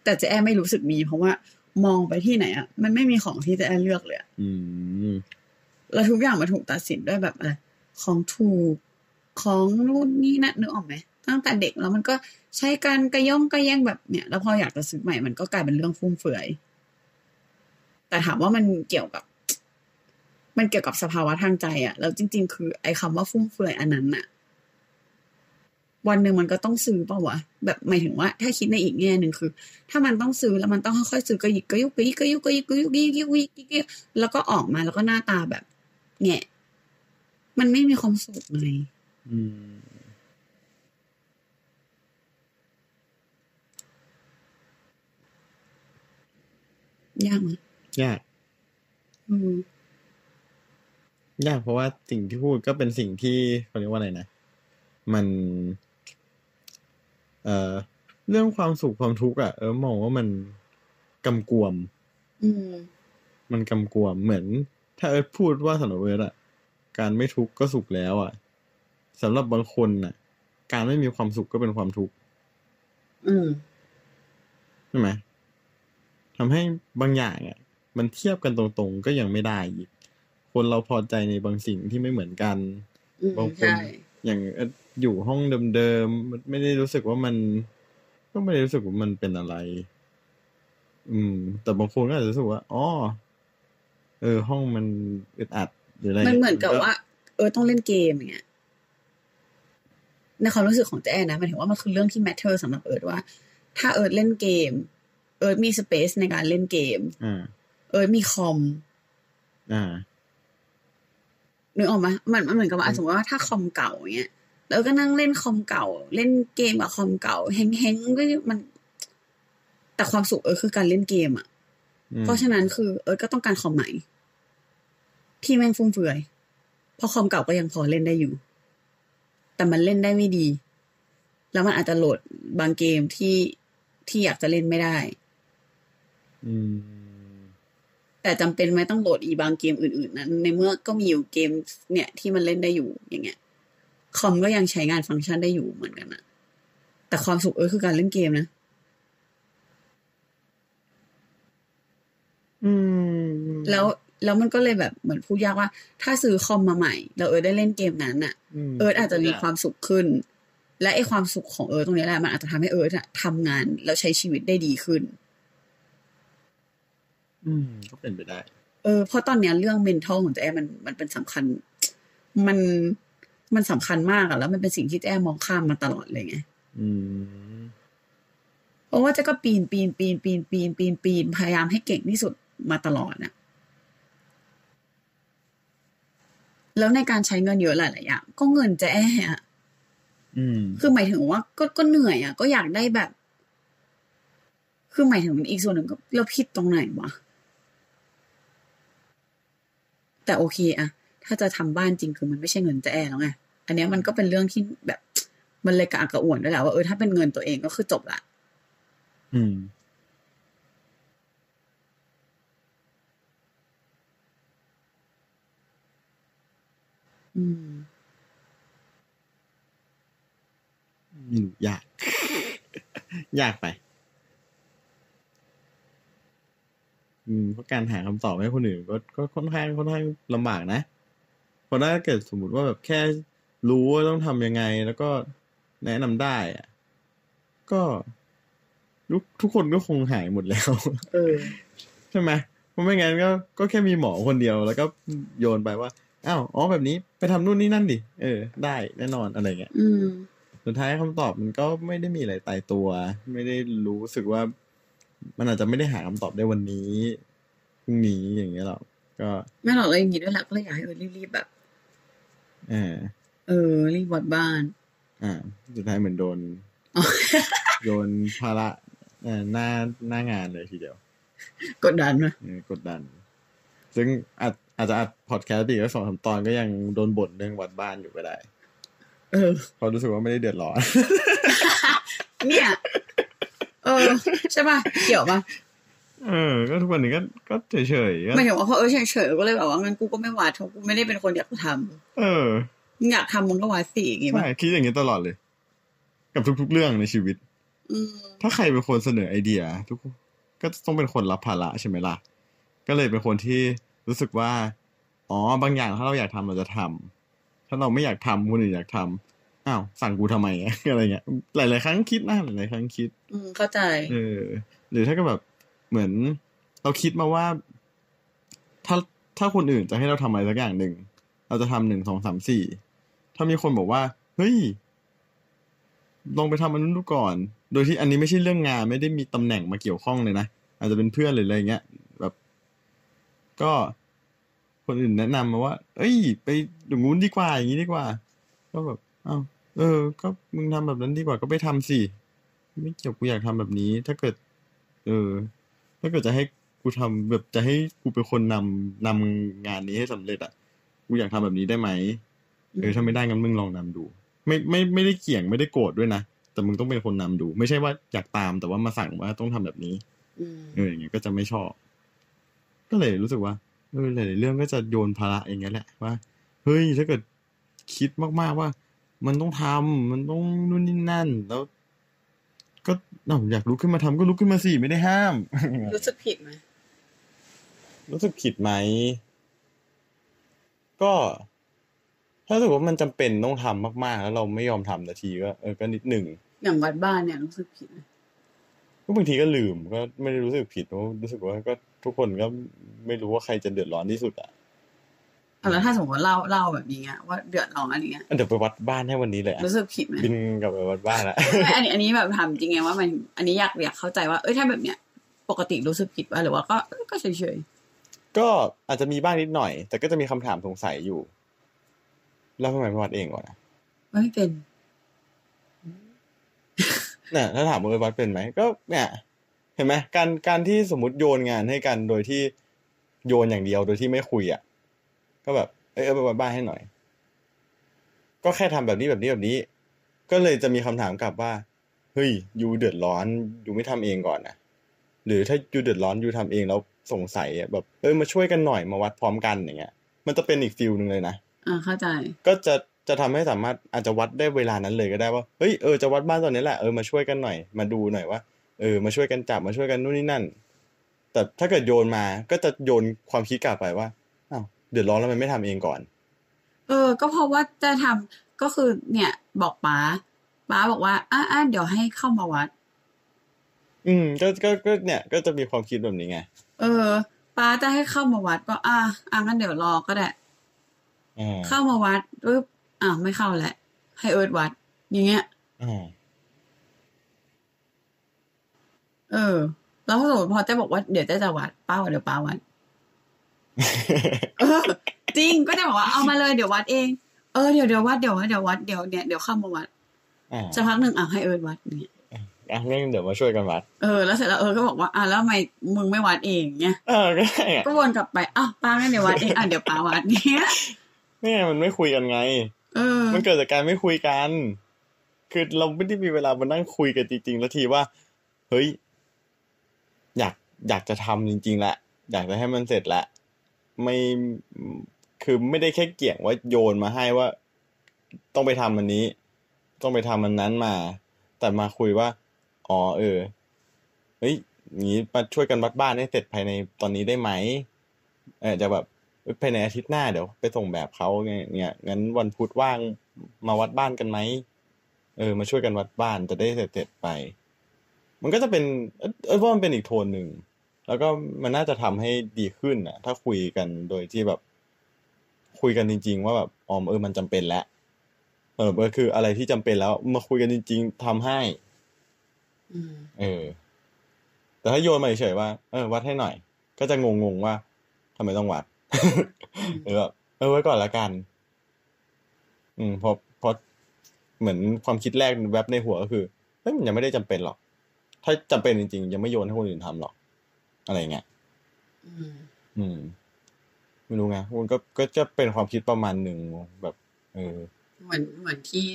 แต่เจ๊แอไม่รู้สึกมี เพราะว่ามองไปที่ไหนอะมันไม่มีของที่เจ๊แอเลือกเลยอะอืมแล้วทุกอย่างมันถูกตัดสินด้วยแบบอะไรของถูกของนู่นนี่นั่นนึกออกไหมตั้งแต่เด็กแล้วมันก็ใช้การกระย่องกระแย่งแบบเนี้ยแล้วพออยากจะซื้อใหม่มันก็กลายเป็นเรื่องฟุ่มเฟือย แต่ถามว่ามันเกี่ยวกับ มันเกี่ยวกับสภาวะทางใจอะแล้วจริง ๆ คือไอ้คำว่าฟุ่มเฟือยอันนั้นอะ วันหนึ่งมันก็ต้องซื้อเปล่าวะแบบหมายถึงว่า ถ้าคิดในอีกแง่หนึ่งคือ ถ้ามันต้องซื้อแล้วมันต้องค่อยๆซื้อก็ยิกก็ยุกก็ยิกก็ยุกก็ยิกก็ยุกก็ยิกก็ยุกก็ยิกก็ยิกแล้วก็ออกมาแล้วก็หน้าตาแบบแงะมันไม่มีความสุขไงอืมยากไหมยากยากเพราะว่าสิ่งที่พูดก็เป็นสิ่งที่เขาเรียกว่าอะไรนะ มัน เอ่อเรื่องความสุขความทุกข์อะเออมองว่ามันกำกวม อืม มันกำกวมเหมือน ถ้าเอิร์ธพูดว่าสำหรับเอิร์ธอะการไม่ทุกข์ก็สุขแล้วอะสำหรับบางคนน่ะ การไม่มีความสุขก็เป็นความทุกข์อืมใช่ไหมทำให้บางอย่างอะมันเทียบกันตรงๆก็ยังไม่ได้อีกคนเราพอใจในบางสิ่งที่ไม่เหมือนกันอืมบางคนใช่อย่างเอิร์ธอยู่ห้องเดิมๆมันไม่ได้รู้สึกว่ามันก็ไม่ได้รู้สึกว่ามันเป็นอะไร อืม แต่บางคนก็อาจจะรู้สึกว่าอ๋อเออ ห้องมันอึดอัดหรืออะไรมันเหมือนกับว่า เออต้องเล่นเกมอย่างเงี้ยในความรู้สึกของเจ๊นะหมายถึงว่ามันคือเรื่องที่ matter สำหรับเอิร์ดว่า ถ้าเอิร์ดเล่นเกม เอิร์ดมี space ในการเล่นเกมอ่าเอิร์ดมีคอมอ่านึกออกไหมมันมันเหมือนกับว่าอะสมมติว่าถ้าคอมเก่าอย่างเงี้ย แล้วก็นั่งเล่นคอมเก่า เล่นเกมกับคอมเก่าแฮงๆก็มัน แต่ความสุขเออคือการเล่นเกมอะอืมเพราะฉะนั้นคือ เอิร์ธก็ต้องการคอมใหม่ ที่แม่งฟุ่มเฟือยเพราะคอมเก่าก็ยังพอเล่นได้อยู่ แต่มันเล่นได้ไม่ดี แล้วมันอาจจะโหลดบางเกมที่ที่อยากจะเล่นไม่ได้ อืม แต่จำเป็นไหมต้องโหลดอีบางเกมอื่น ๆ นั้น ในเมื่อก็มีอยู่เกม เนี่ยที่มันเล่นได้อยู่อย่างเงี้ย คอมก็ยังใช้งานฟังก์ชันได้อยู่เหมือนกันนะแต่ความสุขเออคือการเล่นเกมนะ อืม แล้วแล้วมันก็เลยแบบเหมือนพูดยากว่า ถ้าซื้อคอมมาใหม่แล้วเออได้เล่นเกมนั้นน่ะมเอิร์ธอาจจะมีความสุขขึ้น และไอความสุขของเอิร์ธตรงนี้แหละมันอาจจะทำให้เอิร์ธอะทำงานแล้วใช้ชีวิตได้ดีขึ้น อืมก็เป็นไปได้ เออเพราะตอนเนี้ยเรื่อง mental ของเจ๊มันมันเป็นสำคัญ มัน มันสำคัญมากอะแล้วมันเป็นสิ่งที่เจ๊มองข้ามมาตลอดเลยไงอืมเพราะว่าเจ๊ก็ปีนปีนปีนปีนปีนปีนปีนพยายามให้เก่งที่สุดมาตลอดน่ะแล้วในการใช้เงินเยอะหลายๆอย่างก็เงินเจ๊อะอืมคือหมายถึงว่าก็ก็เหนื่อยอะ ก็อยากได้แบบ คือหมายถึงอีกส่วนหนึ่งก็เราผิดตรงไหนวะแต่โอเคอะถ้าจะทำบ้านจริงคือมันไม่ใช่เงินจะแอแล้วไง อันเนี้ยมันก็เป็นเรื่องที่แบบมันเลยกระอักกระอ่วนด้วยแหละว่าเออถ้าเป็นเงินตัวเองก็คือจบละอืม อืมอืมยาก ยากไป อืมเพราะการหาคำตอบให้คนอื่นก็ก็ค่อนข้างค่อนข้างลำบากนะเพราะถ้าเกิดสมมติว่าแบบแค่ รู้ว่าต้องทำยังไง แล้วก็แนะนำได้อะก็ทุกทุกคนก็คงหายหมดแล้วเออใช่ไหมเพราะไม่งั้นก็ก็แค่มีหมอคนเดียว แล้วก็โยนไปว่าอ้าวอ๋อแบบนี้ไปทำนู่นนี่นั่นดิเออ ได้แน่นอนอะไรเงี้ยอืมสุดท้ายคำตอบมันก็ไม่ได้มีอะไรตายตัว ไม่ได้รู้สึกว่า มันอาจจะไม่ได้หาคำตอบได้วันนี้พรุ่งนี้อย่างเงี้ยหรอกก็ไม่หรอกเลยอย่างนี้ด้วยแหละก็เลยอยากให้เออรีบๆแบบ เออ เออ รีบวัดบ้าน อ่า สุดท้ายเหมือนโดนอ๋อโยนภาระเอ่อหน้าหน้างานเลยทีเดียว กดดันนะเออกดดัน ซึ่งอาจอาจจะอัดพอดแคสต์อีกก็สองสามตอนก็ยังโดนบ่นเรื่องวัดบ้านอยู่ก็ได้ เออเพราะรู้สึกว่าไม่ได้เดือดร้อน เนี่ย เออ ใช่ป่ะ เกี่ยวป่ะเออ ก็ทุกวันนี้ก็ก็เฉยเฉยๆก็หมายถึงว่าพอเออเฉยๆก็เลยแบบว่างั้นกูก็ไม่วัดเพราะกูไม่ได้เป็นคนอยากทเออำมึง อยากทำมึงก็วัดสิอย่างงี้ป่ะใช่คิดอย่างนี้ตลอดเลย กับทุก ๆ เรื่องในชีวิตอืมถ้าใครเป็นคนเสนอไอเดีย ทุกคนก็ต้องเป็นคนรับภาระใช่ไหมล่ะ ก็เลยเป็นคนที่รู้สึกว่า อ๋อบางอย่างถ้าเราอยากทำเราจะทำถ้าเราไม่อยากทำคนอื่นอยากทำอ้าวสั่งกูทำไมอะอะไรเงี้ยหลาย ๆ ครั้งคิดนะหลายๆครั้งคิด อืมเข้าใจ เออ หรือถ้าก็แบบเหมือนเราคิดมาว่า ถ้าถ้าคนอื่นจะให้เราทำอะไรสักอย่างหนึ่ง เราจะทำหนึ่งสองสามสี่ถ้ามีคนบอกว่า เฮ้ย ลองไปทำอันนั้นดูก่อน โดยที่อันนี้ไม่ใช่เรื่องงานไม่ได้มีตำแหน่งมาเกี่ยวข้องเลยนะ อาจจะเป็นเพื่อนหรืออะไรเงี้ยแบบ ก็คนอื่นแนะนำมาว่า เอ้ย ไปอย่างงู้นดีกว่า อย่างนี้ดีกว่า ก็แบบอ้าวเออ ก็มึงทำแบบนั้นดีกว่าก็ไปทำสิไม่เกี่ยวกูอยากทำแบบนี้ ถ้าเกิด เออ ถ้าเกิดจะให้กูทำแบบจะให้กูเป็นคนนำนำงานนี้ให้สำเร็จอะ กูอยากทำแบบนี้ได้ไหมเออถ้าไม่ได้งั้นมึงลองนำดู ไม่ไม่ไม่ได้เกี่ยงไม่ได้โกรธด้วยนะแต่มึงต้องเป็นคนนำดู ไม่ใช่ว่าอยากตามแต่ว่ามาสั่งว่าต้องทำแบบนี้อืมเอออย่างเงี้ยก็จะไม่ชอบ ก็เลยรู้สึกว่าเออหลายๆเรื่องก็จะโยนภาระอย่างเงี้ยแหละว่าเฮ้ยถ้าเกิดคิดมากๆว่า มันต้องทำมันต้องนู่นนี่นั่น แล้ว ก็เอ้าอยากลุกขึ้นมาทำก็ลุกขึ้นมาสิไม่ได้ห้าม รู้สึกผิดไหมรู้สึกผิดไหม ก็ ถ้ารู้สึกว่ามันจำเป็นต้องทำมาก ๆ แล้วเราไม่ยอมทำนาทีก็เออก็นิดหนึ่งอย่างวัดบ้านเนี่ยรู้สึกผิดไหมก็บางทีก็ลืมก็ไม่ได้รู้สึกผิดเพราะรู้สึกว่าก็ทุกคนก็ไม่รู้ว่าใครจะเดือดร้อนที่สุดอะอะแล้วถ้าสมมติเล่าเล่าแบบนี้อะว่าเดือดร้อนอะไรเงี้ยเดี๋ยวไปวัดบ้านให้วันนี้เลยอะรู้สึกผิดไหมบินกลับไปวัดบ้านละไม่อันนี้อันนี้แบบถามจริงไงว่ามันอันนี้อยากอยากเข้าใจว่าเอ้ยถ้าแบบเนี้ยปกติรู้สึกผิดป่ะหรือว่าก็เอ้ยก็เฉยเฉย ก็อาจจะมีบ้างนิดหน่อย แต่ก็จะมีคำถามสงสัยอยู่ แล้วทำไมไม่วัดเองก่อนนะๆไม่เป็นเนี่ยถ้าถามว่าเออวัดเป็นไหมก็เนี่ยเห็นไหมการการที่สมมติโยนงานให้กันโดยที่โยนอย่างเดียวโดยที่ไม่คุยอะก็แบบเออเออไปวัดบ้านให้หน่อย ก็แค่ทำแบบนี้แบบนี้แบบนี้ ก็เลยจะมีคำถามกลับว่าเฮ้ยยูเดือดร้อนยูไม่ทำเองก่อนนะหรือถ้ายูเดือดร้อนยูทำเองแล้ว สงสัยอะแบบเออมาช่วยกันหน่อยมาวัดพร้อมกันอย่างเงี้ย มันจะเป็นอีกฟิลหนึ่งเลยนะอ่าเข้าใจ ก็จะจะทำให้สามารถอาจจะวัดได้เวลานั้นเลยก็ได้ว่าเฮ้ยเออจะวัดบ้านตอนนี้แหละเออมาช่วยกันหน่อยมาดูหน่อยว่าเออมาช่วยกันจับมาช่วยกันนู่นนี่นั่น แต่ถ้าเกิดโยนมาก็จะโยนความคิดกลับไปว่าอ้าวเดือดร้อนแล้วมันไม่ทำเองก่อน เออ ก็เพราะว่าจะทำก็คือเนี่ยบอกป้าป้าบอกว่าอะอะเดี๋ยวให้เข้ามาวัด อืมก็ก็ก็เนี่ย ก็จะมีความคิดแบบนี้ไง เออป้าจะให้เข้ามาวัดก็อะอะงั้นเดี๋ยวรอก็ได้อ่าเข้ามาวัดปุ๊บอะไม่เข้าแหละ ให้เอิร์ดวัด อย่างเงี้ยอ่าเออ แล้วถ้าสมมติพอเจ๊บอกว่าเดี๋ยวเจ๊จะวัดป้าว่าเดี๋ยวป้าวัดเออจริงก็จะบอกว่าเอามาเลยเดี๋ยววัดเอง เออเดี๋ยวเดี๋ยววัดเดี๋ยววัดเดี๋ยววัดเดี๋ยวเนี่ยเดี๋ยวเข้ามาวัดอ่าสักพักหนึ่งอะให้เอิร์ดวัดเนี่ย อะงั้นเดี๋ยวมาช่วยกันวัด เออแล้วเสร็จแล้วเออก็บอกว่าอะแล้วทำไมมึงไม่วัดเองเนี่ยเออก็ได้อะก็วนกลับไปอ้าวป้างั้นเดี๋ยววัดเองอะเดี๋ยวป้าวัดเนี่ยเนี่ยมันไม่คุยกันไง เออ มันเกิดจากการไม่คุยกัน คือเราไม่ได้มีเวลามานั่งคุยกันจริงๆแล้วทีว่า เฮ้ย อยากอยากจะทำจริงๆแหละอยากจะให้มันเสร็จละไม่คือไม่ได้แค่เกี่ยงว่าโยนมาให้ว่า ต้องไปทำอันนี้ ต้องไปทำอันนั้นมา แต่มาคุยว่า อ๋อเออ เฮ้ยงนี้มาช่วยกันวัดบ้านให้เสร็จภายในตอนนี้ได้ไหมเออจะแบบภายในอาทิตย์หน้าเดี๋ยวไปส่งแบบเขาไงเนี่ยงั้นวันพุธว่างมาวัดบ้านกันไหมเออ มาช่วยกันวัดบ้านจะได้เสร็จเสร็จไป มันก็จะเป็น เออว่ามันเป็นอีกโทนหนึ่งแล้วก็มันน่าจะทำให้ดีขึ้นอะ ถ้าคุยกันโดยที่แบบ คุยกันจริง ๆ ว่าแบบอ๋อเออมันจำเป็นแล้วเออคืออะไรที่จำเป็นแล้วมาคุยกันจริง ๆทำให้ เออ แต่ถ้าโยนมาเฉยๆว่า เออ วัดให้หน่อย ก็จะงงๆว่าทำไมต้องวัดเออแบบเออไว้ก่อนละกัน อืมเพราะเพราะเหมือนความคิดแรกแวบในหัวก็คือเฮ้ยมันยังไม่ได้จำเป็นหรอก ถ้าจำเป็นจริงๆยังไม่โยนให้คนอื่นทำหรอก อะไรเงี้ยอืมอืมไม่รู้ไงมันก็ก็จะเป็นความคิดประมาณหนึ่งแบบ เออ เหมือนเหมือนที่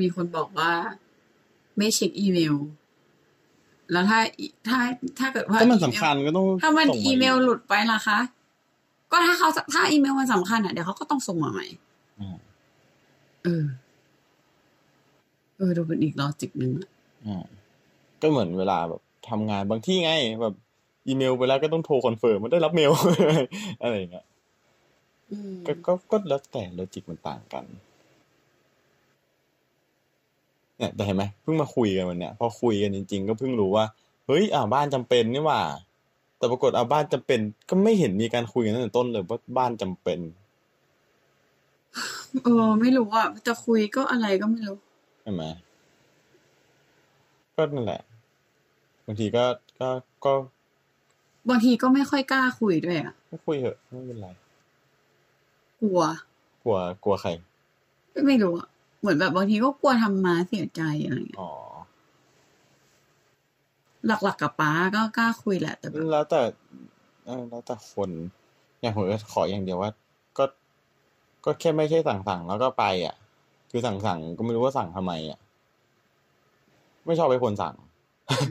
มีคนบอกว่า ไม่เช็คอีเมล แล้วถ้าถ้าถ้าเกิดว่าถ้ามันอีสำคัญก็ต้องถ้ามันส่งอีเมลหลุดไปล่ะคะ ก็ถ้าเขาถ้าอีเมลมันสำคัญอะเดี๋ยวเขาก็ต้องส่งมาใหม่อ่าเออ เออดูเป็นอีก logic หนึ่งอะอ่าก็เหมือนเวลาแบบทำงานบางที่ไง แบบอีเมลไปแล้วก็ต้องโทร confirm มันได้รับเมลอะไรอย่างเงี้ยอืมก็ก็ก็แล้วแต่ logic มันต่างกัน เนี่ยแต่เห็นไหมเพิ่งมาคุยกันวันเนี้ยพอคุยกันจริง ๆ ก็เพิ่งรู้ว่าเฮ้ยอ่าบ้านจำเป็นนี่หว่า แต่ปรากฏอ่าบ้านจำเป็น ก็ไม่เห็นมีการคุยกันตั้งแต่ต้นเลยว่าบ้านจำเป็นเออไม่รู้อะจะคุยก็อะไรก็ไม่รู้ใช่ไหมก็นั่นแหละบางทีก็ก็ก็บางทีก็ไม่ค่อยกล้าคุยด้วยอะก็คุยเถอะไม่เป็นไรกลัว กลัวกลัวใคร ไม่รู้อะ เหมือนแบบบางทีก็กลัวทำมาเสียใจอะไรอย่างเงี้ยอ๋อหลักๆกับป้าก็กล้าคุยแหละ แต่แบบแล้วแต่เออแล้วแต่คน อย่างผมก็ขออย่างเดียวว่า ก็ก็แค่ไม่ใช่สั่งสั่งๆแล้วก็ไป อะ คือสั่งสั่งๆก็ไม่รู้ว่าสั่งทำไมอะ ไม่ชอบไปคนสั่ง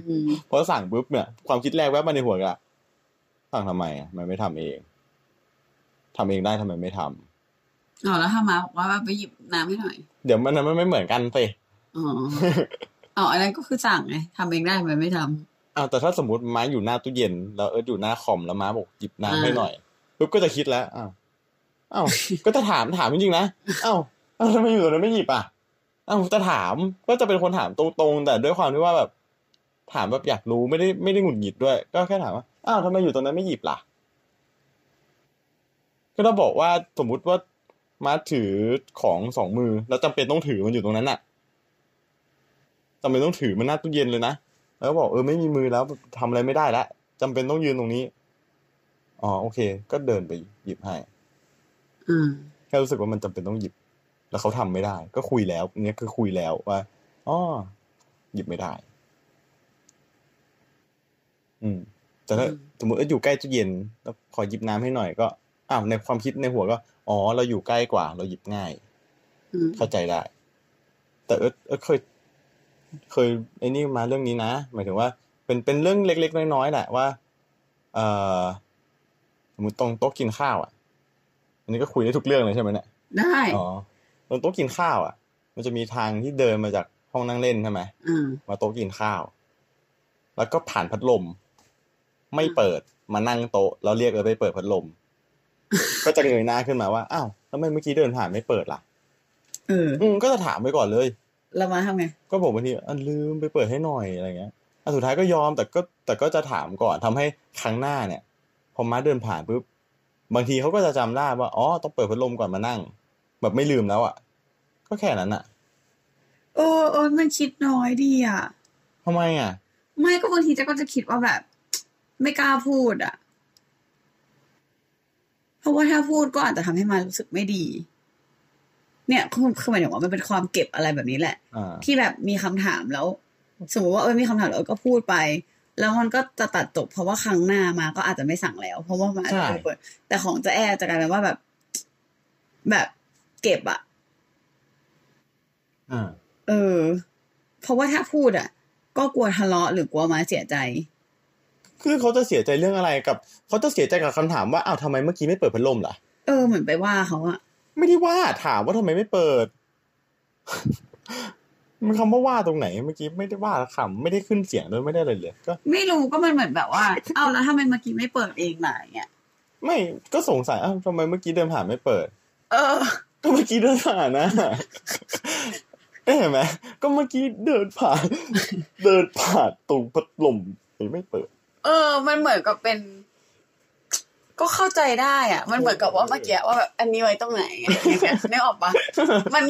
อืมเพราะสั่งปุ๊บเนี่ย ความคิดแรกแวบมาในหัวก็สั่งทำไมอะมันไม่ทำเองทำเองได้ทำไมไม่ทำ อ๋อแล้วถ้ามาบอกว่าไปหยิบน้ำให้หน่อย เดี๋ยวมันมันไม่เหมือนกันสิอ๋ออ๋ออันนั้นก็คือสั่งไงทำเองได้ทำไมไม่ทำอ้าวแต่ถ้าสมมติม้าอยู่หน้าตู้เย็นแล้วเอิร์ธอยู่หน้าคอมแล้วม้าบอกหยิบน้ำอ่าให้หน่อยปุ๊บก็จะคิดแล้วอ้าวอ้าวก็จะถามถามจริงๆนะอ้าวอ้าวทำไมอยู่ตรงนั้นไม่หยิบอะอ้าวจะถามก็จะเป็นคนถามตรงๆ แต่ด้วยความที่ว่าแบบ ถามแบบอยากรู้ไม่ได้ไม่ได้หงุดหงิดด้วย ก็แค่ถามว่าอ้าวทำไมอยู่ตรงนั้นไม่หยิบล่ะ ก็ต้องบอกว่าสมมุติว่า มาถือของสองมือ แล้วจำเป็นต้องถือมันอยู่ตรงนั้นน่ะจำเป็นต้องถือมันหน้าตู้เย็นเลยนะแล้วก็บอกเออไม่มีมือแล้วทำอะไรไม่ได้แล้วจำเป็นต้องยืนตรงนี้อ๋อโอเค ก็เดินไปหยิบให้อืมแค่รู้สึกว่ามันจำเป็นต้องหยิบ แล้วเขาทำไม่ได้ ก็คุยแล้วเนี่ยคือคุยแล้วว่าอ๋อหยิบไม่ได้ อืม แต่ถ้าอืมสมมติว่าอยู่ใกล้ตู้เย็นแล้วขอหยิบน้ำให้หน่อยก็อ้าวในความคิดในหัวก็ อ๋อ เราอยู่ใกล้กว่า เราหยิบง่ายอืมเข้าใจได้ แต่เออเออเคย เคยไอ้นี่มาเรื่องนี้นะ หมายถึงว่า เป็นเป็นเรื่องเล็ก ๆ น้อยๆแหละว่า เอ่อสมมติตรงโต๊ะกินข้าวอะ อันนี้ก็คุยได้ทุกเรื่องเลยใช่ไหมเนี่ย ได้ อ๋อ ตรงโต๊ะกินข้าวอะ มันจะมีทางที่เดินมาจากห้องนั่งเล่นใช่ไหมอืมมาโต๊ะกินข้าว แล้วก็ผ่านพัดลม ไม่เปิด มานั่งโต๊ะแล้วเรียกเออไปเปิดพัดลม ก็จะเงยหน้าขึ้นมาว่าอ้าวทำไมเมื่อกี้เดินผ่านไม่เปิดล่ะเอออืมก็จะถามไปก่อนเลยเรามาทำไงก็บอกบางทีอันลืมไปเปิดให้หน่อยอะไรเงี้ยอะสุดท้ายก็ยอมแต่ก็แต่ก็จะถามก่อนทำให้ครั้งหน้าเนี่ยพอม้าเดินผ่านปุ๊บบางทีเขาก็จะจำได้ว่าอ๋อต้องเปิดพัดลมก่อนมานั่ง แบบไม่ลืมแล้วอะ ก็แค่นั้นอะโอ้โอ้มันคิดน้อยดีอะทำไมอะ ไม่ก็บางทีเจะก็จะคิดว่าแบบ ไม่กล้าพูดอะ เพราะว่าถ้าพูดก็อาจจะทำให้มันรู้สึกไม่ดี เนี่ยคือคือหมายถึงว่ามันเป็นความเก็บอะไรแบบนี้แหละอ่าที่แบบมีคำถามแล้ว สมมติว่าเออมีคำถามแล้วเออก็พูดไป แล้วมันก็จะตัดจบเพราะว่าครั้งหน้ามาก็อาจจะไม่สั่งแล้ว เพราะว่ามันอาจจะไม่เปิดแต่ของจะแอร์จะกลายเป็นว่าแบบ แบบเก็บอะอ่าเออ เพราะว่าถ้าพูดอะก็กลัวทะเลาะหรือกลัวมาเสียใจ คือเขาจะเสียใจเรื่องอะไรกับ เขาจะเสียใจกับคำถามว่าอ้าวทำไมเมื่อกี้ไม่เปิดพัดลมล่ะเออเหมือนไปว่าเขาอะไม่ได้ว่าถามว่าทำไมไม่เปิด มันคำว่าว่าตรงไหนเมื่อกี้ไม่ได้ว่าคำไม่ได้ขึ้นเสียงด้วยไม่ได้อะไรเลยก็ไม่รู้ก็มันเหมือนแบบว่า เอาแล้วทำไมเมื่อกี้ไม่เปิดเองล่ะอย่างเงี้ยไม่ก็สงสัยอ้าวทำไมเมื่อกี้เดินผ่านไม่เปิด เออ ก็เมื่อกี้เดินผ่านนะเอ๊ะเห็นไหมก็เมื่อกี้เดินผ่าน เดินผ่านตรงพัดลมไม่เปิด เออ มันเหมือนกับเป็น ก็เข้าใจได้อะมันเหมือนกับว่าเมื่อกี้ว่าแบบอันนี้ไว้ตรงไหนอะไรอย่างเงี้ยนึกออกปะมัน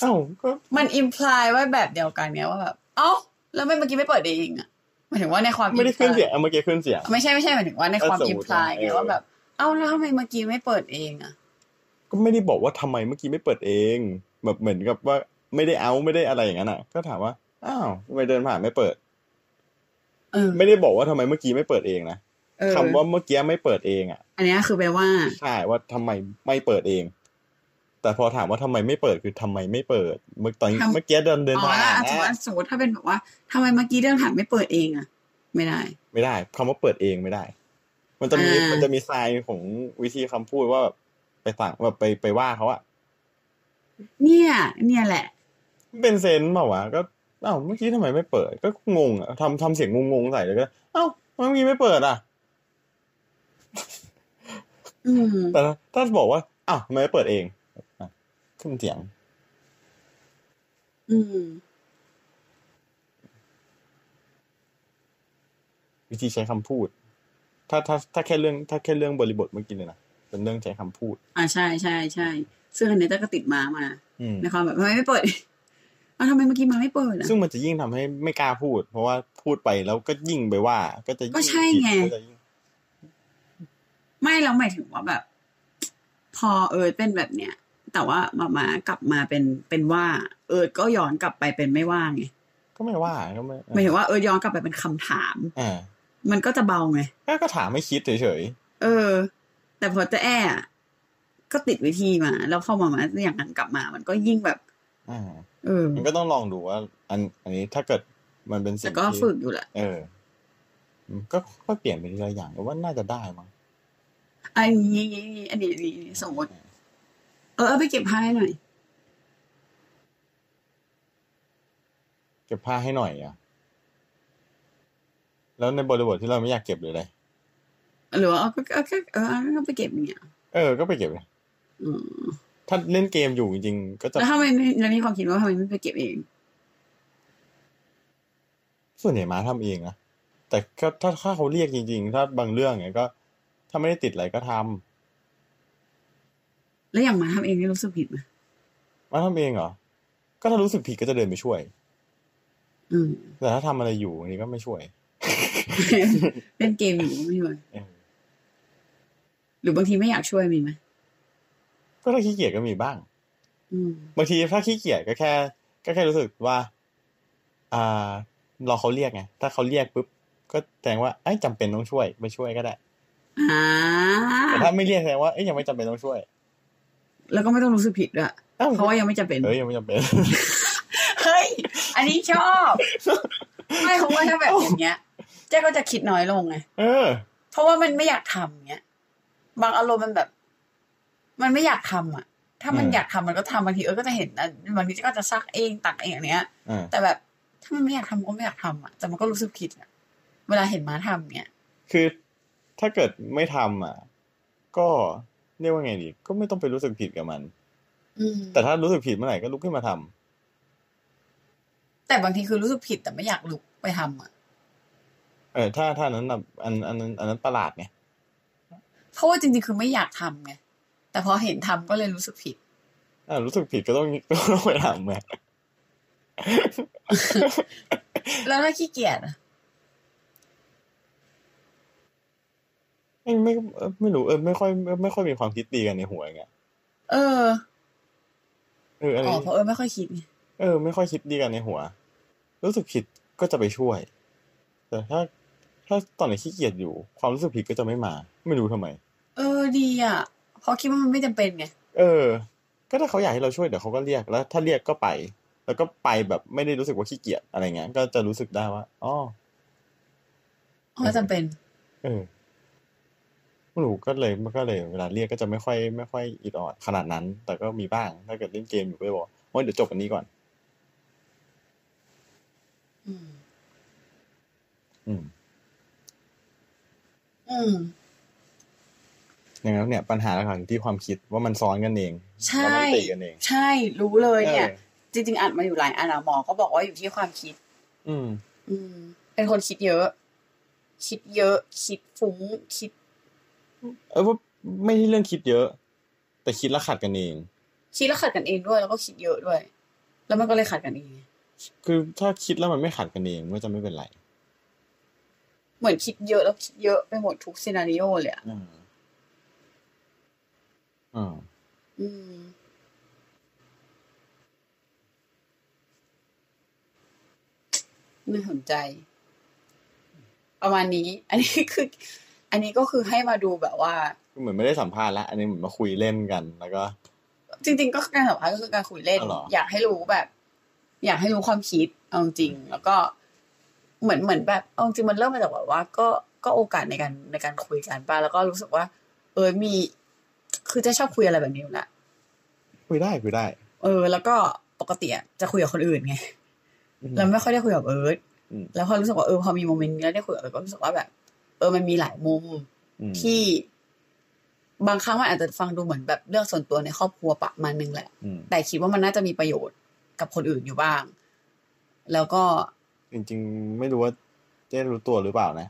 เอ้าก็มันอิมพลายไว้แบบเดียวกันเนี้ยว่าแบบเอ้าแล้วไม่เมื่อกี้ไม่เปิดเองอะหมายถึงว่าในความไม่ได้ขึ้น imply เสียงอะเมื่อกี้ขึ้นเสียงไม่ใช่ไม่ใช่หมายถึงว่าในความเออสมอิมุมติพลายว่าไงเออว่าแบบ เอ้าแล้วทำไมเมื่อกี้ไม่เปิดเองอะก็ไม่ได้บอกว่าทำไมเมื่อกี้ไม่เปิดเอง แบบเหมือนกับว่าไม่ได้เอาไม่ได้อะไรอย่างนั้นอะ ก็ถามว่าอ้าวทำไมเดินผ่านไม่เปิดเออ ไม่ได้บอกว่าทำไมเมื่อกี้ไม่เปิดเองนะเออคำว่าเมื่อกี้ไม่เปิดเองอะ อันเนี้ยคือแปลว่าใช่ว่าทำไมไม่เปิดเอง แต่พอถามว่าทำไมไม่เปิดคือทำไมไม่เปิด เมื่อตอนทำเมื่อกี้เดินเดินอ๋อผ่านแล้วสมมตินะว่าสมมติถ้าเป็นแบบว่าทำไมเมื่อกี้เดินผ่านไม่เปิดเองอะไม่ได้ ไม่ได้คำว่าเปิดเองไม่ได้ มันจะมีอ่ามัมันจะมีทรายของวิธีคำพูดว่าแบบไปสั่งแบบไปไปว่าเขาอะเนี่ย เนี่ยแหละ เป็นเซนส์เปล่าวะก็ อ้าวเมื่อกี้ทำไมไม่เปิด ก็งงอะทำทำเสียงงงๆใส่เลยก็เอ้าทำไมเมื่อกี้ไม่เปิดอะอืมแต่ถ้าบอกว่าอ้าวทำไมไม่เปิดเองอะขึ้นเสียง อืมวิธีใช้คำพูด ถ้าถ้าถ้าแค่เรื่อง ถ้าแค่เรื่องบริบทเมื่อกี้เลยนะ เป็นเรื่องใช้คำพูด อ่าใช่ใช่ใช่ซึ่งอันเนี้ยก็ติดมามาอืมในความแบบทำไมไม่เปิดเอาทำไมเมื่อกี้มาไม่เปิดอะซึ่งมันจะยิ่งทำให้ไม่กล้าพูด เพราะว่าพูดไปแล้วก็ยิ่งไปว่า ก็จะยิ่งก็ใช่ไงก็จะยิ่งไม่แล้วหมายถึงว่าแบบ พอเอิร์ธเป็นแบบเนี้ยแต่ว่ามามากลับมาเป็นเป็นว่า เอิร์ธก็ย้อนกลับไปเป็นไม่ว่าไงก็ไม่ว่าก็ไม่หมายถึงว่าเอิร์ธย้อนกลับไปเป็นคำถามอ่ามันก็จะเบาไงก็ก็ถามไม่คิดเฉยเออ แต่พอจะแอ้อะก็ติดวิธีมา แล้วพอมามาอย่างนั้นกลับมา มันก็ยิ่งแบบๆอ่าเออ มันก็ต้องลองดูว่า อัน อันนี้ถ้าเกิดมันเป็นสิ่แต่งก็ที่ฝึกอยู่แหละเอออืมก็ก็เปลี่ยนไปทีละอย่างแต่ว่าน่าจะได้มั้งอันนี้อันนี้อันนี้สมมติเออเอาไปเก็บผ้าให้หน่อย เก็บผ้าให้หน่อยอะ แล้วในบริบทที่เราไม่อยากเก็บหรืออะไรหรือว่าเอาก็เอาก็เออเอาก็ไปเก็บอย่างเงี้ยเออ ก็ไปเก็บเลยอืม ถ้าเล่นเกมอยู่จริงๆก็จะแล้วทำไมไม่แล้วมีความคิดว่าทำไมไม่ไปเก็บเอง ส่วนใหญ่ม้าทำเองนะแต่ก็ถ้าถ้าเขาเรียกจริง ๆ ถ้าบางเรื่องเนี่ยก็ ถ้าไม่ได้ติดอะไรก็ทำแล้วอย่างมาทำเองนี่รู้สึกผิดไหมม้าทำเองเหรอก็ถ้ารู้สึกผิดก็จะเดินไปช่วย อืมแต่ถ้าทำอะไรอยู่อันนี้ก็ไม่ช่วยเล่นเกมอยู่ก็ไม่ช่วยเออหรือบางทีไม่อยากช่วยมีไหม ก็ถ้าขี้เกียจก็มีบ้างอืมบางทีถ้าขี้เกียจก็แค่ ก็แค่รู้สึกว่า อ่ารอเขาเรียกไงถ้าเขาเรียกปุ๊บก็แสดงว่าไอ้ยจำเป็นต้องช่วยไม่ช่วยก็ได้อ่าแต่ถ้าไม่เรียกแสดงว่าเอ้ยยังไม่จำเป็นต้องช่วย แล้วก็ไม่ต้องรู้สึกผิดด้วยอ้เพราะว่ายังไม่จำเป็นเอ้ยยังไม่จำเป็นเฮ้ยอันนี้ชอบไม่เพราะว่าถ้าแบบอย่างเงี้ยเจ๊ก็จะคิดน้อยลงไงเออเพราะว่ามันไม่อยากทำเงี้ย บางอารมณ์มันแบบ มันไม่อยากทำอะ ถ้ามันอืมอยากทำมันก็ทำบางทีเออก็จะเห็นนะบางทีก็จะซักเองตักเองอย่างเนี้ยอ่าแต่แบบถ้ามันไม่อยากทำก็ไม่อยากทำอะแต่มันก็รู้สึกผิดอะ เวลาเห็นม้าทำเนี้ยคือถ้าเกิดไม่ทำอะ ก็เรียกว่าไงดี ก็ไม่ต้องไปรู้สึกผิดกับมันอืมแต่ถ้ารู้สึกผิดเมื่อไหร่ก็ลุกขึ้นมาทำแต่บางทีคือรู้สึกผิดแต่ไม่อยากลุกไปทำอะ เออถ้าถ้านั้นน่ะอันอันนั้นอันนั้นประหลาดไงเพราะว่าจริงๆคือไม่อยากทำไง แต่พอเห็นทำก็เลยรู้สึกผิดอ่ารู้สึกผิดก็ต้องก็ต้องไปทำไงแล้วถ้าขี้เกียจอะไม่ไม่เออไม่รู้เออไม่ค่อยไม่ไม่ค่อยมีความคิดตีกันในหัวอย่างเงี้ยเออเอออะไรอ๋อเพราะเออไม่ค่อยคิดไงเออ ไม่ค่อยคิดดีกันในหัว รู้สึกผิดก็จะไปช่วย แต่ถ้า ถ้าตอนไหนขี้เกียจอยู่ ความรู้สึกผิดก็จะไม่มา ไม่รู้ทำไม เออดีอะ เพราะคิดว่ามันไม่จำเป็นไงเออ ก็ถ้าเขาอยากให้เราช่วยเดี๋ยวเขาก็เรียกแล้ว ถ้าเรียกก็ไป แล้วก็ไปแบบไม่ได้รู้สึกว่าขี้เกียจอะไรเงี้ยก็จะรู้สึกได้ว่าอ๋อไม่จำเป็น เออไม่รู้ก็เลยมันก็เลยเวลาเรียกก็จะไม่ค่อยไม่ค่อยอิดออดขนาดนั้น แต่ก็มีบ้าง ถ้าเกิดเล่นเกมอยู่ก็จะบอกว่าเดี๋ยวจบอันนี้ก่อน อืม อืม อืม อย่างนั้นเนี่ยปัญหาหลักๆอยู่ที่ความคิดว่ามันซ้อนกันเองใช่แล้วมันตีกันเอง ใช่ รู้เลยเนี่ยออจริง ๆอ่านมาอยู่หลายอันอะหมอก็บอกว่าอยู่ที่ความคิด อืม อืม เป็นคนคิดเยอะ คิดเยอะ คิดฟุ้งคิด เออว่าไม่ใช่เรื่องคิดเยอะ แต่คิดแล้วขัดกันเอง คิดแล้วขัดกันเองด้วยแล้วก็คิดเยอะด้วย แล้วมันก็เลยขัดกันเอง คือถ้าคิดแล้วมันไม่ขัดกันเองก็จะไม่เป็นไร เหมือนคิดเยอะแล้วคิดเยอะไปหมดทุกซีนารีโอเลยอะ อืมอ่าอืม ไม่สนใจ ประมาณนี้ อันนี้คือ อันนี้ก็คือให้มาดูแบบว่า คือเหมือนไม่ได้สัมภาษณ์ละอันนี้เหมือนมาคุยเล่นกันแล้วก็ จริง ๆ ก็การสัมภาษณ์ก็คือการคุยเล่น อ๋อเหรออยากให้รู้แบบ อยากให้รู้ความคิดเอาจริงแล้วก็เหมือนเหมือนแบบเอาจริงมันเริ่มมาจากแบบว่า ก็ก็โอกาสในการในการคุยกันป่ะแล้วก็รู้สึกว่า เออมี คือจะชอบคุยอะไรแบบนี้อยู่แหละคุยได้คุยได้ เออ แล้วก็ปกติอะจะคุยกับคนอื่นไงอืมเราไม่ค่อยได้คุยกับเอิร์ธอืมแล้วพอรู้สึกว่าเออพอมีโมเมนต์นี้แล้วได้คุยกับเอิร์ธก็รู้สึกว่าแบบ เออมันมีหลายมุมอืมที่ บางครั้งมันอาจจะฟังดูเหมือนแบบเรื่องส่วนตัวในครอบครัวประมาณนึงแหละอืมแต่คิดว่ามันน่าจะมีประโยชน์กับคนอื่นอยู่บ้าง แล้วก็ จริง ๆ ไม่รู้ว่าเจ๊รู้ตัวหรือเปล่านะ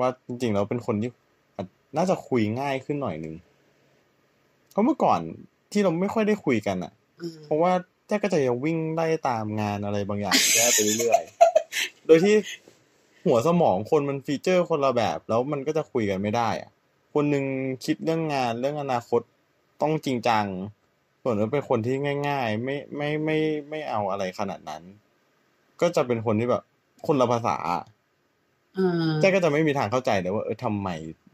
ว่าจริงๆแล้วเป็นคนที่อาจน่าจะคุยง่ายขึ้นหน่อยนึงเพ ราะเมื่อก่อนที่เราไม่ค่อยได้คุยกันอะอืมเพราะว่าแจ๊กก็จะยังวิ่งไล่ตามงานอะไรบางอย่างแจ๊ไปเรื่อยๆ โดยที่หัวสมองคนมันฟีเจอร์คนละแบบ แล้วมันก็จะคุยกันไม่ได้อะคนหนึ่งคิดเรื่องงานเรื่องอนาคตต้องจริงจัง ส่วนนั้นเป็นคนที่ง่าย ๆ ไม่ไม่ไม่ไม่เอาอะไรขนาดนั้น ก็จะเป็นคนที่แบบ คนละภาษาอ่าแจ๊กก็จะไม่มีทางเข้าใจเลยว่าเออทำไม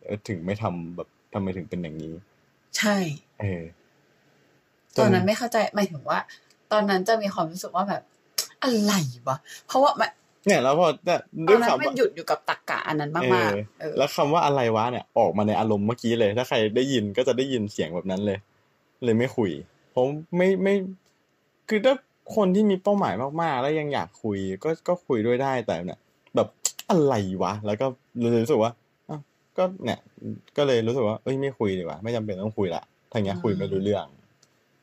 เออถึงไม่ทำแบบทำไมถึงเป็นอย่างนี้ ใช่เออตอนนั้นไม่เข้าใจหมายถึงว่า ตอนนั้นจะมีความรู้สึกว่าแบบ อะไรวะเพราะว่ามันเนี่ยแล้วพอเนี่ยตด้อวนยนั้นคำมันว่าหยุดอยู่กับตักกะอันนั้นมากๆเออแล้วคำว่าอะไรวะเนี่ย ออกมาในอารมณ์เมื่อกี้เลย ถ้าใครได้ยินก็จะได้ยินเสียงแบบนั้นเลย เลยไม่คุยผมไม่ไม่ คือถ้าคนที่มีเป้าหมายมากๆ แล้วยังอยากคุย ก็ก็คุยด้วยได้แต่เนี่ยแบบอะไรวะ แล้วก็เลยรู้สึกว่าอ้าว ก็เนี่ย ก็เลยรู้สึกว่าเอ้ยไม่คุยดีกว่าไม่จำเป็นต้องคุยละทางเนี้ยคุยไม่รู้เรื่อง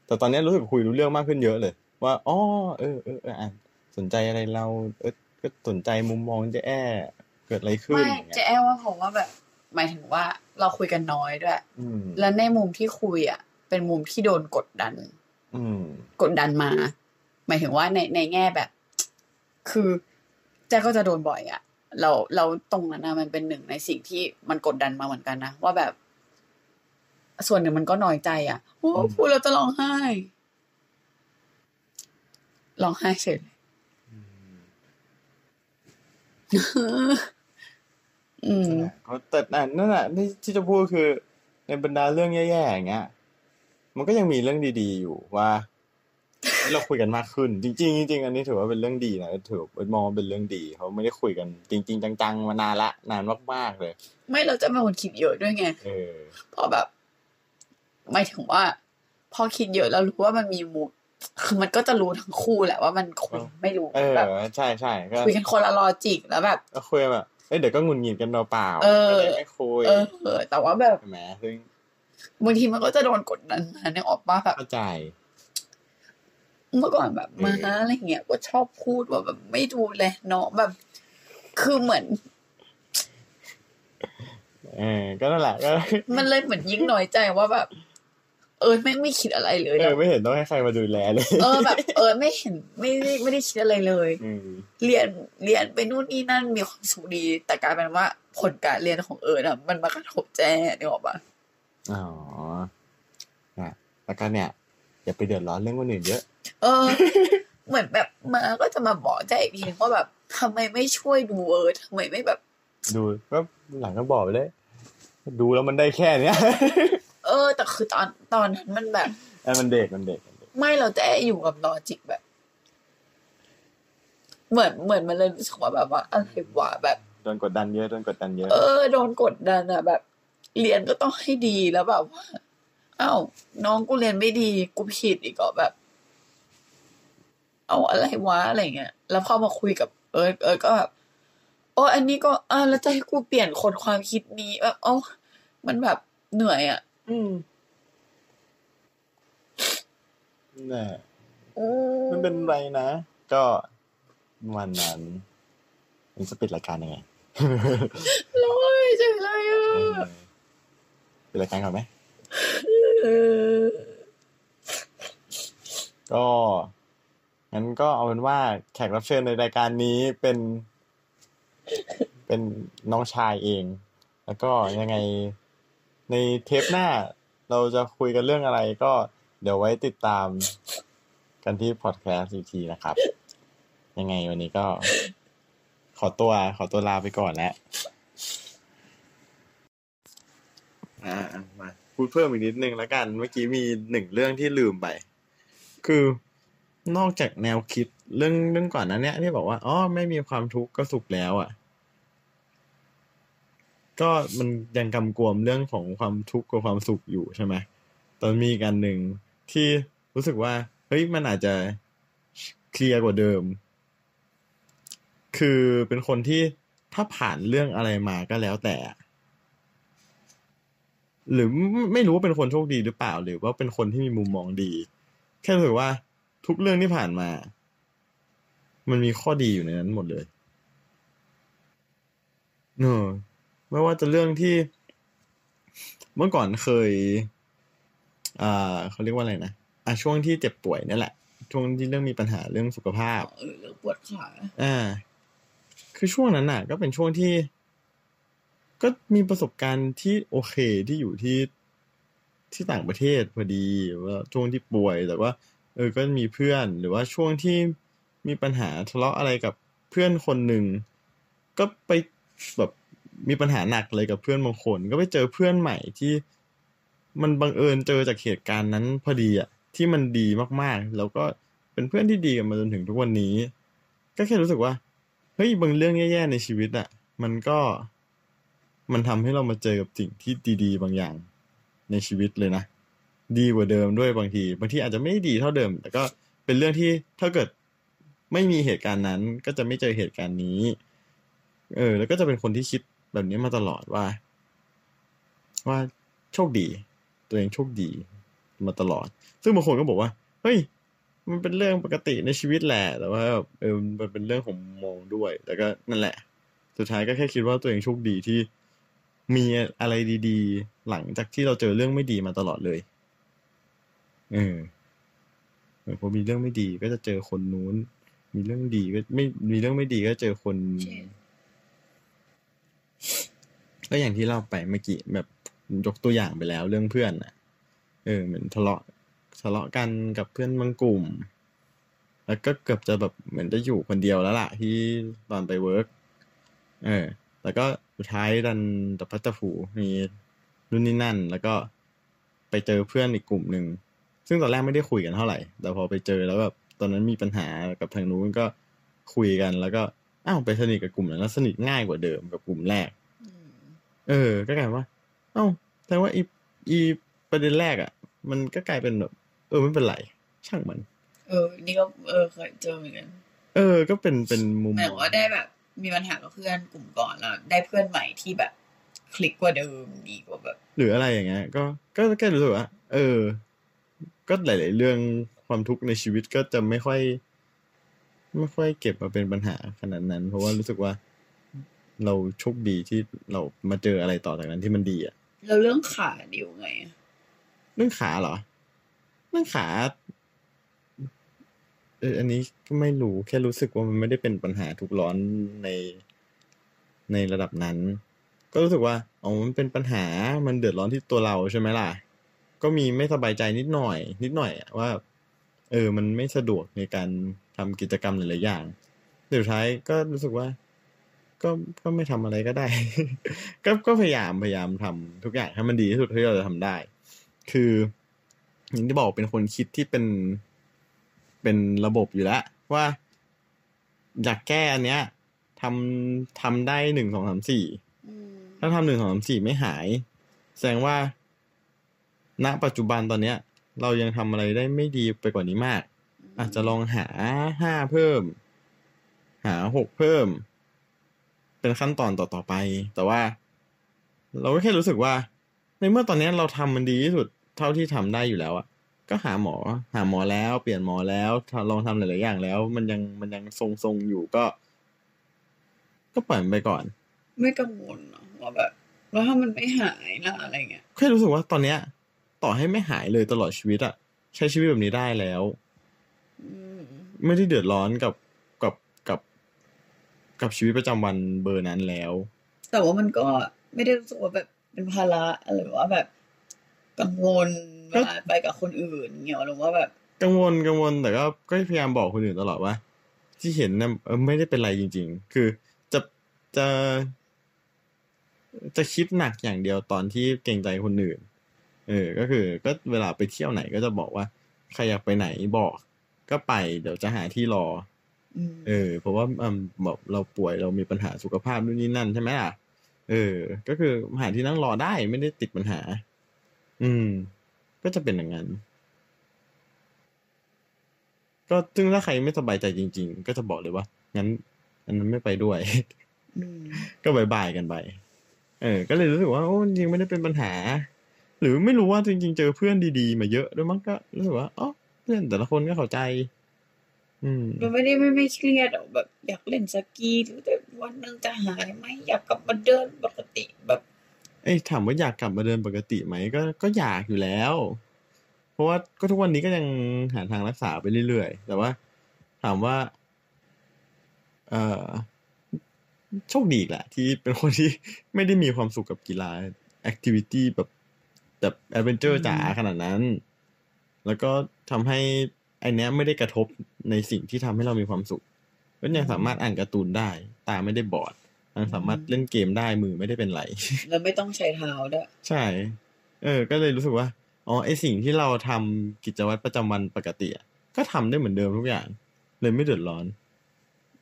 แต่ตอนเนี้ยรู้สึกคุยรู้เรื่องมากขึ้นเยอะเลย ว่าอ๋อเออเออเอออะสนใจอะไรเราเออก็สนใจมุมมองเจ๊แอ้เกิดอะไรขึ้นไม่อย่างเงี้ยเจะแอว่าผมว่าแบบ หมายถึงว่าเราคุยกันน้อยด้วยอืมแล้วในมุมที่คุยอะ เป็นมุมที่โดนกดดัน อืมกดดันมา หมายถึงว่าในในแง่แบบ คือแจ๊กก็จะโดนบ่อยอะ เราเราตรงนั้นนะมันเป็นหนึ่งในสิ่งที่มันกดดันมาเหมือนกันนะว่าแบบ ส่วนหนึ่งมันก็น้อยใจอะโอ้อืมพูดแล้วจะร้องไห้ร้องไห้เฉยเลยอืมเขาแต่นั่นแหละที่ที่จะพูดคือ ในบรรดาเรื่องแย่ๆอย่างเงี้ยมันก็ยังมีเรื่องดี ๆ อยู่ว่า ที่เราคุยกันมากขึ้น จริงๆจริงๆอันนี้ถือว่าเป็นเรื่องดีนะถือว่ามองว่าเป็นเรื่องดีเขาไม่ได้คุยกัน จริง ๆ จังๆมานานละนานมากๆเลย ไม่เราจะเป็นคนคิดเยอะด้วยไงเออเพราะแบบหมายถึงว่า พอคิดเยอะแล้วรู้ว่ามันมีมุมคือมันก็จะรู้ทั้งคู่แหละว่ามันคุยไม่รู้เออแบบใช่ใช่ก็คุยกันคนละลอจิกแล้วแบบก็คุยแบบเอ้ยเดี๋ยวก็หงุนหงิดกันเปล่าๆเออก็เลยไม่คุยเออเออแต่ว่าแบบใช่ไหมซึ่งบางทีมันก็จะโดนกดดันนะเนี่ยออกมาแบบเข้าใจ เมื่อก่อนแบบมาอะไรเงี้ยก็ชอบพูดว่าแบบไม่ดูแลน้องแบบ คือเหมือนเออก็นั่นแหละก็มันเลยเหมือนยิ่งน้อยใจว่าแบบ เออแม่งไม่คิดอะไรเลยเอแล้อวไม่เห็นต้องให้ใครมาดูแลเลย เออแบบ เออไม่เห็นไม่ได้ไม่ได้คิดอะไรเลยอืมเรียนเรียนไปนู่นนี่นั่นมีความสุขดี แต่กลายเป็นว่าผลการเรียนของเอิร์นอะมันมากระทบแจ้นึกออกปะอ๋อนะแล้วก็เนี่ยอย่าไปเดือดร้อนเรื่องคนอื่นเยอะ เออ เหมือนแบบมาก็จะมาบอกแจ้อีกทีนึงว่าแบบทำไมไม่ช่วยดูเอิร์นทำไมไม่แบบ ดูก็หลังก็บอกไปเลย ดูแล้วมันได้แค่เนี้ย เออ แต่คือตอนตอนนั้นมันแบบเออมันเด็กมันเด็กมันเด็ก ไม่เราจะอยู่กับลอจิกแบบ เหมือนเหมือนมันเลยรู้สึกว่าแบบว่าอะไรวะแบบโดนกดดันเยอะโดนกดดันเยอะ เออโดนกดดันอะแบบ เรียนก็ต้องให้ดีแล้วแบบว่าอ้าวน้องกูเรียนไม่ดีกูผิดอีกก็แบบ เอาอะไรวะอะไรเงี้ยแล้วพอมาคุยกับเอิร์ธเอิร์ธก็แบบโอ้อันนี้ก็อ่าแล้วจะให้กูเปลี่ยนคนความคิดนี้แบบเอ้ามันแบบเหนื่อยอะอืมน่ะอืมันเป็นไรนะ ก็วันนั้นมันจะปิดรายการยังไงร้อยจังเลยอะเออปิดรายการก่อนไหมเออก็ งั้นก็เอาเป็นว่าแขกรับเชิญในรายการนี้เป็น เป็นน้องชายเอง แล้วก็ยังไงในเทปหน้าเราจะคุยกันเรื่องอะไรก็เดี๋ยวไว้ติดตามกันที่พอดแคสต์อีกทีนะครับ ยังไงวันนี้ก็ ขอตัว ขอตัวลาไปก่อนแล้วอ่ามาพูดเพิ่มอีกนิดนึงแล้วกัน เมื่อกี้มีหนึ่งเรื่องที่ลืมไป คือ นอกจากแนวคิดเรื่องเรื่องก่อนนั้นเนี้ยที่บอกว่าอ๋อไม่มีความทุกข์ก็สุขแล้วอะ ก็มันยังกำกวมเรื่องของความทุกข์กับความสุขอยู่ใช่ไหมตอนมีกันหนึ่งที่รู้สึกว่าเฮ้ยมันอาจจะเคลียร์กว่าเดิม คือเป็นคนที่ถ้าผ่านเรื่องอะไรมาก็แล้วแต่ หรือไม่ไม่รู้ว่าเป็นคนโชคดีหรือเปล่า หรือว่าเป็นคนที่มีมุมมองดี แค่รู้สึกว่า ทุกเรื่องที่ผ่านมา มันมีข้อดีอยู่ในนั้นหมดเลยเนอะไม่ว่าจะเรื่องที่ เมื่อก่อนเคย อ่าเขาเรียกว่าอะไรนะอะช่วงที่เจ็บป่วยนี่แหละช่วงที่เรื่องมีปัญหาเรื่องสุขภาพเออเรื่องปวดขาอ่า คือช่วงนั้นน่ะ ก็เป็นช่วงที่ ก็มีประสบการณ์ที่โอเคที่อยู่ที่ที่ต่างประเทศพอดีว่าช่วงที่ป่วยแต่ว่า เออก็มีเพื่อนหรือว่าช่วงที่มีปัญหาทะเลาะอะไรกับเพื่อนคนหนึ่งก็ไปแบบมีปัญหาหนักเลยกับเพื่อนบางคน ก็ไปเจอเพื่อนใหม่ที่มันบังเอิญเจอจากเหตุการณ์นั้นพอดีอะที่มันดีมากๆ แล้วก็เป็นเพื่อนที่ดีกันมาจนถึงทุกวันนี้ ก็แค่รู้สึกว่าเฮ้ยบางเรื่องแย่ๆในชีวิตอะมันก็มันทำให้เรามาเจอกับสิ่งที่ดี ๆ บางอย่างในชีวิตเลยนะ ดีกว่าเดิมด้วยบางที บางทีอาจจะไม่ดีเท่าเดิม แต่ก็เป็นเรื่องที่ถ้าเกิดไม่มีเหตุการณ์นั้น ก็จะไม่เจอเหตุการณ์นี้ เออ แล้วก็จะเป็นคนที่คิดแบบนี้มาตลอดว่า ว่าโชคดี ตัวเองโชคดีมาตลอด ซึ่งบางคนก็บอกว่าเฮ้ยมันเป็นเรื่องปกติในชีวิตแหละแต่ว่าแบบเออมันเป็นเรื่องของมุมมองด้วยแต่ก็นั่นแหละ สุดท้ายก็แค่คิดว่าตัวเองโชคดีที่มีอะไรดี ๆ หลังจากที่เราเจอเรื่องไม่ดีมาตลอดเลย เออเออพอมีเรื่องไม่ดีก็จะเจอคนนู้น มีเรื่องดีก็ไม่มีเรื่องไม่ดีก็เจอคน ก็อย่างที่เล่าไปเมื่อกี้แบบยกตัวอย่างไปแล้วเรื่องเพื่อนอะ เออ เหมือนทะเลาะทะเลาะกันกับเพื่อนบางกลุ่ม แล้วก็เกือบจะแบบเหมือนจะอยู่คนเดียวแล้วล่ะ ที่ตอนไป work เออ แล้วก็สุดท้ายดันตะพัดตะผูมีนู่นนี่นั่น แล้วก็ไปเจอเพื่อนอีกกลุ่มหนึ่ง ซึ่งตอนแรกไม่ได้คุยกันเท่าไหร่ แต่พอไปเจอแล้วแบบตอนนั้นมีปัญหากับทางนู้นก็คุยกัน แล้วก็อ้าวไปสนิทกับกลุ่มนั้นแล้วสนิทง่ายกว่าเดิมกับกลุ่มแรกอืมเออ ก็กลายเป็นว่า เอ้าแต่ว่าอีอีประเด็นแรกอะ่ะ มันก็กลายเป็นแบบเออไม่เป็นไร ช่างมัน เออ นี่ก็เออเคยเจอเหมือนกัน เออ ก็เป็นเป็นมุมหมายมถึองงว่าได้แบบ มีปัญหากับเพื่อนกลุ่มก่อนแล้วได้เพื่อนใหม่ที่แบบ คลิกกว่าเดิมดีกว่าแบบ หรืออะไรอย่างเงี้ยก็ก็แค่รู้สึกว่าเออ ก็หลาย ๆ เรื่องความทุกข์ในชีวิตก็จะไม่ค่อย ไม่ค่อยเก็บมาเป็นปัญหาขนาดนั้น เพราะว่ารู้สึกว่าเราโชคดีที่เรามาเจออะไรต่อจากนั้นที่มันดีอะแล้วเรื่องขาดิวไงอะเรื่องขาเหรอ เรื่องขาเอออันนี้ก็ไม่รู้แค่รู้สึกว่ามันไม่ได้เป็นปัญหาทุกข์ร้อนในในระดับนั้น ก็รู้สึกว่าอ๋อมันเป็นปัญหามันเดือดร้อนที่ตัวเราใช่ไหมล่ะ ก็มีไม่สบายใจนิดหน่อย นิดหน่อยอะว่า เออ มันไม่สะดวกในการทำกิจกรรมหลายๆอย่างแต่สุดท้ายก็รู้สึกว่า ก็ก็ไม่ทำอะไรก็ได้ ก็ก็พยายามพยายามทำทุกอย่างให้มันดีที่สุดที่เราจะทำได้ คืออย่างที่บอกเป็นคนคิดที่เป็นเป็นระบบอยู่แล้วว่าอยากแก้อันเนี้ยทำทำได้หนึ่งสองสามสี่อืมถ้าทำหนึ่งสองสามสี่ไม่หาย แสดงว่า ณปัจจุบันตอนเนี้ย เรายังทำอะไรได้ไม่ดีไปกว่านี้มาก อาจจะลองหาห้าเพิ่ม หาหกเพิ่ม เป็นขั้นตอนต่อๆไป แต่ว่า เราก็แค่รู้สึกว่า ในเมื่อตอนเนี้ยเราทำมันดีที่สุดเท่าที่ทำได้อยู่แล้วอะก็หาหมอ หาหมอแล้ว เปลี่ยนหมอแล้วลองทำหลาย ๆ อย่างแล้ว มันยังมันยังทรงๆอยู่ก็ ก็ปล่อยมันไปก่อน ไม่กังวลเนอะว่าแบบแล้วถ้ามันไม่หายนะอะไรเงี้ยแค่รู้สึกว่าตอนเนี้ย ต่อให้ไม่หายเลยตลอดชีวิตอะใช้ชีวิตแบบนี้ได้แล้วอืมไม่ได้เดือดร้อนกับกับกับ กับชีวิตประจำวันเบอร์นั้นแล้ว แต่ว่ามันก็ไม่ได้รู้สึกว่าแบบเป็นภาระหรือว่าแบบกังวลเวลาไปกับคนอื่นเงี้ยหรือว่าแบบ กังวลกังวลแต่ก็ก็พยายามบอกคนอื่นตลอดว่า ที่เห็นนะเออไม่ได้เป็นไรจริง ๆ คือจะจะ จะคิดหนักอย่างเดียวตอนที่เกรงใจคนอื่น เออ ก็คือก็เวลาไปเที่ยวไหนก็จะบอกว่าใครอยากไปไหนบอกก็ไปเดี๋ยวจะหาที่รออืมเออ เพราะว่าอืมแบบเราป่วยเรามีปัญหาสุขภาพนู่นนี่นั่นใช่ไหมล่ะเออ ก็คือหาที่นั่งรอได้ไม่ได้ติดปัญหา อืม ก็จะเป็นอย่างนั้น ก็ซึ่งถ้าใครไม่สบายใจจริง ๆ ก็จะบอกเลยว่างั้น อันนั้นไม่ไปด้วยอืมก็บายบายกันไป เออ ก็เลยรู้สึกว่าโอ้จริงๆไม่ได้เป็นปัญหา หรือไม่รู้ว่าจริง ๆ เจอเพื่อนดีๆ มาเยอะด้วยมั้งก็รู้สึกว่าอ๋อเพื่อนแต่ละคนก็เข้าใจ อืมมันไม่ได้ไม่ไม่เครียดหรอกแบบ อยากเล่นสกีหรือแต่วันหนึงจะหายไหมอยากกลับมาเดินปกติแบบเอ้ยถามว่าอยากกลับมาเดินปกติไหมก็ก็อยากอยู่แล้ว เพราะว่าก็ทุกวันนี้ก็ยังหาทางรักษาไปเรื่อยๆแต่ว่า ถามว่า เออโชคดีอีกแหละ ที่เป็นคนที่ไม่ได้มีความสุขกับกีฬาแอคทิวิตี้แบบ แบบแอดเวนเจอร์จ๋าขนาดนั้น แล้วก็ทำให้ไอเนี้ยไม่ได้กระทบในสิ่งที่ทำให้เรามีความสุขก็ยังสามารถอ่านการ์ตูนได้ ตาไม่ได้บอดยังสามารถเล่นเกมได้มือไม่ได้เป็นไรแล้วไม่ต้องใช้เท้าด้วยใช่ เออ ก็เลยรู้สึกว่าอ๋อไอสิ่งที่เราทำกิจวัตรประจำวันปกติอะก็ทำได้เหมือนเดิมทุกอย่าง เลยไม่เดือดร้อน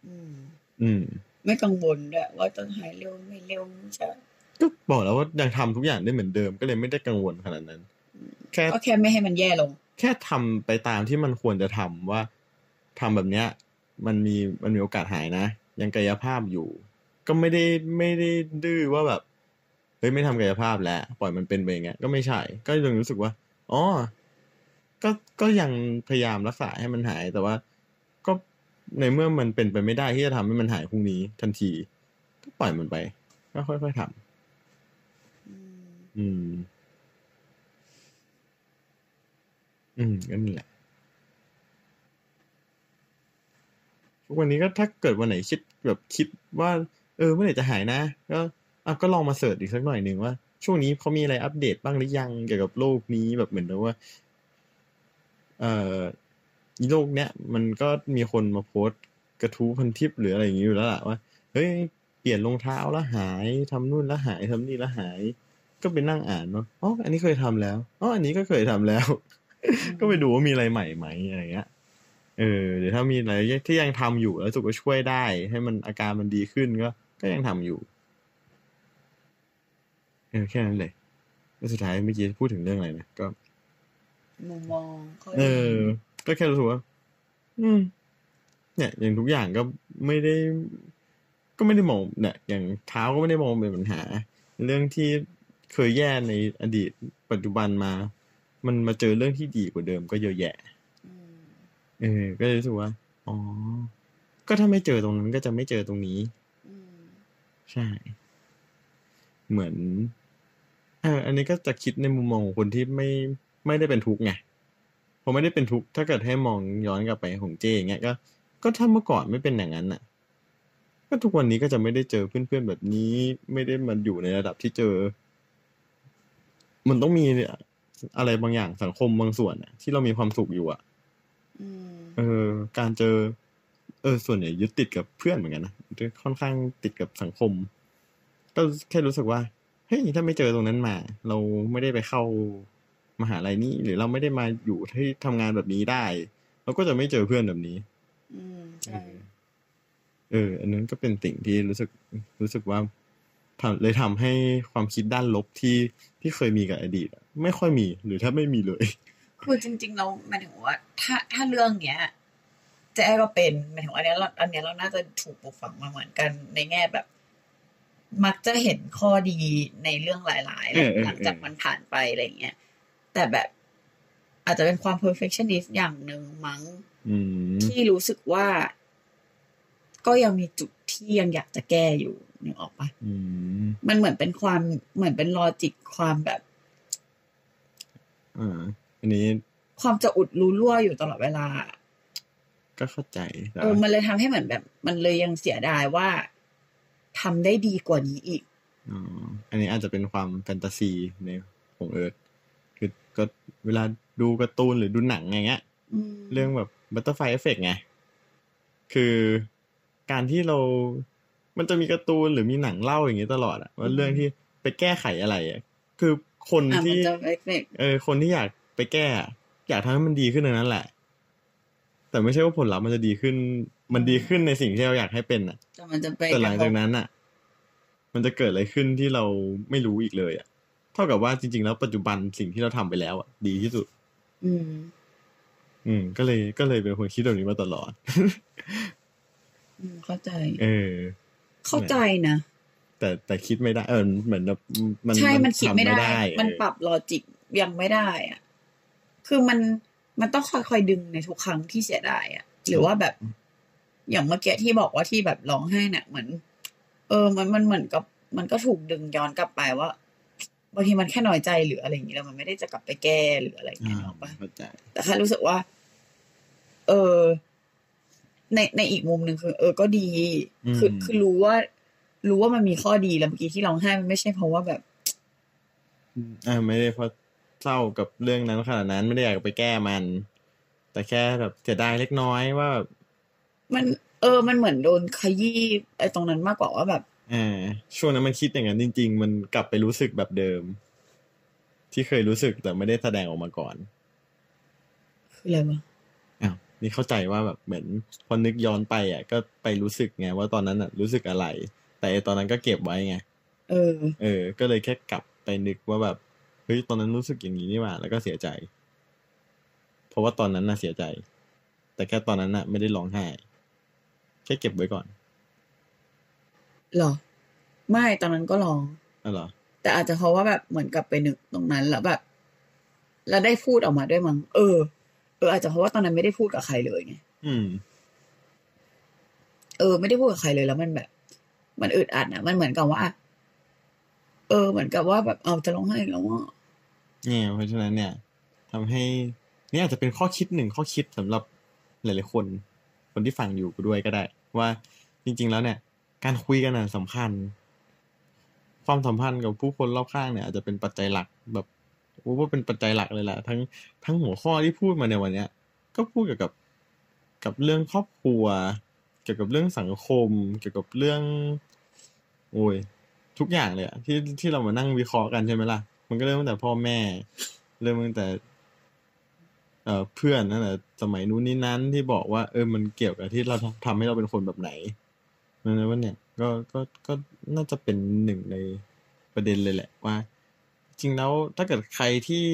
อืม อืม ไม่กังวลด้วยว่าจะหายเร็วไม่เร็วใช่ ก็บอกแล้วว่ายังทำทุกอย่างได้เหมือนเดิมก็เลยไม่ได้กังวลขนาดนั้น แค่ก็แค่ไม่ให้มันแย่ลง แค่ทำไปตามที่มันควรจะทำว่าทำแบบเนี้ย มันมีมันมีโอกาสหายนะยังกายภาพอยู่ ก็ไม่ได้ไม่ได้ดื้อว่าแบบเฮ้ยไม่ทำกายภาพแล้ว ปล่อยมันเป็นไปอย่างเงี้ยก็ไม่ใช่ ก็ยังรู้สึกว่าอ๋อก็ก็ยังพยายามรักษาให้มันหายแต่ว่า ก็ในเมื่อมันเป็นไปไม่ได้ที่จะทำให้มันหายพรุ่งนี้ทันที ก็ปล่อยมันไป ก็ค่อยๆทำ อืม อืมก็นี่แหละ ทุกวันนี้ก็ถ้าเกิดวันไหนคิดแบบคิดว่า เออเมื่อไหร่จะหายนะ ก็อะก็ลองมาเสิร์ชอีกสักหน่อยหนึ่งว่า ช่วงนี้เขามีอะไรอัปเดตบ้างหรือยังเกี่ยวกับโลกนี้แบบเหมือนกับว่า เอ่อโลกเนี้ยมันก็มีคนมาโพสต์กระทู้พันทิปหรืออะไรอย่างนี้อยู่แล้วล่ะว่า เฮ้ย เปลี่ยนรองเท้าแล้วหายทำนู่นแล้วหายทำนี่แล้วหาย ก็ไปนั่งอ่านว่าอ๋ออันนี้เคยทำแล้วอ๋ออันนี้ก็เคยทำแล้ว ก็ไปดูว่ามีอะไรใหม่ไหมอะไรเงี้ยเออเดี๋ยวถ้ามีอะไรที่ยังทำอยู่แล้วรู้สึกว่าช่วยได้ ให้มันอาการมันดีขึ้นก็ ก็ยังทำอยู่เออแค่นั้นเลยแล้วสุดท้ายเมื่อกี้พูดถึงเรื่องอะไรนะก็มุมมองข้ดีเออ ก็แค่รู้สึกว่าอืม เนี่ย อย่างทุกอย่างก็ไม่ได้ ก็ไม่ได้มองเนี่ยอย่างเท้าก็ไม่ได้มองเป็นปัญหา เรื่องที่ เคยแย่ในอดีตปัจจุบันมา มันมาเจอเรื่องที่ดีกว่าเดิมก็เยอะแยะอืมเออ ก็เลยรู้สึกว่า อ๋อ ก็ถ้าไม่เจอตรงนั้นก็จะไม่เจอตรงนี้อืมใช่ เหมือนเอออันนี้ก็จะคิดในมุมมองของคนที่ไม่ไม่ได้เป็นทุกข์ไงพอไม่ได้เป็นทุกข์ถ้าเกิดให้มองย้อนกลับไปของเจอย่างเงี้ยก็ ก็ถ้าเมื่อก่อนไม่เป็นอย่างนั้นน่ะ ก็ทุกวันนี้ก็จะไม่ได้เจอเพื่อนๆแบบนี้ ไม่ได้มาอยู่ในระดับที่เจอ มันต้องมีอะไรบางอย่างสังคมบางส่วนน่ะที่เรามีความสุขอยู่อะอืมเออ การเจอ เออ ส่วนใหญ่ยึดติดกับเพื่อนเหมือนกันนะค่อนข้างติดกับสังคม ก็แค่รู้สึกว่าเฮ้ยถ้าไม่เจอตรงนั้นมา เราไม่ได้ไปเข้ามหาลัยนี้หรือเราไม่ได้มาอยู่ที่ทำงานแบบนี้ได้ เราก็จะไม่เจอเพื่อนแบบนี้ อืมเอใช่อเออ อันนั้นก็เป็นสิ่งที่รู้สึกรู้สึกว่า ทำเลยทำให้ความคิดด้านลบที่ที่เคยมีกับอดีตอะไม่ค่อยมีหรือถ้าไม่มีเลย คือจริง ๆ เราหมายถึงว่า ถ้าถ้าเรื่องเนี้ยเจ๊ก็เป็นหมายถึงอันเนี้ยเราอันเนี้ยเราน่าจะถูกปลูกฝังมาเหมือนกันในแง่แบบ มักจะเห็นข้อดีในเรื่องหลายๆเออเออหลังจากมันผ่านไปอะไรเงี้ยแต่แบบอาจจะเป็นความ perfectionist อย่างหนึ่งมั้งอืมที่รู้สึกว่า ก็ยังมีจุดที่ยังอยากจะแก้อยู่ นึกออกปะอืมมันเหมือนเป็นความเหมือนเป็นลอจิกความแบบอ่าอันนี้ ความจะอุดรูรั่วอยู่ตลอดเวลา ก็เข้าใจแต่เออมันเลยทำให้เหมือนแบบ มันเลยยังเสียดายว่าทำได้ดีกว่านี้อีกอ๋ออันนี้อาจจะเป็นความแฟนตาซีในของเอิร์ธคือก็เวลาดูการ์ตูนหรือดูหนังอย่างเงี้ยอืมเรื่องแบบ butterfly effect ไง คือการที่เรา มันจะมีการ์ตูนหรือมีหนังเล่าอย่างเงี้ยตลอดอะว่าเรื่องที่ไปแก้ไขอะไรอะคือคนอะมันที่จะเอฟเฟกต์เออ คนที่อยากไปแก้อะอยากทำให้มันดีขึ้นในนั้นแหละ แต่ไม่ใช่ว่าผลลัพธ์มันจะดีขึ้น มันดีขึ้นในสิ่งที่เราอยากให้เป็นอะแต่มันจะไปแต่หลังจากนั้นอะมันจะเกิดอะไรขึ้นที่เราไม่รู้อีกเลยอะเท่ากับว่าจริง ๆ แล้วปัจจุบันสิ่งที่เราทำไปแล้วอะดีที่สุด อืม อืม ก็เลยก็เลยเป็นคนคิดแบบนี้มาตลอด อืมเข้าใจ เออ เข้าใจนะแต่แต่คิดไม่ได้เออเหมือนแบบมันใช่มันคิดไม่ได้ทำมันเออปรับลอจิกยังไม่ได้อะคือมันมันต้องค่อยๆดึงในทุกครั้งที่เสียดายอะ หรือว่าแบบ อย่างเมื่อกี้ที่บอกว่าที่แบบร้องไห้เนี่ยเหมือน เออ มันมันเหมือนกับมันก็ถูกดึงย้อนกลับไปว่าบางทีมันแค่น้อยใจหรืออะไรอย่างนี้แล้วมันไม่ได้จะกลับไปแก้หรืออะไรอย่างเงี้ยหรอกปะเข้าใจแต่แค่รู้สึกว่า เออ ในในอีกมุมหนึ่งคือ เออก็ดี คืออืมคือรู้ว่า รู้ว่ามันมีข้อดีแล้วเมื่อกี้ที่ร้องไห้มันไม่ใช่เพราะว่าแบบ อ่าไม่ได้เพราะเศร้ากับเรื่องนั้นขนาดนั้นไม่ได้อยากไปแก้มัน แต่แค่แบบเสียดายเล็กน้อยว่าแบบมัน เออ มันเหมือนโดนขยี้ไอ้ตรงนั้นมากกว่าว่าแบบอ่าช่วงนั้นมันคิดอย่างนั้นจริง ๆ มันกลับไปรู้สึกแบบเดิม ที่เคยรู้สึกแต่ไม่ได้แสดงออกมาก่อน คืออะไรวะอ้าว นี่เข้าใจว่าแบบเหมือนพอนึกย้อนไปอะ ก็ไปรู้สึกไงว่าตอนนั้นอะรู้สึกอะไร แต่ไอ้ตอนนั้นก็เก็บไว้ไงเออ เออ ก็เลยแค่กลับไปนึกว่าแบบเฮ้ยตอนนั้นรู้สึกอย่างนี้นี่หว่า แล้วก็เสียใจ เพราะว่าตอนนั้นน่ะเสียใจ แต่แค่ตอนนั้นน่ะ ไม่ได้ร้องไห้แค่เก็บไว้ก่อนหรอ ไม่ตอนนั้นก็ร้องอ๋อเหรอแต่อาจจะเพราะว่าแบบเหมือนกับไปนึกตรงนั้นแล้วแบบแล้วได้พูดออกมาด้วยมั้งเออ เอออาจจะเพราะว่าตอนนั้นไม่ได้พูดกับใครเลยไงอืม เออ ไม่ได้พูดกับใครเลยแล้วมันแบบ มันอึดอัดนะมันเหมือนกับว่า เออ เหมือนกับว่าแบบเอาจะร้องไห้แล้วว่าเนี่ยเพราะฉะนั้นเนี่ยทำให้นี่อาจจะเป็นข้อคิดหนึ่งข้อคิดสำหรับหลายๆคน คนที่ฟังอยู่กูด้วยก็ได้ ว่าจริง ๆ แล้วเนี่ย การคุยกันน่ะสำคัญ ความสัมพันธ์กับผู้คนรอบข้างเนี่ยอาจจะเป็นปัจจัยหลักแบบ ว่าเป็นปัจจัยหลักเลยแหละทั้งทั้งหัวข้อที่พูดมาในวันเนี้ย ก็พูดเกี่ยวกับกับเรื่องครอบครัว เกี่ยวกับเรื่องสังคม เกี่ยวกับเรื่อง โอ้ยทุกอย่างเลยอะที่ที่เรามานั่งวิเคราะห์กันใช่ไหมล่ะ มันก็เริ่มตั้งแต่พ่อแม่ เริ่มตั้งแต่ เอ่อเพื่อนนั่นแหละสมัยนู้นนี้นั้นที่บอกว่า เออมันเกี่ยวกับที่เราทำทำให้เราเป็นคนแบบไหนนั่นว่าเนี่ยก็ก็ก็น่าจะเป็นหนึ่งในประเด็นเลยแหละว่า จริงแล้วถ้าเกิดใครที่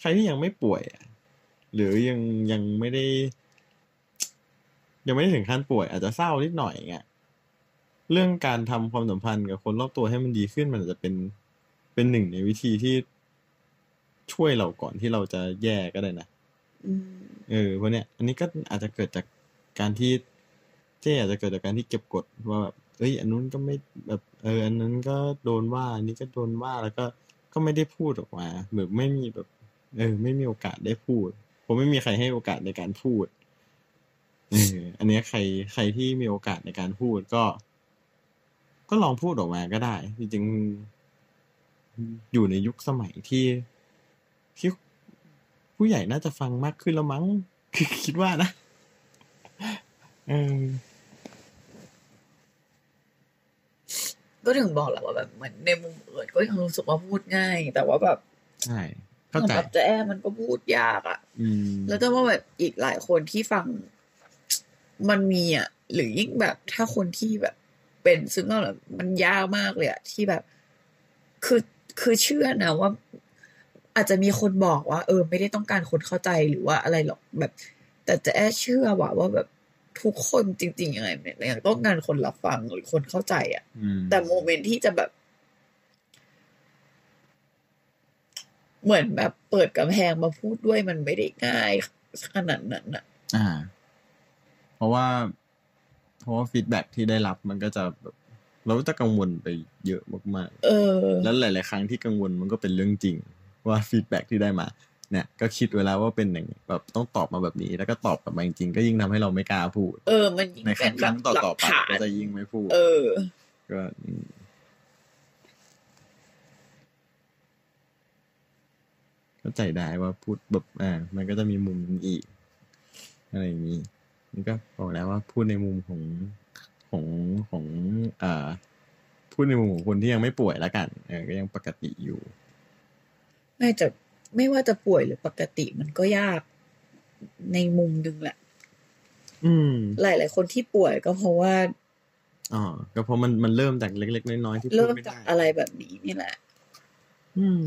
ใครที่ยังไม่ป่วยอะหรือยังยังไม่ได้ ยังไม่ได้ถึงขั้นป่วย อาจจะเศร้านิดหน่อยอย่างเงี้ยเรื่องการทำความสัมพันธ์กับคนรอบตัวให้มันดีขึ้นมันอาจจะเป็นเป็นหนึ่งในวิธีที่ช่วยเราก่อนที่เราจะแย่ก็ได้นะอืมเออเพราะเนี้ยอันนี้ก็อาจจะเกิดจากการที่เจ๊อาจจะเกิดจากการที่เก็บกดว่าแบบ เอ้ยอันนู้นก็ไม่แบบเอออันนั้นก็โดนว่าอันนี้ก็โดนว่าแล้วก็ก็ไม่ได้พูดออกมาแบบไม่มีแบบเออ ไม่มีโอกาสได้พูด ผมไม่มีใครให้โอกาสในการพูดเอออันเนี้ยใครใครที่มีโอกาสในการพูดก็ ก็ลองพูดออกมาก็ได้ จริงๆอยู่ในยุคสมัยที่ที่ผู้ใหญ่น่าจะฟังมากขึ้นแล้วมั้งคิดว่านะเออ ก็ถึงบอกแหละว่าแบบเหมือนในมุมอื่นก็ยังรู้สึกว่าพูดง่าย แต่ว่าแบบใช่เข้าใจสำหรับเจ๊แอมันก็พูดยากอะอืมแล้วแต่ว่าแบบอีกหลายคนที่ฟังมันมีอะหรือยิ่งแบบถ้าคนที่แบบ เป็นซึ่งก็แบบมันยากมากเลยอะที่แบบ คือคือเชื่อนะว่า อาจจะมีคนบอกว่า เออ ไม่ได้ต้องการคนเข้าใจหรือว่าอะไรหรอกแบบ แต่จะแอบเชื่อว่าว่าแบบ ทุกคนจริงๆยังไงเนี่ยยังต้องการคนรับฟังหรือคนเข้าใจอะอืมแต่โมเมนต์ที่จะแบบ เหมือนแบบเปิดกำแพงมาพูดด้วยมันไม่ได้ง่ายขนาดนั้นอะอ่า เพราะว่า เพราะว่าฟีดแบ็ที่ได้รับมันก็จะแบบเราจะกังวลไปเยอะมากเออๆแล้วหลาย ๆ ครั้งที่กังวลมันก็เป็นเรื่องจริง ว่าฟีดแบ็ที่ได้มา เนี่ยก็คิดไว้แล้วว่าเป็นอย่างนี้แบบต้องตอบมาแบบนี้แล้วก็ตอบกลับมาจริงๆก็ยิ่งทำให้เราไม่กล้าพูด เออ มันยิ่งในคเป็รั้นงแบบต่อหลัต่อกไปฐานก็จะยิ่งไม่พูด เออ ก็อืมเข้าใจได้ว่าพูดแบบอ่า มันก็จะมีมุมนี้อีก อะไรอย่างนี้นี่ก็บอกแล้วว่าพูดในมุมของของของอ่าพูดในมุมของคนที่ยังไม่ป่วยแล้วกันเออก็ยังปกติอยู่ไม่จะ ไม่ว่าจะป่วยหรือปกติมันก็ยากในมุมหนึงแหละอืมหลายๆคนที่ป่วยก็เพราะว่าอ๋อก็เพราะมันมันเริ่มจากเล็ก ๆ น้อยๆที่พูดเริ่มไม่จากได้อะไรแบบนี้นี่แหละ อืม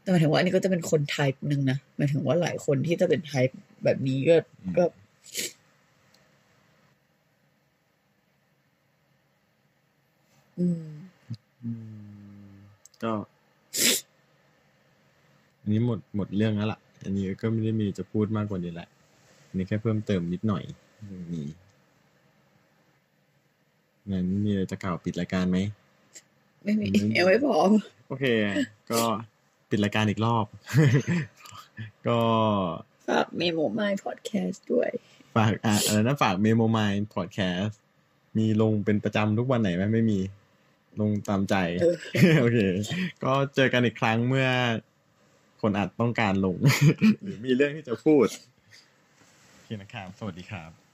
แต่หมายถึงว่าอันนี้ก็จะเป็นคนไทป์หนึ่งนะหมายถึงว่าหลายคนที่จะเป็นไทป์แบบนี้ก็อืมก็ อืมอืมก็ อันนี้หมดหมดเรื่องแล้วล่ะ อันนี้ก็ไม่ได้มีจะพูดมากกว่านี้แหละอันนี้แค่เพิ่มเติมนิดหน่อยเรื่องนี้งั้นมีอะไรจะกล่าวปิดรายการไหมไม่มีอืมยังไม่พร้อมโอเค ก็ปิดรายการอีกรอบ ก็ฝากเมโมไมพอดแคสต์ด้วย ฝากอะอะไรนะฝาก Memo Mind Podcast มีลงเป็นประจำทุกวันไหนไหมไม่มี ลงตามใจเออโอเค ก็เจอกันอีกครั้งเมื่อคนอาจต้องการลง หรือมีเรื่องที่จะพูด โอเคนะครับ สวัสดีครับ